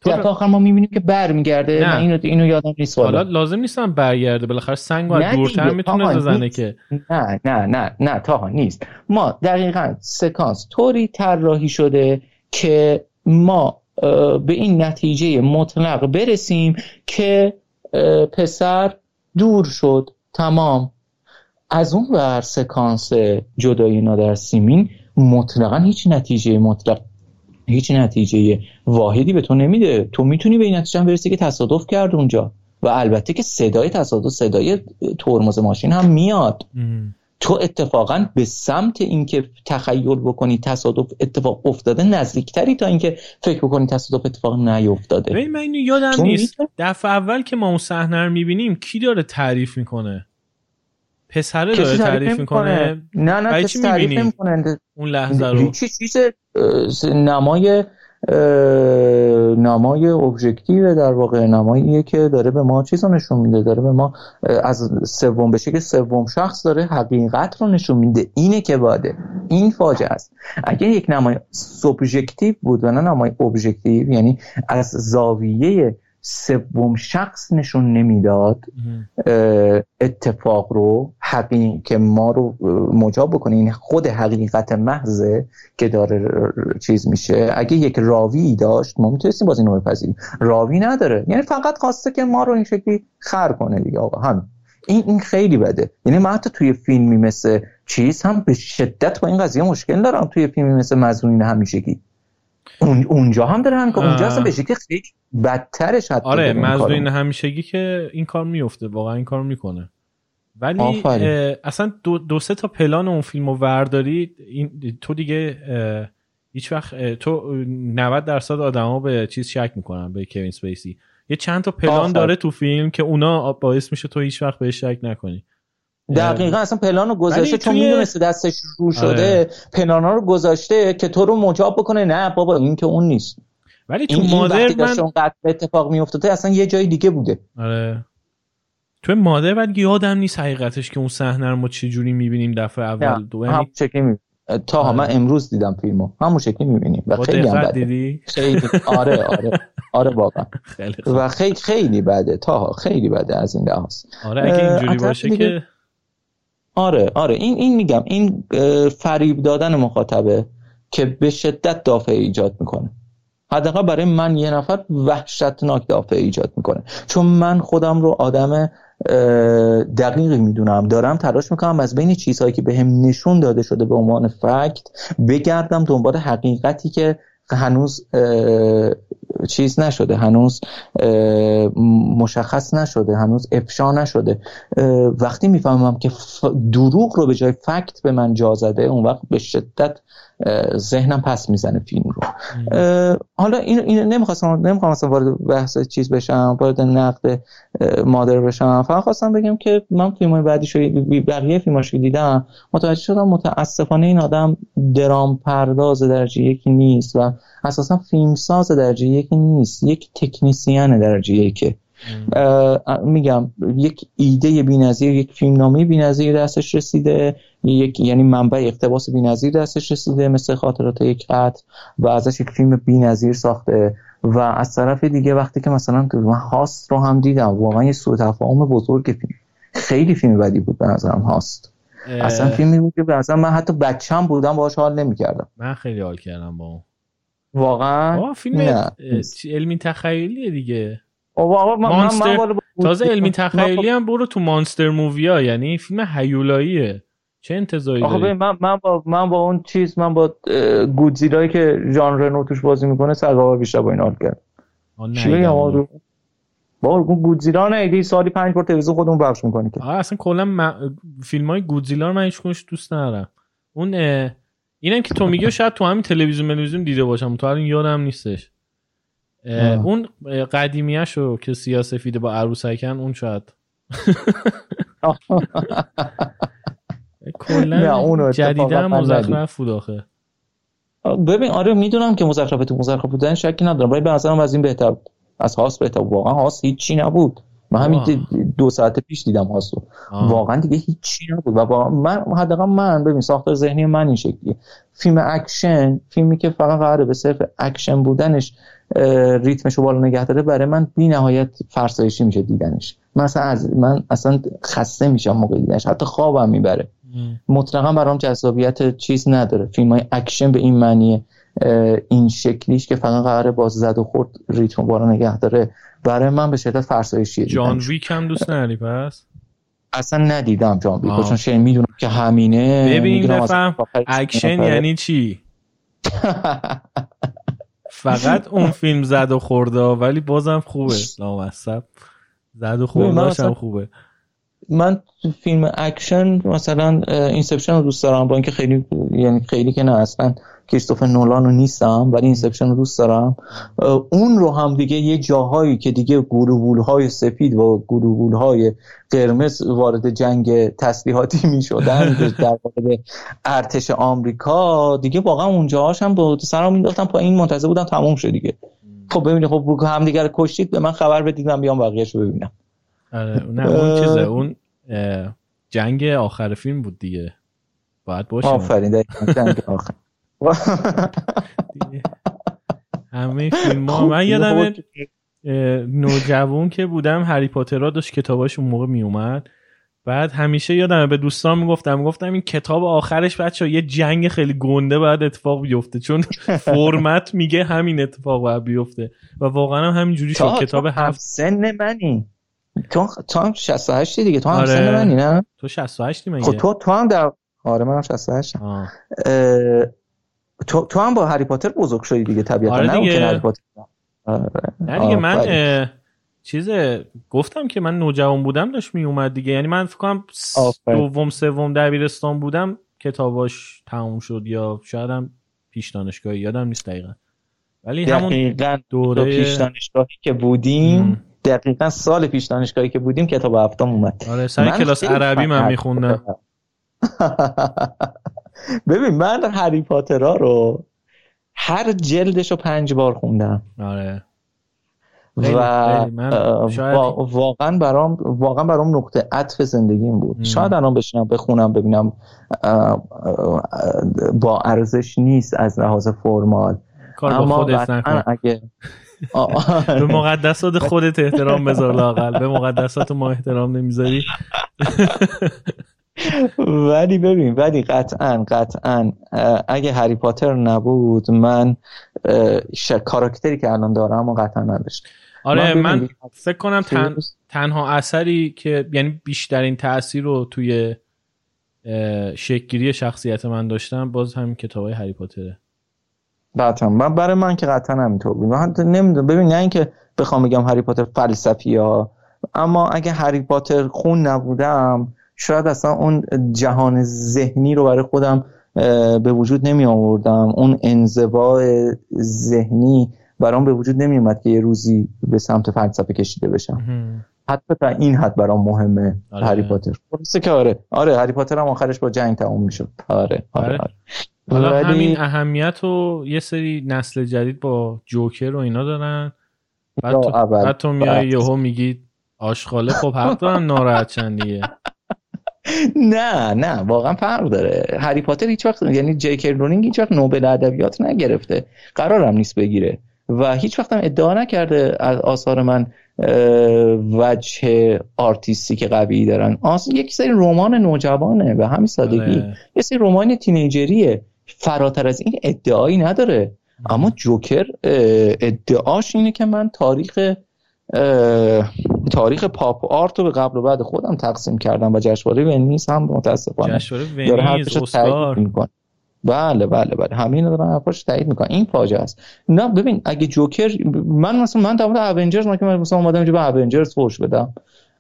دفعه آخر ما می‌بینیم که برمیگرده. نه. اینو اینو یادم نیست حالا لازم نیستم برگرده. بالاخره سنگ از دورتر می‌تونه بزنه که. نه نه نه نه تاها نیست. ما دقیقا سکانس طوری طراحی شده که ما به این نتیجه مطلق برسیم که پسر دور شد. تمام. از اون ور سکانس جدایی در سیمین مطلقا هیچ نتیجه مطلق هیچ نتیجه واحدی به تو نمیده. تو می‌تونی به این نتیجه هم برسی که تصادف کرد اونجا. و البته که صدای تصادف صدای ترمز ماشین هم میاد. تو اتفاقا به سمت اینکه تخیل بکنی تصادف اتفاق افتاده نزدیکتری تا اینکه فکر بکنی تصادف اتفاق نیفتاده. من اینو یادم نیست. دفعه اول که ما اون صحنه رو می‌بینیم کی داره تعریف می‌کنه؟ پسره داره تعریف می‌کنه؟ نه نه کسی تعریف نمی‌کنه؟ اون لحظه رو؟ چی چیز نمای نمای ابژکتیو در واقع نماییه که داره به ما چیز رو نشون میده. داره به ما از سوم بشه که سوم شخص داره حقیقت رو نشون میده. اینه که باده. این فاجعه است. اگه یک نمای سوبژکتیو بود و نه نمای ابژکتیو یعنی از زاویه سوم شخص نشون نمی‌داد اتفاق رو حقیق که ما رو مجاب بکنه. این خود حقیقت محضه که داره چیز میشه. اگه یک راوی داشت ما می‌تونستیم باز اینو بپذیریم. راوی نداره. یعنی فقط خواسته که ما رو این شکلی خر کنه دیگه. آقا هم این این خیلی بده. یعنی من حتی توی فیلمی مثل چیز هم به شدت با این قضیه مشکل دارم. توی فیلمی مثل مزنون همیشگی. اون اونجا هم داره که اونجا اصلا به شکل خیلی بدترش حتی آره مزدون همیشگی که این کار میفته واقعا این کار می‌کنه. ولی اصلا دو, دو سه تا پلان اون فیلم رو ورداری این تو دیگه هیچ وقت تو 90 درصد آدما به چیز شک می‌کنن به کوین سپیسی. یه چند تا پلان داره تو فیلم که اونا باعث میشه تو هیچ وقت بهش شک نکنی. دقیقا اصلا پلان رو گذاشته چون توی... می‌دونسته دستش رو شده آره. پلان رو گذاشته که تو رو مجاب بکنه. نه بابا این که اون نیست. ولی تو مادر من اتفاق میافتاده اصلا یه جای دیگه بوده. آره. تو مادر ولی یادم نیست حقیقتش که اون صحنه رو ما چه جوری می‌بینیم دفعه اول دو یعنی هم تا آره. من امروز دیدم فیلمو. همون شکلی می‌بینیم. و خیلی هم بده. دیدی؟ خیلی. آره آره. آره واقعا. خیلی و خیلی خیلی بده. تا خیلی بده از این لحاظ. آره اگه اینجوری باشه که آره آره این این میگم این فریب دادن مخاطبه که به شدت دافع ایجاد می‌کنه. حداقل برای من یه نفر وحشتناک دافع ایجاد می‌کنه. چون من خودم رو آدم دقیقی می‌دونم. دارم تلاش می‌کنم از بین چیزهایی که به هم نشون داده شده به عنوان فکت بگردم دنبال حقیقتی که هنوز چیز نشده هنوز مشخص نشده هنوز افشا نشده. وقتی می‌فهمم که دروغ رو به جای فکت به من جا زده اون وقت به شدت ذهنم پس می‌زنه فیلم رو. حالا این این نمی‌خواستم نمی‌خواستم وارد بحث چیز بشم وارد نقد مادر بشم. فقط خواستم بگم که من فیلم های بعدی شو بقیه فیلماش دیدم متوجه شدم متاسفانه این آدم درام پرداز درجه یکی نیست و اساسا فیلم ساز درجه یکی نیست. یک تکنیسیان درجه یکه میگم یک ایده بی‌نظیر یک فیلمنامه بی‌نظیر دستش رسیده یک یعنی منبع اقتباس بی‌نظیر دستش رسیده مثل خاطرات یک خط و ازش یک فیلم بی‌نظیر ساخته. و از طرف دیگه وقتی که مثلا من هاست رو هم دیدم واقعا یه سوء تفاهم بزرگ فیلم. خیلی فیلم بدی بود به نظرم هاست. اصلا فیلمی بود که به نظرم من حتی بچم بودم باهاش حال نمی‌کردم. من خیلی حال کردم با اون. واقعا فیلم علمی تخیلیه دیگه. من مانستر... من تازه علمی تخیلی هم برو تو مانستر مووی ها یعنی فیلم هیولاییه. چه انتظاری داری؟ من من با من با اون چیز من با گودزیلایی که ژان رنو توش بازی می‌کنه سر بیشتر با این حال کرد چی بگم؟ با گودزیلا نه سالی پنج بار تلویزیون خودمون بخش می‌کنه که. اصلا کلا م... فیلم های گودزیلا رو من هیچ دوست ندارم. اون اینم که تو میگی شاید تو همین تلویزیون تلویزیون دیده باشم. تو الان یادم نیستش. اون قدیمیشو که سیاسفیده با عروسکن اون شاید. کلا جدیدا مزخرف بود آخه. ببین آره می‌دونم که مزخرف تو مزخرف بودن شکی ندارم ولی به نظرم از این بهتر بود. از Host بهتر واقعا Host هیچی نبود. من همین دو ساعت پیش دیدم Host و. واقعا دیگه هیچی نبود. و با من حداقل من ببین ساختار ذهنی من این شکلیه. فیلم اکشن فیلمی که فقط قراره به صرف اکشن بودنش ریتمش رو بالا نگه داره برای من بی نهایت فرسایشی میشه دیدنش. مثلا از من اصلا خسته میشم موقع دیدنش. حتی خوابم می‌بره. مطلقا برام جذابیت چیز نداره. فیلم های اکشن به این معنیه. این شکلیش که فقط قراره با زد و خورد ریتم بالا نگه داره. برای من به شدت فرسایشیه جان ویک هم دوست نداری پس؟ اصلا ندیدم جان ویک چون شاید می‌دونم که همینه ببین بفهم. اکشن یعنی چی؟ فقط اون فیلم زد و خورده ولی بازم خوبه. لامصب. زد و خوردهاش هم خوبه. من فیلم اکشن مثلا Inception رو دوست دارم با اینکه خیلی یعنی خیلی که نه اصلا کریستوفر نولان رو نیستم ولی Inception رو دوست دارم. اون رو هم دیگه یه جاهایی که دیگه گلبول های سفید و گلبول های قرمز وارد جنگ تسلیحاتی می شدن در مورد ارتش آمریکا دیگه واقعا اونجاهاش هم با سرم مینداختم پا این منتظر بودم تموم شد دیگه. خب ببینید خب هم دیگه کشتید به من خبر بدید من بیام بقیه‌شو ببینم. آره نه اون چیزه اون جنگ آخر فیلم بود دیگه. باید باشه آفرین جنگ آخر. همه فیلم ها من یادم نوجوان که بودم هری پاتر داشت کتاباش اون موقع می اومد بعد همیشه یادم به دوستان می‌گفتم گفتم این کتاب آخرش بچه یه جنگ خیلی گنده باید اتفاق بیفته چون فرمت میگه همین اتفاق باید بیفته. و واقعا هم همینجوری شد. کتاب هفت سن منی. تو تو هم 68 دیگه. تو هم آره. سن منی نه؟ تو 68 مگه؟ خب تو تو هم در آره منم 68 تو تو هم با هری پاتر بزرگ شدی دیگه طبیعتا آره دیگه. نه هری پاتر. آره. نه دیگه من چیز گفتم که من نوجوان بودم داشت می اومد دیگه. یعنی من فکر کنم دوم سوم دبیرستان بودم کتاباش تموم شد یا شاید هم پیش دانشگاهی یادم نیست دقیقا. ولی همون دوره پیش دانشگاهی که بودیم دقیقا سال پیش دانشگاهی که بودیم کتاب هفتم اومد. آره سر کلاس عربی من میخوندم. ببین من هری پاترها رو هر جلدش رو پنج بار خوندم. آره. و واقعا برام واقعا برام نقطه عطف زندگیم بود. ام. شاید الان بشینم بخونم ببینم با ارزش نیست از لحاظ فرمال. کار اما خودت نکن. اگه به مقدسات خودت احترام بذار لاقل. به مقدسات ما احترام نمی‌ذاری. ولی ببین ولی قطعا قطعا اگه هری پاتر نبود من کاراکتری که الان دارم و قطعا نداشت آره من, فکر کنم تن... تنها اثری که یعنی بیشترین تاثیر رو توی شکلگیری شخصیت من داشتم باز همین کتاب های هری پاتره. قطعا من برای من که قطعا همینطور بود. من نمی‌دونم ببین نه اینکه بخوام بگم هری پاتر فلسفی ها اما اگه هری پاتر خون نبودم شاید اصلا اون جهان ذهنی رو برای خودم به وجود نمی آوردم. اون انزوا ذهنی برام به وجود نمی اومد که یه روزی به سمت فلسفه کشیده بشم. حتی تا این حد برام مهمه. آره. هری پاتر. خلاصه که آره. آره هری پاتر هم آخرش با جنگ تموم می‌شد آره آره, آره. حالا ولی... همین اهمیت رو یه سری نسل جدید با جوکر و اینا دارن. بعد تو, بعد تو میای یهو میگی آشغاله. خب حق دارن ناراحت چندیه نه نه واقعا فرق داره. هری پاتر هیچ وقت یعنی جی رولینگ هیچ وقت نوبل ادبیات نگرفته. قرارم نیست بگیره. و هیچ وقت هم ادعا نکرده از آثار من وجه آرتیستی که قوی دارن. آس یک سری رمان نوجوانه به همین سادگی. آره. یه سری رمان تینیجریه. فراتر از این ادعایی نداره. اما جوکر ادعاش اینه که من تاریخ تاریخ پاپ آرت رو به قبل و بعد خودم تقسیم کردم و جشنواره ونیز هم متاسفانه جشنواره ونیز اسکار. بله بله بله. همین دارن حرفاش تایید می‌کنن. این فاجعه است. نه ببین اگه جوکر من مثلا من در مورد اونجرز من که مثلا اومدم اینجا به اونجرز فوش بدم.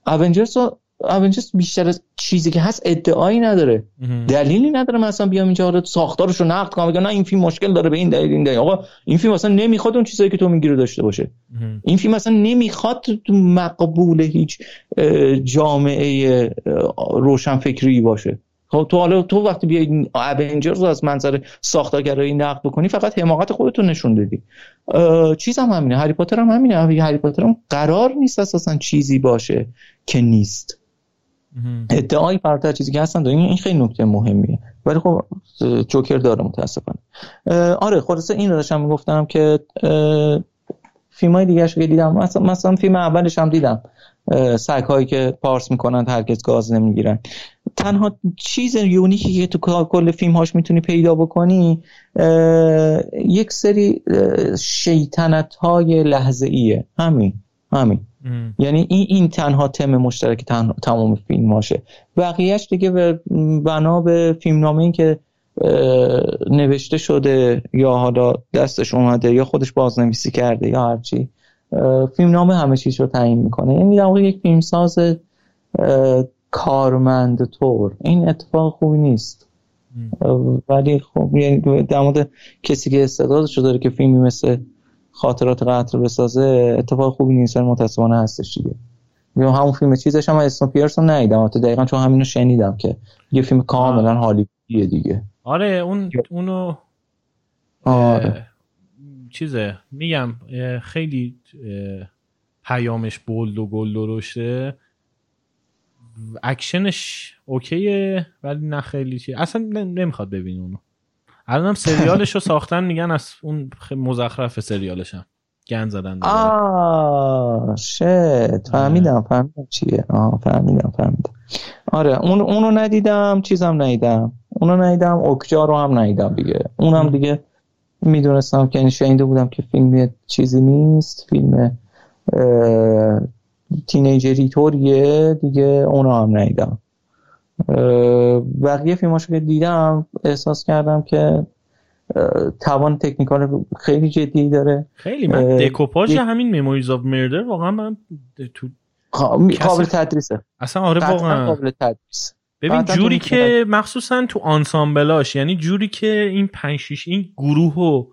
اونجرز اونجرز بیشتر از چیزی که هست ادعایی نداره. دلیلی نداره مثلا بیام اینجا حالا ساختارش رو نقد کنم بگم نه این فیلم مشکل داره به این دلیل این دلیل. آقا این فیلم اصلا نمی‌خواد اون چیزایی که تو می‌گیره داشته باشه. این فیلم اصلا نمی‌خواد مقبول هیچ جامعه روشن فکری باشه. خب تو حالا تو وقتی بیای اونجرز رو از منظر ساختارگرایی نقد بکنی فقط حماقت خودتو نشون دادی. چیز هم همینه هری پاتر هم همینه. هری پاتر هم قرار نیست اساسا چیزی باشه که نیست. ادعای فراتر چیزی که هستن داریم این خیلی نکته مهمیه. ولی خب جوکر داره متاسفانه. آره خلاصه این رو داشتم می‌گفتم که فیلم های دیگه که دیدم مثلا, مثلا فیلم اولش هم دیدم. سگ هایی که پارس می‌کنن هرگز گاز نمی‌گیرن. تنها چیز یونیکی که تو کل فیلم هاش می‌تونی پیدا بکنی یک سری شیطنت های لحظه ایه همین همین. یعنی این این تنها تم مشترک تمام فیلم هاشه. بقیهش دیگه به بنا به فیلم نامه این که نوشته شده یا حالا دستش اومده یا خودش بازنویسی کرده یا هرچی فیلم نامه همه چیز رو تعیین می‌کنه. یعنی در یک فیلم ساز کارمند طور. این اتفاق خوبی نیست. ولی خب یعنی در مورد کسی که استعدادش داره که فیلمی مثل خاطرات قتل بسازه اتفاق خوبی نیست متاسفانه هستش دیگه. یا همون فیلم چیزش هم Snowpiercer رو ندیدم. دقیقا چون همینو شنیدم که یه فیلم کاملا هالیوودیه دیگه. آره اون اونو آره. چیزه میگم خیلی پیامش bold و گل درشته اکشنش اوکیه ولی نه خیلی چی اصلا نمی‌خواد ببین اونو. الان هم سریالش رو ساختن میگن از اون مزخرف سریالش هم. گن زدن آه شت. فهمیدم فهمیدم چیه. آه فهمیدم فهمیدم. آره اون اونو ندیدم چیزم ندیدم. اونو ندیدم اوکجا رو هم ندیدم دیگه. اونم دیگه می‌دونستم که این شنیده بودم که فیلم چیزی نیست. فیلم تینیجری طوریه دیگه اونا هم ندیدم. بقیه فیلماشو که دیدم احساس کردم که توان technical خیلی جدی داره. خیلی من. دکوپاژ همین Memories of Murder واقعا من تو قابل تدریسه. اصلا آره واقعا. قابل تدریس. ببین جوری که مخصوصا تو آنسامبلاش یعنی جوری که این پنج این گروه و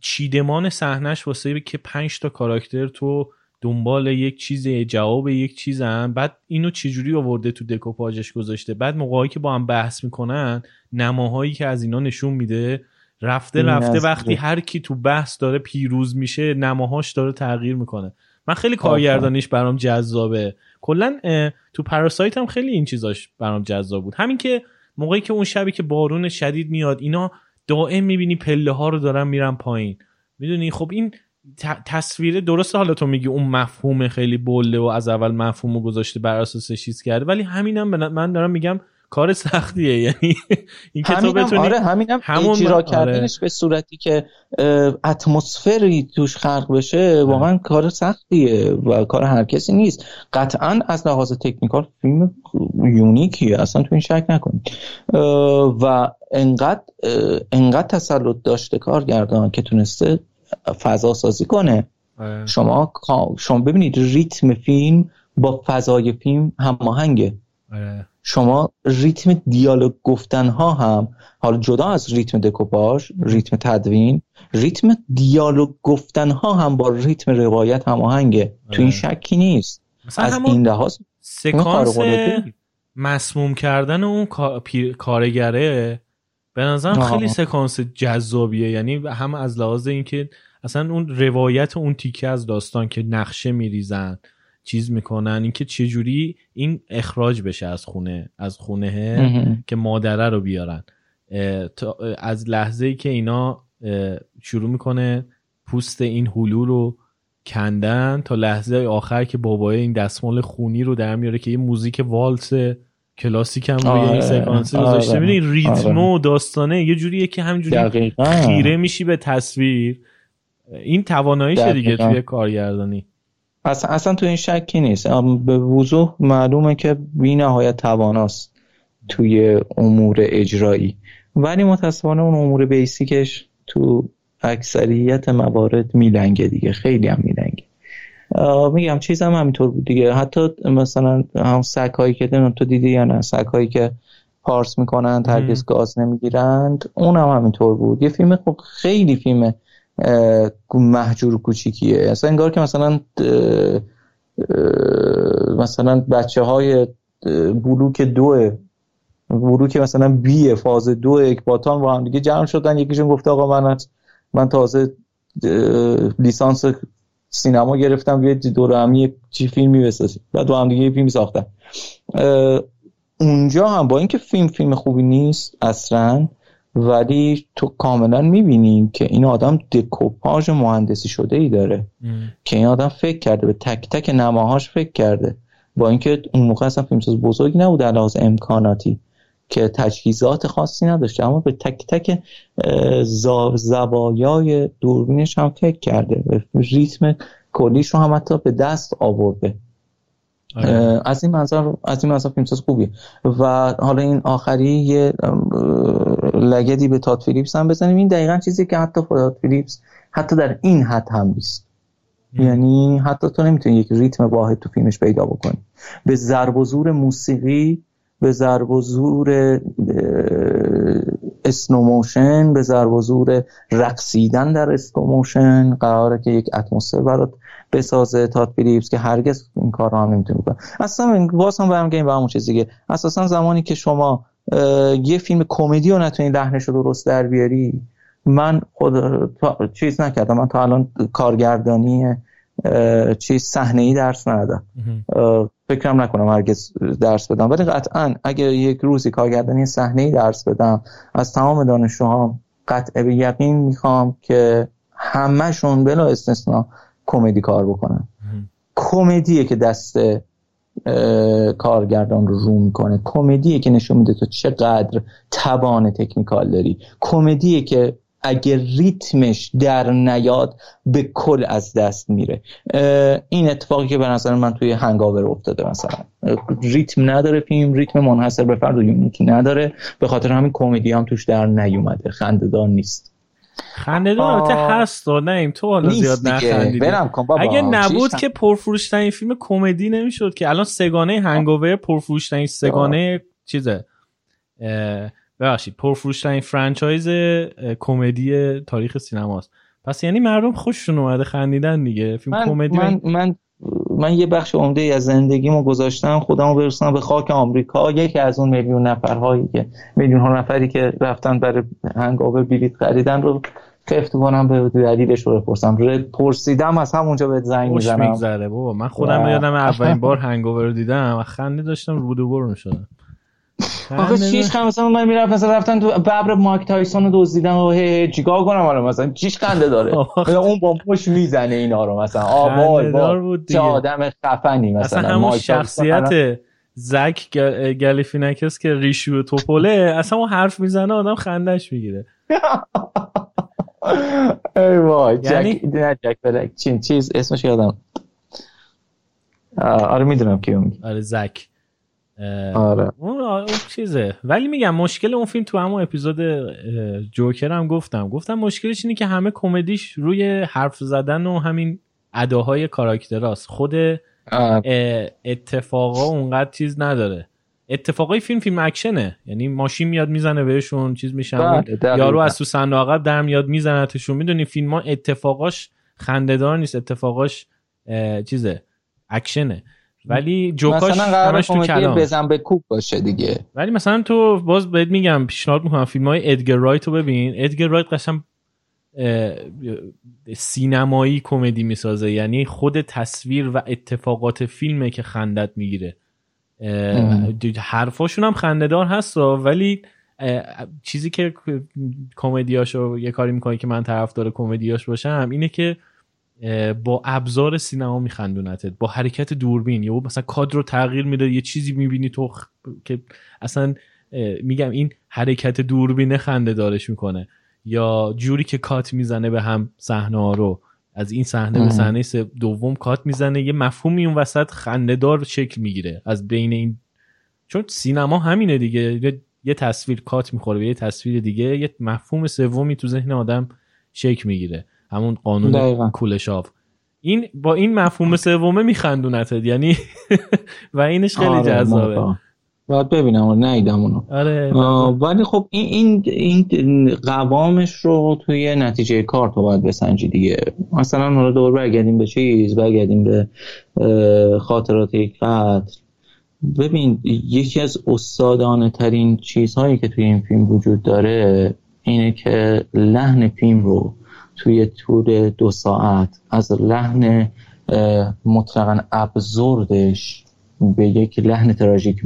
چیدمان صحنش واسه که پنج تا کاراکتر تو دنبال یک چیز جواب یک چیزن. بعد اینو چجوری آورده تو دکوپاژش گذاشته؟ بعد موقعی که با هم بحث می‌کنن نماهایی که از اینا نشون میده رفته رفته وقتی هر کی تو بحث داره پیروز میشه نماهاش داره تغییر می‌کنه. من خیلی کارگردانیش برام جذابه. کلا تو پاراسایت هم خیلی این چیزاش برام جذاب بود. همین که موقعی که اون شبی که بارون شدید میاد اینا دائم می‌بینی پله ها رو دارن میرن پایین. می‌دونی؟ خب این تصویر درسته حالا تو میگی اون مفهوم خیلی بله و از اول مفهوم رو گذاشته بر اساس چیز کرده ولی همینم هم من دارم میگم کار سختیه. یعنی این که تو بتونی آره همینم همون اجرا آره. کردنش به صورتی که اتمسفری توش خلق بشه واقعا کار سختیه و کار هر کسی نیست. قطعا از لحاظ تکنیکال فیلم یونیکیه اصلا تو این شک نکنید. و انقدر انقدر تسلط داشته کارگردان که تونسته فضا سازی کنه آره. شما شما ببینید ریتم فیلم با فضای فیلم هماهنگه آره. شما ریتم دیالوگ گفتن ها هم حالا جدا از ریتم دکوپاژ ریتم تدوین ریتم دیالوگ گفتن ها هم با ریتم روایت هماهنگه تو این آره. شکی نیست از این لحاظ سکانس مسموم کردن اون کارگره به نظرم خیلی سکانس جذابیه. یعنی هم از لحاظ اینکه اصلا اون روایت اون تیکه از داستان که نقشه میریزن چیز می‌کنن اینکه چجوری این اخراج بشه از خونه از خونه که مادره رو بیارن. از لحظه ای که اینا شروع می‌کنه پوست این هلو رو کندن تا لحظه آخر که بابای این دستمال خونی رو در میاره که یه موزیک والس کلاسیک هم روی این آره، سکانسی آره. گذاشته. آره. ریتم و داستانه یه جوریه که همجوری خیره میشی به تصویر. این تواناییشه دیگه توی کارگردانی. اصلا, اصلا تو این شکی نیست. به وضوح معلومه که بی نهایت تواناست توی امور اجرایی. ولی متاسفانه اون امور بیسیکش تو اکثریت موارد میلنگه دیگه. خیلی هم میلنگه. میگم چیزم همینطور بود دیگه. حتی مثلا هم سک هایی که تو دیدی یا نه سک هایی که پارس می‌کنن هرگز گاز نمی‌گیرند اون هم همینطور بود. یه فیلم خب خیلی فیلم محجور کوچیکیه. اصلا انگار که مثلا مثلا بچه های بلوک دو بلوک مثلا بی فاز دو اکباتان با هم دیگه جمع شدن. یکیشون گفته آقا من من تازه لیسانس سینما گرفتم یه دور همی چی فیلمی بسازیم و دو هم دیگه یه فیلمی ساختم اونجا هم با اینکه فیلم فیلم خوبی نیست اصلا ولی تو کاملا می‌بینی که این آدم دکوپاژ مهندسی شده ای داره که این آدم فکر کرده به تک تک نماهاش فکر کرده. با اینکه اون موقع اصلا فیلمساز بزرگی نبود لحاظ امکاناتی. که تجهیزات خاصی نداشته اما به تک تک زوایای دوربینش هم فکر کرده. ریتم کلیش رو هم حتی به دست آورده. آره. از این منظر از این منظر فیلمساز خوبیه. و حالا این آخری یه لگدی به تاد فیلیپس هم بزنیم. این دقیقا چیزی که حتی تاد فیلیپس حتی در این حد هم نیست. یعنی حتی تو نمی‌تونی یک ریتم واحد تو فیلمش پیدا بکنی. به ضرب و زور موسیقی به ضرب و زور slow motion به ضرب و زور رقصیدن در slow motion قراره که یک اتمسفر برات بسازه. تات فیلیپس که هرگز این کار رو هم نمی‌تونه بکنه. اصلا باز هم برمیگردیم به همون چیز دیگه. اساسا زمانی که شما یه فیلم کمدی رو نتونی لحنش رو درست در بیاری من خود چیز نکردم. من تا الان کارگردانی چیز صحنه ای درس ندادم. فکرم نکنم هرگز درس بدم. ولی قطعا اگر یک روزی کارگردانی صحنه ای درس بدم از تمام دانشجوها قطع به یقین می‌خوام که همهشون بلا استثنا کمدی کار بکنن. کمدیه که دست کارگردان رو رو می‌کنه. کمدیه که نشون میده تو چقدر توان تکنیکال داری. کمدیه که اگر ریتمش در نیاد به کل از دست میره. این اتفاقی که به نظر من توی هنگاور افتاده مثلا. ریتم نداره فیلم ریتم منحصر به فرد و یونیکی نداره. به خاطر همین کمدی هم توش در نیومده. خندهدار نیست. خندهدار البته هست و نه تو حالا زیاد نخندیدی. اگه نبود که پرفروشترین فیلم کمدی نمی‌شد که. الان سگانه هنگاور پرفروشترین سگانه چیزه. ببخشید پرفروشترین فرانچایز کمدی تاریخ سینماست. پس یعنی مردم خوششون اومده خندیدن دیگه. فیلم کمدی من, من من یه بخش عمده از زندگیمو گذاشتم خودمو برسونم به خاک آمریکا. یکی از اون میلیون نفرهایی که میلیون ها نفری که رفتن برای هنگاور بلیط خریدن رو خفت کنم به دلیلش رو بپرسم پرسیدم از همونجا به زنگ می‌زنم. بابا. من خودم یادم اولین بار هنگاور رو دیدم. خنده داشتم رو دو برو می‌شدم. آخه چیش خنده مثلا من می‌رفت مثلا رفتن تو ببر مایک تایسون رو دزدیدن و هی چیکار کنم حالا مثلا؟ چیش خنده داره. اون با پشت می‌زنه اینا رو مثلا. آ چه آدم خفنی مثلا اصلا همون شخصیت زک گالیفیناکیس که ریشو توپوله اصلا اون حرف می‌زنه آدم خندش می‌گیره. ای وای یعنی... جک جک بلک چین چیز اسمش یادم. آره می‌دونم کیو میگی. آره زک. آره. اون چیزه. ولی میگم مشکل اون فیلم تو همون اپیزود جوکر هم گفتم. گفتم مشکلش اینه که همه کمدیش روی حرف زدن و همین اداهای کاراکتراست خود اتفاقا اونقدر چیز نداره. اتفاقای فیلم فیلم اکشنه. یعنی ماشین میاد می‌زنه بهشون چیز میشن بله، یارو از تو صندوق عقب در میاد میزنتشون می‌دونی فیلم ها اتفاقاش خندهدار نیست اتفاقاش چیزه اکشنه. ولی جوکاش همش تو کلام. بزن به کوب باشه دیگه. ولی مثلا تو باز بهت میگم پیشنهاد می‌کنم فیلم های ادگر رایت رو ببین. ادگر رایت قشنگ سینمایی کمدی می‌سازه. یعنی خود تصویر و اتفاقات فیلمه که خندت می‌گیره. حرفاشون هم خندهدار هست ولی چیزی که کمدیاشو یه کاری می‌کنه که من طرفدار کمدیاش باشم اینه که با ابزار سینما میخندونتت با حرکت دوربین. یا مثلا کادر رو تغییر میده یه چیزی می‌بینی تو که اصلا میگم این حرکت دوربینه خنده دارش می‌کنه. یا جوری که کات می‌زنه به هم صحنه رو. از این صحنه به صحنه دوم کات می‌زنه یه مفهومی اون وسط خندهدار شکل می‌گیره. از بین این چون سینما همینه دیگه. یه تصویر کات می‌خوره به یه تصویر دیگه یه مفهوم سومی تو ذهن آدم شکل می‌گیره. همون قانون کولشاف این با این مفهوم سومه میخندونتت یعنی و اینش خیلی آره جذابه. باید ببینم رو نیدم اونو آره ولی خب این این این قوامش رو توی نتیجه کار تو باید بسنجی دیگه. مثلا حالا دور برگردیم به چیز برگردیم به خاطرات یک قتل ببین یکی از استادانه ترین چیزهایی که توی این فیلم وجود داره اینه که لحن فیلم رو توی تور دو ساعت. از لحن مطلقا ابزوردش به یک لحن تراژیک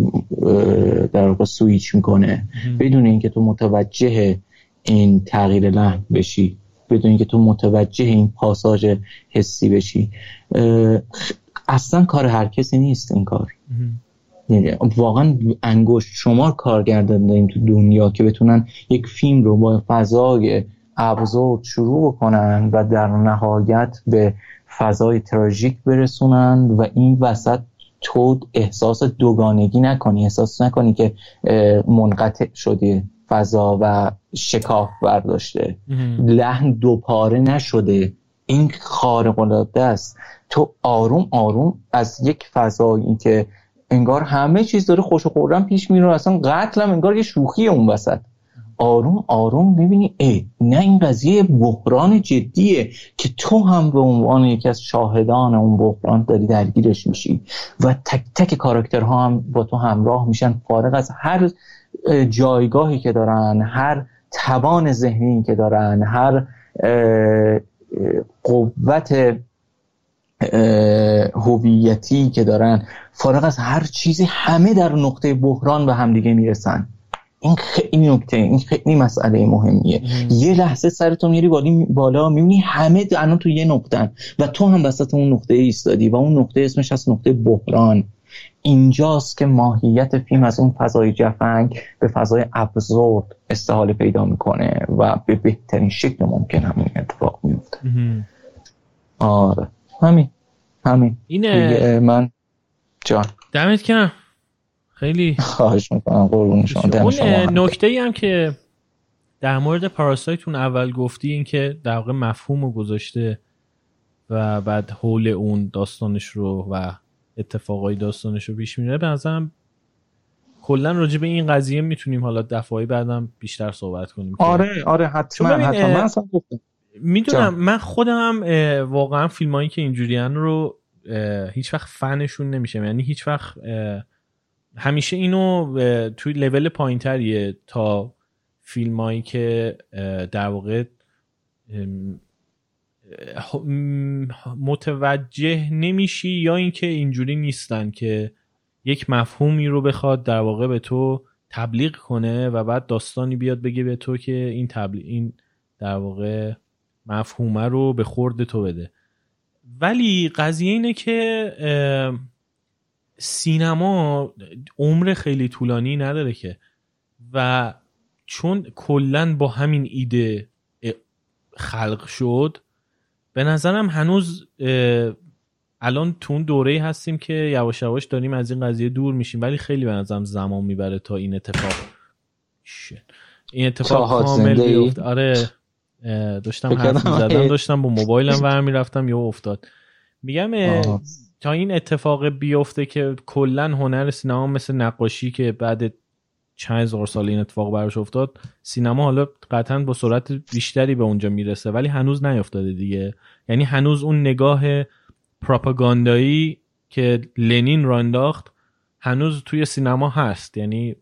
در واقع سویچ می‌کنه. بدون اینکه تو متوجه این تغییر لحن بشی بدون اینکه تو متوجه این پاساژ حسی بشی اصلا کار هر کسی نیست این کار. یعنی واقعا انگشت شمار کارگردان داریم تو دنیا که بتونن یک فیلم رو با فضای ابزورد شروع بکنن و در نهایت به فضای تراژیک برسونن و این وسط تو احساس دوگانگی نکنی احساس نکنی که منقطع شدی فضا و شکاف برداشته. لحن دوپاره نشده. این خارق العاده است. تو آروم آروم از یک فضایی که انگار همه چیز داره خوش و خورم پیش میره اصلا قتلم انگار یه شوخی اون وسط. آروم آروم می‌بینی ای نه این قضیه بحران جدیه که تو هم به عنوان یکی از شاهدان اون بحران داری درگیرش میشی و تک تک کاراکترها هم با تو همراه میشن. فارغ از هر جایگاهی که دارن هر توان ذهنی که دارن هر قوت هویتی که دارن فارغ از هر چیزی همه در نقطه بحران به همدیگه می‌رسن. این خیلی نکته این خیلی مسئله مهمیه. یه لحظه سرتو میری بالا بالا می‌بینی همه الان تو یه نقطه و تو هم وسط اون نقطه ایستادی و اون نقطه اسمش از نقطه بحران. اینجاست که ماهیت فیلم از اون فضای جفنگ به فضای ابزورد استحاله پیدا می‌کنه و به بهترین شکل ممکن همین اتفاق میفته آره. همین. همین. اینه. من جان. دمت کنم خیلی خواهش می‌کنم قربون شما. اون نکته ای هم. که در مورد پاراسایتون اول گفتی این که در واقع مفهوم رو گذاشته و بعد حول اون داستانش رو و اتفاقای داستانش رو پیش میره به نظرم کلا راجع به این قضیه می‌تونیم حالا دفعه بعدم بیشتر صحبت کنیم آره آره حتما حتما. می‌دونم من خودم واقعا فیلم که اینجوریان رو هیچ وقت فنشون نمیشه یعنی هیچ وقت همیشه اینو توی لول پایینتریه تا فیلمایی که در واقع متوجه نمیشی یا اینکه اینجوری نیستن که یک مفهومی رو بخواد در واقع به تو تبلیغ کنه و بعد داستانی بیاد بگه به تو که این تبلیغ این در واقع مفهومه رو به خورد تو بده. ولی قضیه اینه که سینما عمر خیلی طولانی نداره که. و چون کلا با همین ایده خلق شد به نظرم هنوز الان تو اون دوره هستیم که یواش یواش داریم از این قضیه دور میشیم ولی خیلی به نظرم زمان می‌بره تا این اتفاق. این اتفاق کامل بیفته. آره داشتم حرف زدم داشتم با موبایلم ور می‌رفتم یا افتاد. میگم تا این اتفاق بیفته که کلا هنر سینما مثل نقاشی که بعد چند هزار سال این اتفاق براش افتاد سینما حالا قطعا با سرعت بیشتری به اونجا می‌رسه ولی هنوز نیافتاده دیگه. یعنی هنوز اون نگاه پراپاگاندایی که لنین را انداخت هنوز توی سینما هست. یعنی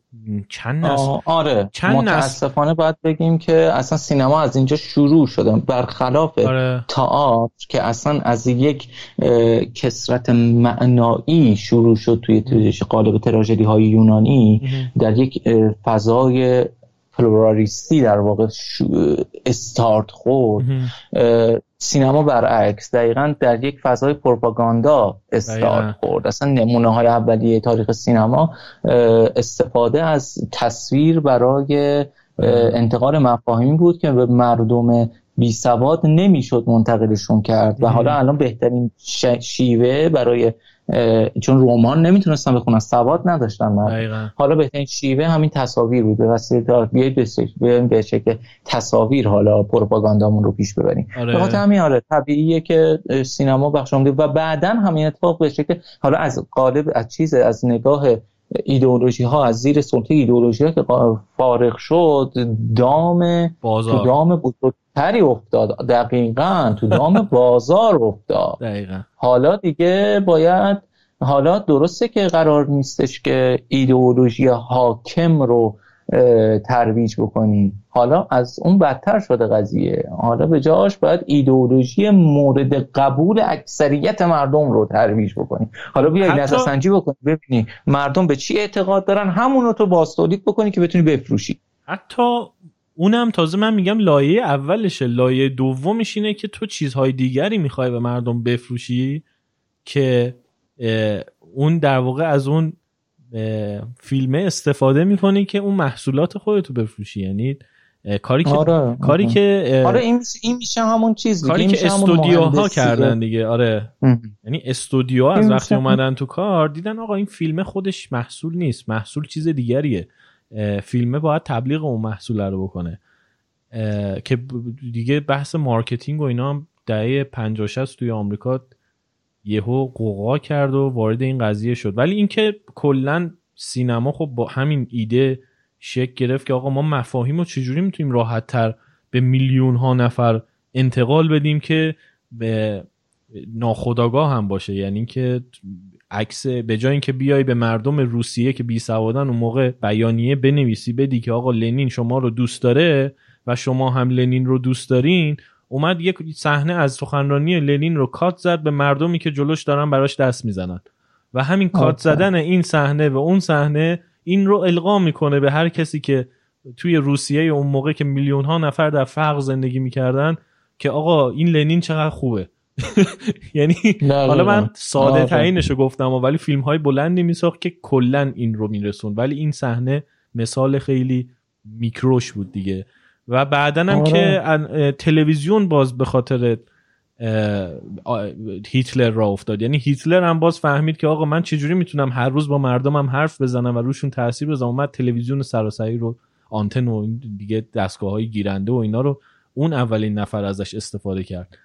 چند نسل آره. چند متاسفانه نسل... باید بگیم که اصلا سینما از اینجا شروع شده. برخلاف آره. تئاتر که اصلا از یک کسرت معنایی شروع شد توی قالب تراژدی های یونانی در یک فضای پلورالیستی در واقع استارت خورد. سینما برعکس. دقیقا در یک فضای پروپاگاندا استارت خورد. اصلا نمونه های اولیه تاریخ سینما استفاده از تصویر برای انتقال مفاهیمی بود که به مردم بی سواد نمی‌شد منتقلشون کرد. و حالا الان بهترین شیوه برای چون رمان نمی‌تونستن بخونن سواد نداشتن حالا بهترین شیوه همین تصاویر بود به وسیله بیاید به شکل تصاویر حالا پروپاگاندامون رو پیش ببریم آره. بخاطر همین آره طبیعیه که سینما بخش و بعدا همین اتفاق به شکل حالا از قالب از چیز از نگاه ایدئولوژی ها از زیر سلطه ایدئولوژی ها که فارغ شد دام بازار. تو دام بزرگتری افتاد. دقیقا تو دام بازار افتاد. دقیقا. حالا دیگه باید حالا درسته که قرار نیستش که ایدئولوژی حاکم رو ترویج بکنیم. حالا از اون بدتر شده قضیه. حالا به جاش باید ایدئولوژی مورد قبول اکثریت مردم رو ترویج بکنیم. حالا بیای حتی... نظرسنجی بکنی ببینی مردم به چی اعتقاد دارن؟ همون رو تو باستولید بکنی که بتونی بفروشی. حتی اونم تازه من میگم لایه اولشه. لایه دومش اینه که تو چیزهای دیگری می‌خوای به مردم بفروشی که اون در واقع از اون فیلمه استفاده می‌کنی که اون محصولات خودتو بفروشی. یعنی کاری که آره. کاری که آره این این میشه همون چیز کاری که استودیوها کردن دیگه. آره. یعنی استودیو از وقتی اومدن تو کار دیدن آقا این فیلم خودش محصول نیست. محصول چیز دیگریه. فیلمه باید تبلیغ اون محصول رو بکنه. که دیگه بحث marketing و اینا هم دهه 50 60 توی آمریکا یهو غوغا کرد و وارد این قضیه شد. ولی اینکه کلا سینما خب با همین ایده شکل گرفت که آقا ما مفاهیم رو چجوری می‌تونیم راحت تر به میلیون ها نفر انتقال بدیم که به ناخودآگاه هم باشه. یعنی که عکس به جای اینکه بیای به مردم روسیه که بی سوادن اون موقع بیانیه بنویسی بدی که آقا لنین شما رو دوست داره و شما هم لنین رو دوست دارین اومد یک صحنه از سخنرانی لنین رو کات زد به مردمی که جلوش دارن براش دست می‌زنن. و همین کات زدن این صحنه و اون صحنه این رو القا می‌کنه به هر کسی که توی روسیه اون موقع که میلیون ها نفر در فقر زندگی می‌کردن که آقا این لنین چقدر خوبه. یعنی حالا من ساده ترینش رو گفتم ولی فیلم های بلندی میساخت که کلا این رو میرسون ولی این صحنه مثال خیلی میکروش بود دیگه. و بعدا هم آره. که تلویزیون باز به خاطر هیتلر را افتاد. یعنی هیتلر هم باز فهمید که آقا من چجوری می‌تونم هر روز با مردمم حرف بزنم و روشون تاثیر بزنم. اومد تلویزیون سراسری رو آنتن و دیگه دستگاه های گیرنده و اینا رو اون اولین نفر ازش استفاده کرد.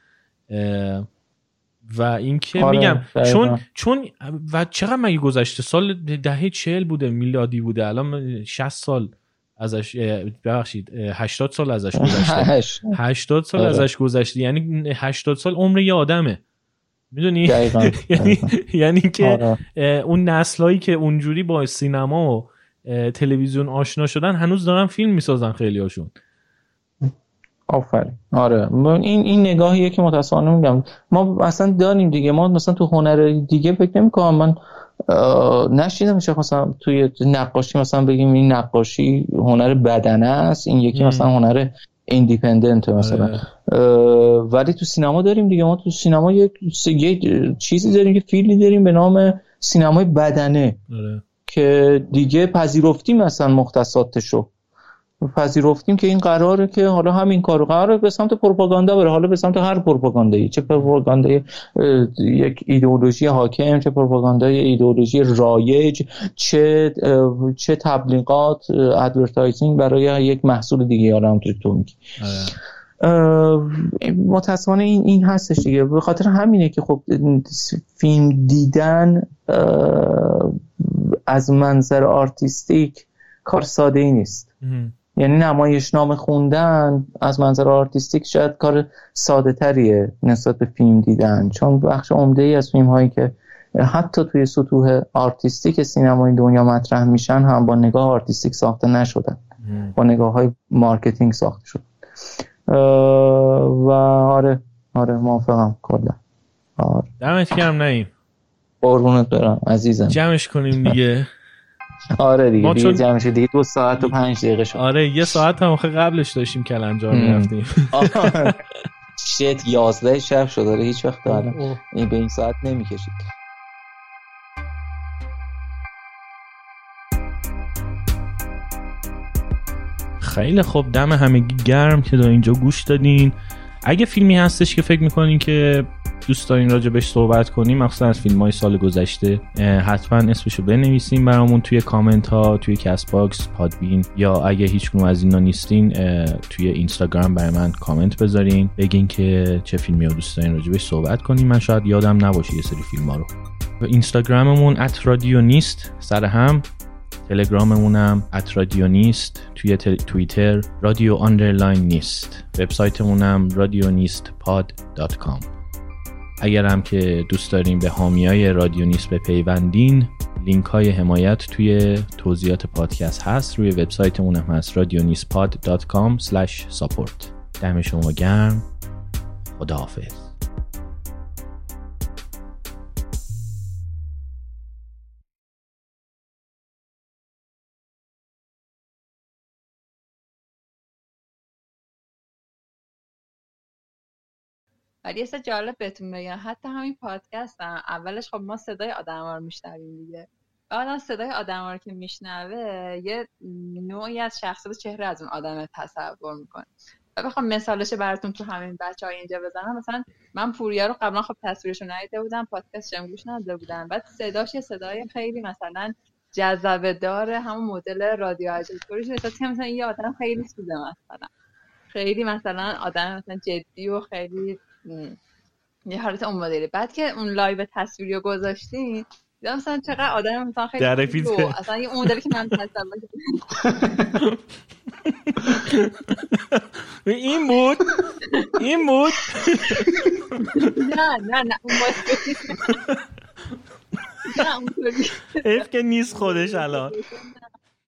و اینکه آره، میگم چون چون و چقدر مگه گذشته سال دهه چهل بوده میلادی بوده الان 60 سال ازش ببخشید 80 سال ازش گذشته. 80 سال آره. ازش گذشته یعنی 80 سال عمر یه آدمه. می‌دونی؟ یعنی یعنی که آره. اون نسلایی که اونجوری با سینما و تلویزیون آشنا شدن هنوز دارن فیلم می‌سازن خیلی هاشون آفرین. آره. این این نگاهیه که متاسفانه میگم. ما اصلا داریم دیگه. ما مثلا تو هنر دیگه فکر نمی‌کنم من نشیدم میشه مثلا توی نقاشی مثلا بگیم این نقاشی هنر بدنه است. این یکی مثلا هنر ایندیپندنت مثلا. آره. ولی تو سینما داریم دیگه. ما تو سینما یک چیزی داریم که فیلمی داریم به نام سینمای بدنه. آره. که دیگه پذیرفتیم مثلا مختصاتشو. پذیرفتیم که این قراره که حالا همین کارو قراره به سمت پروپاگاندا بره. حالا به سمت هر پروپاگاندایی. چه پروپاگاندای یک ایدئولوژی حاکم چه پروپاگاندای ایدئولوژی رایج چه چه تبلیغات advertising برای یک محصول دیگه. حالا هم تو میگی. متاسفانه این این هستش دیگه. به خاطر همینه که خب فیلم دیدن از منظر artistic کار ساده ای نیست یعنی نمایشنامه خوندن از منظر artistic شاید کار ساده تریه نسبت به فیلم دیدن. چون بخش عمده ای از فیلم هایی که حتی توی سطوح artistic سینمای دنیا مطرح میشن هم با نگاه artistic ساخته نشدن. با نگاه های marketing ساخته شد. و آره آره موافقم کلا. آره. دمت گرم نیم قربونت برم عزیزم. جمعش کنیم دیگه. آره دیگه دیگه چون... جمعش دیگه دو ساعت و پنج دقیقه شد. آره یه ساعت هم قبلش داشتیم کلنجار می‌رفتیم. شت یازده شب شد. داره هیچ وقت دارم این به این ساعت نمی‌کشید. خیلی خوب. دم همگی گرم که تا اینجا گوش دادین. اگه فیلمی هستش که فکر می‌کنین که دوست دارین راجع بهش صحبت کنیم مخصوصا از فیلم های سال گذشته حتما اسمشو بنویسین برامون توی کامنت ها توی Castbox Podbean یا اگه هیچ از اینا نیستین توی اینستاگرام برای من کامنت بذارین بگین که چه فیلمی رو دوست دارین راجع بهش صحبت کنیم. من شاید یادم نباشه یه سری فیلم ها رو اینستاگراممون at رادیو نیست سر هم. تلگراممونم at رادیو نیست توی توییتر رادیو underline نیست وبسایتمونم رادیو نیست pod dot com اگر هم که دوست دارین به حامیای رادیو نیست بپیوندین لینک های حمایت توی توضیحات پادکست هست. روی وبسایتمون هم هست رادیونیسپاد.com support دم شما گرم. خداحافظ. ولی یه جالب بهتون بگم. حتی همین پادکست هم. اولش خب ما صدای آدم رو میشنویم دیگه. بعدا صدای آدم رو که میشنوه یه نوعی از شخصیت چهره از اون آدم تصور می‌کنه. و بخوام مثالش براتون تو همین بچه های اینجا بزنم. مثلا من پوریا رو قبلا خب تصویرش رو ندیده بودم پادکست هم گوش نداده بودم. بعد صداش یه صدای خیلی مثلا جذبه داره همون مدل رادیو اجتوریش مثلا یه آدم خیلی سوده مثلا. خیلی مثلا آدم مثلا جدی و خیلی یه حالت اون مدلی. بعد که اون لایو تصویری رو گذاشتین دیدم مثلا چقدر آدم مثلا خیلی در اصلا یه اون مدلی که من این بود؟ این بود؟ نه نه نه اون حیف که نیست خودش الان.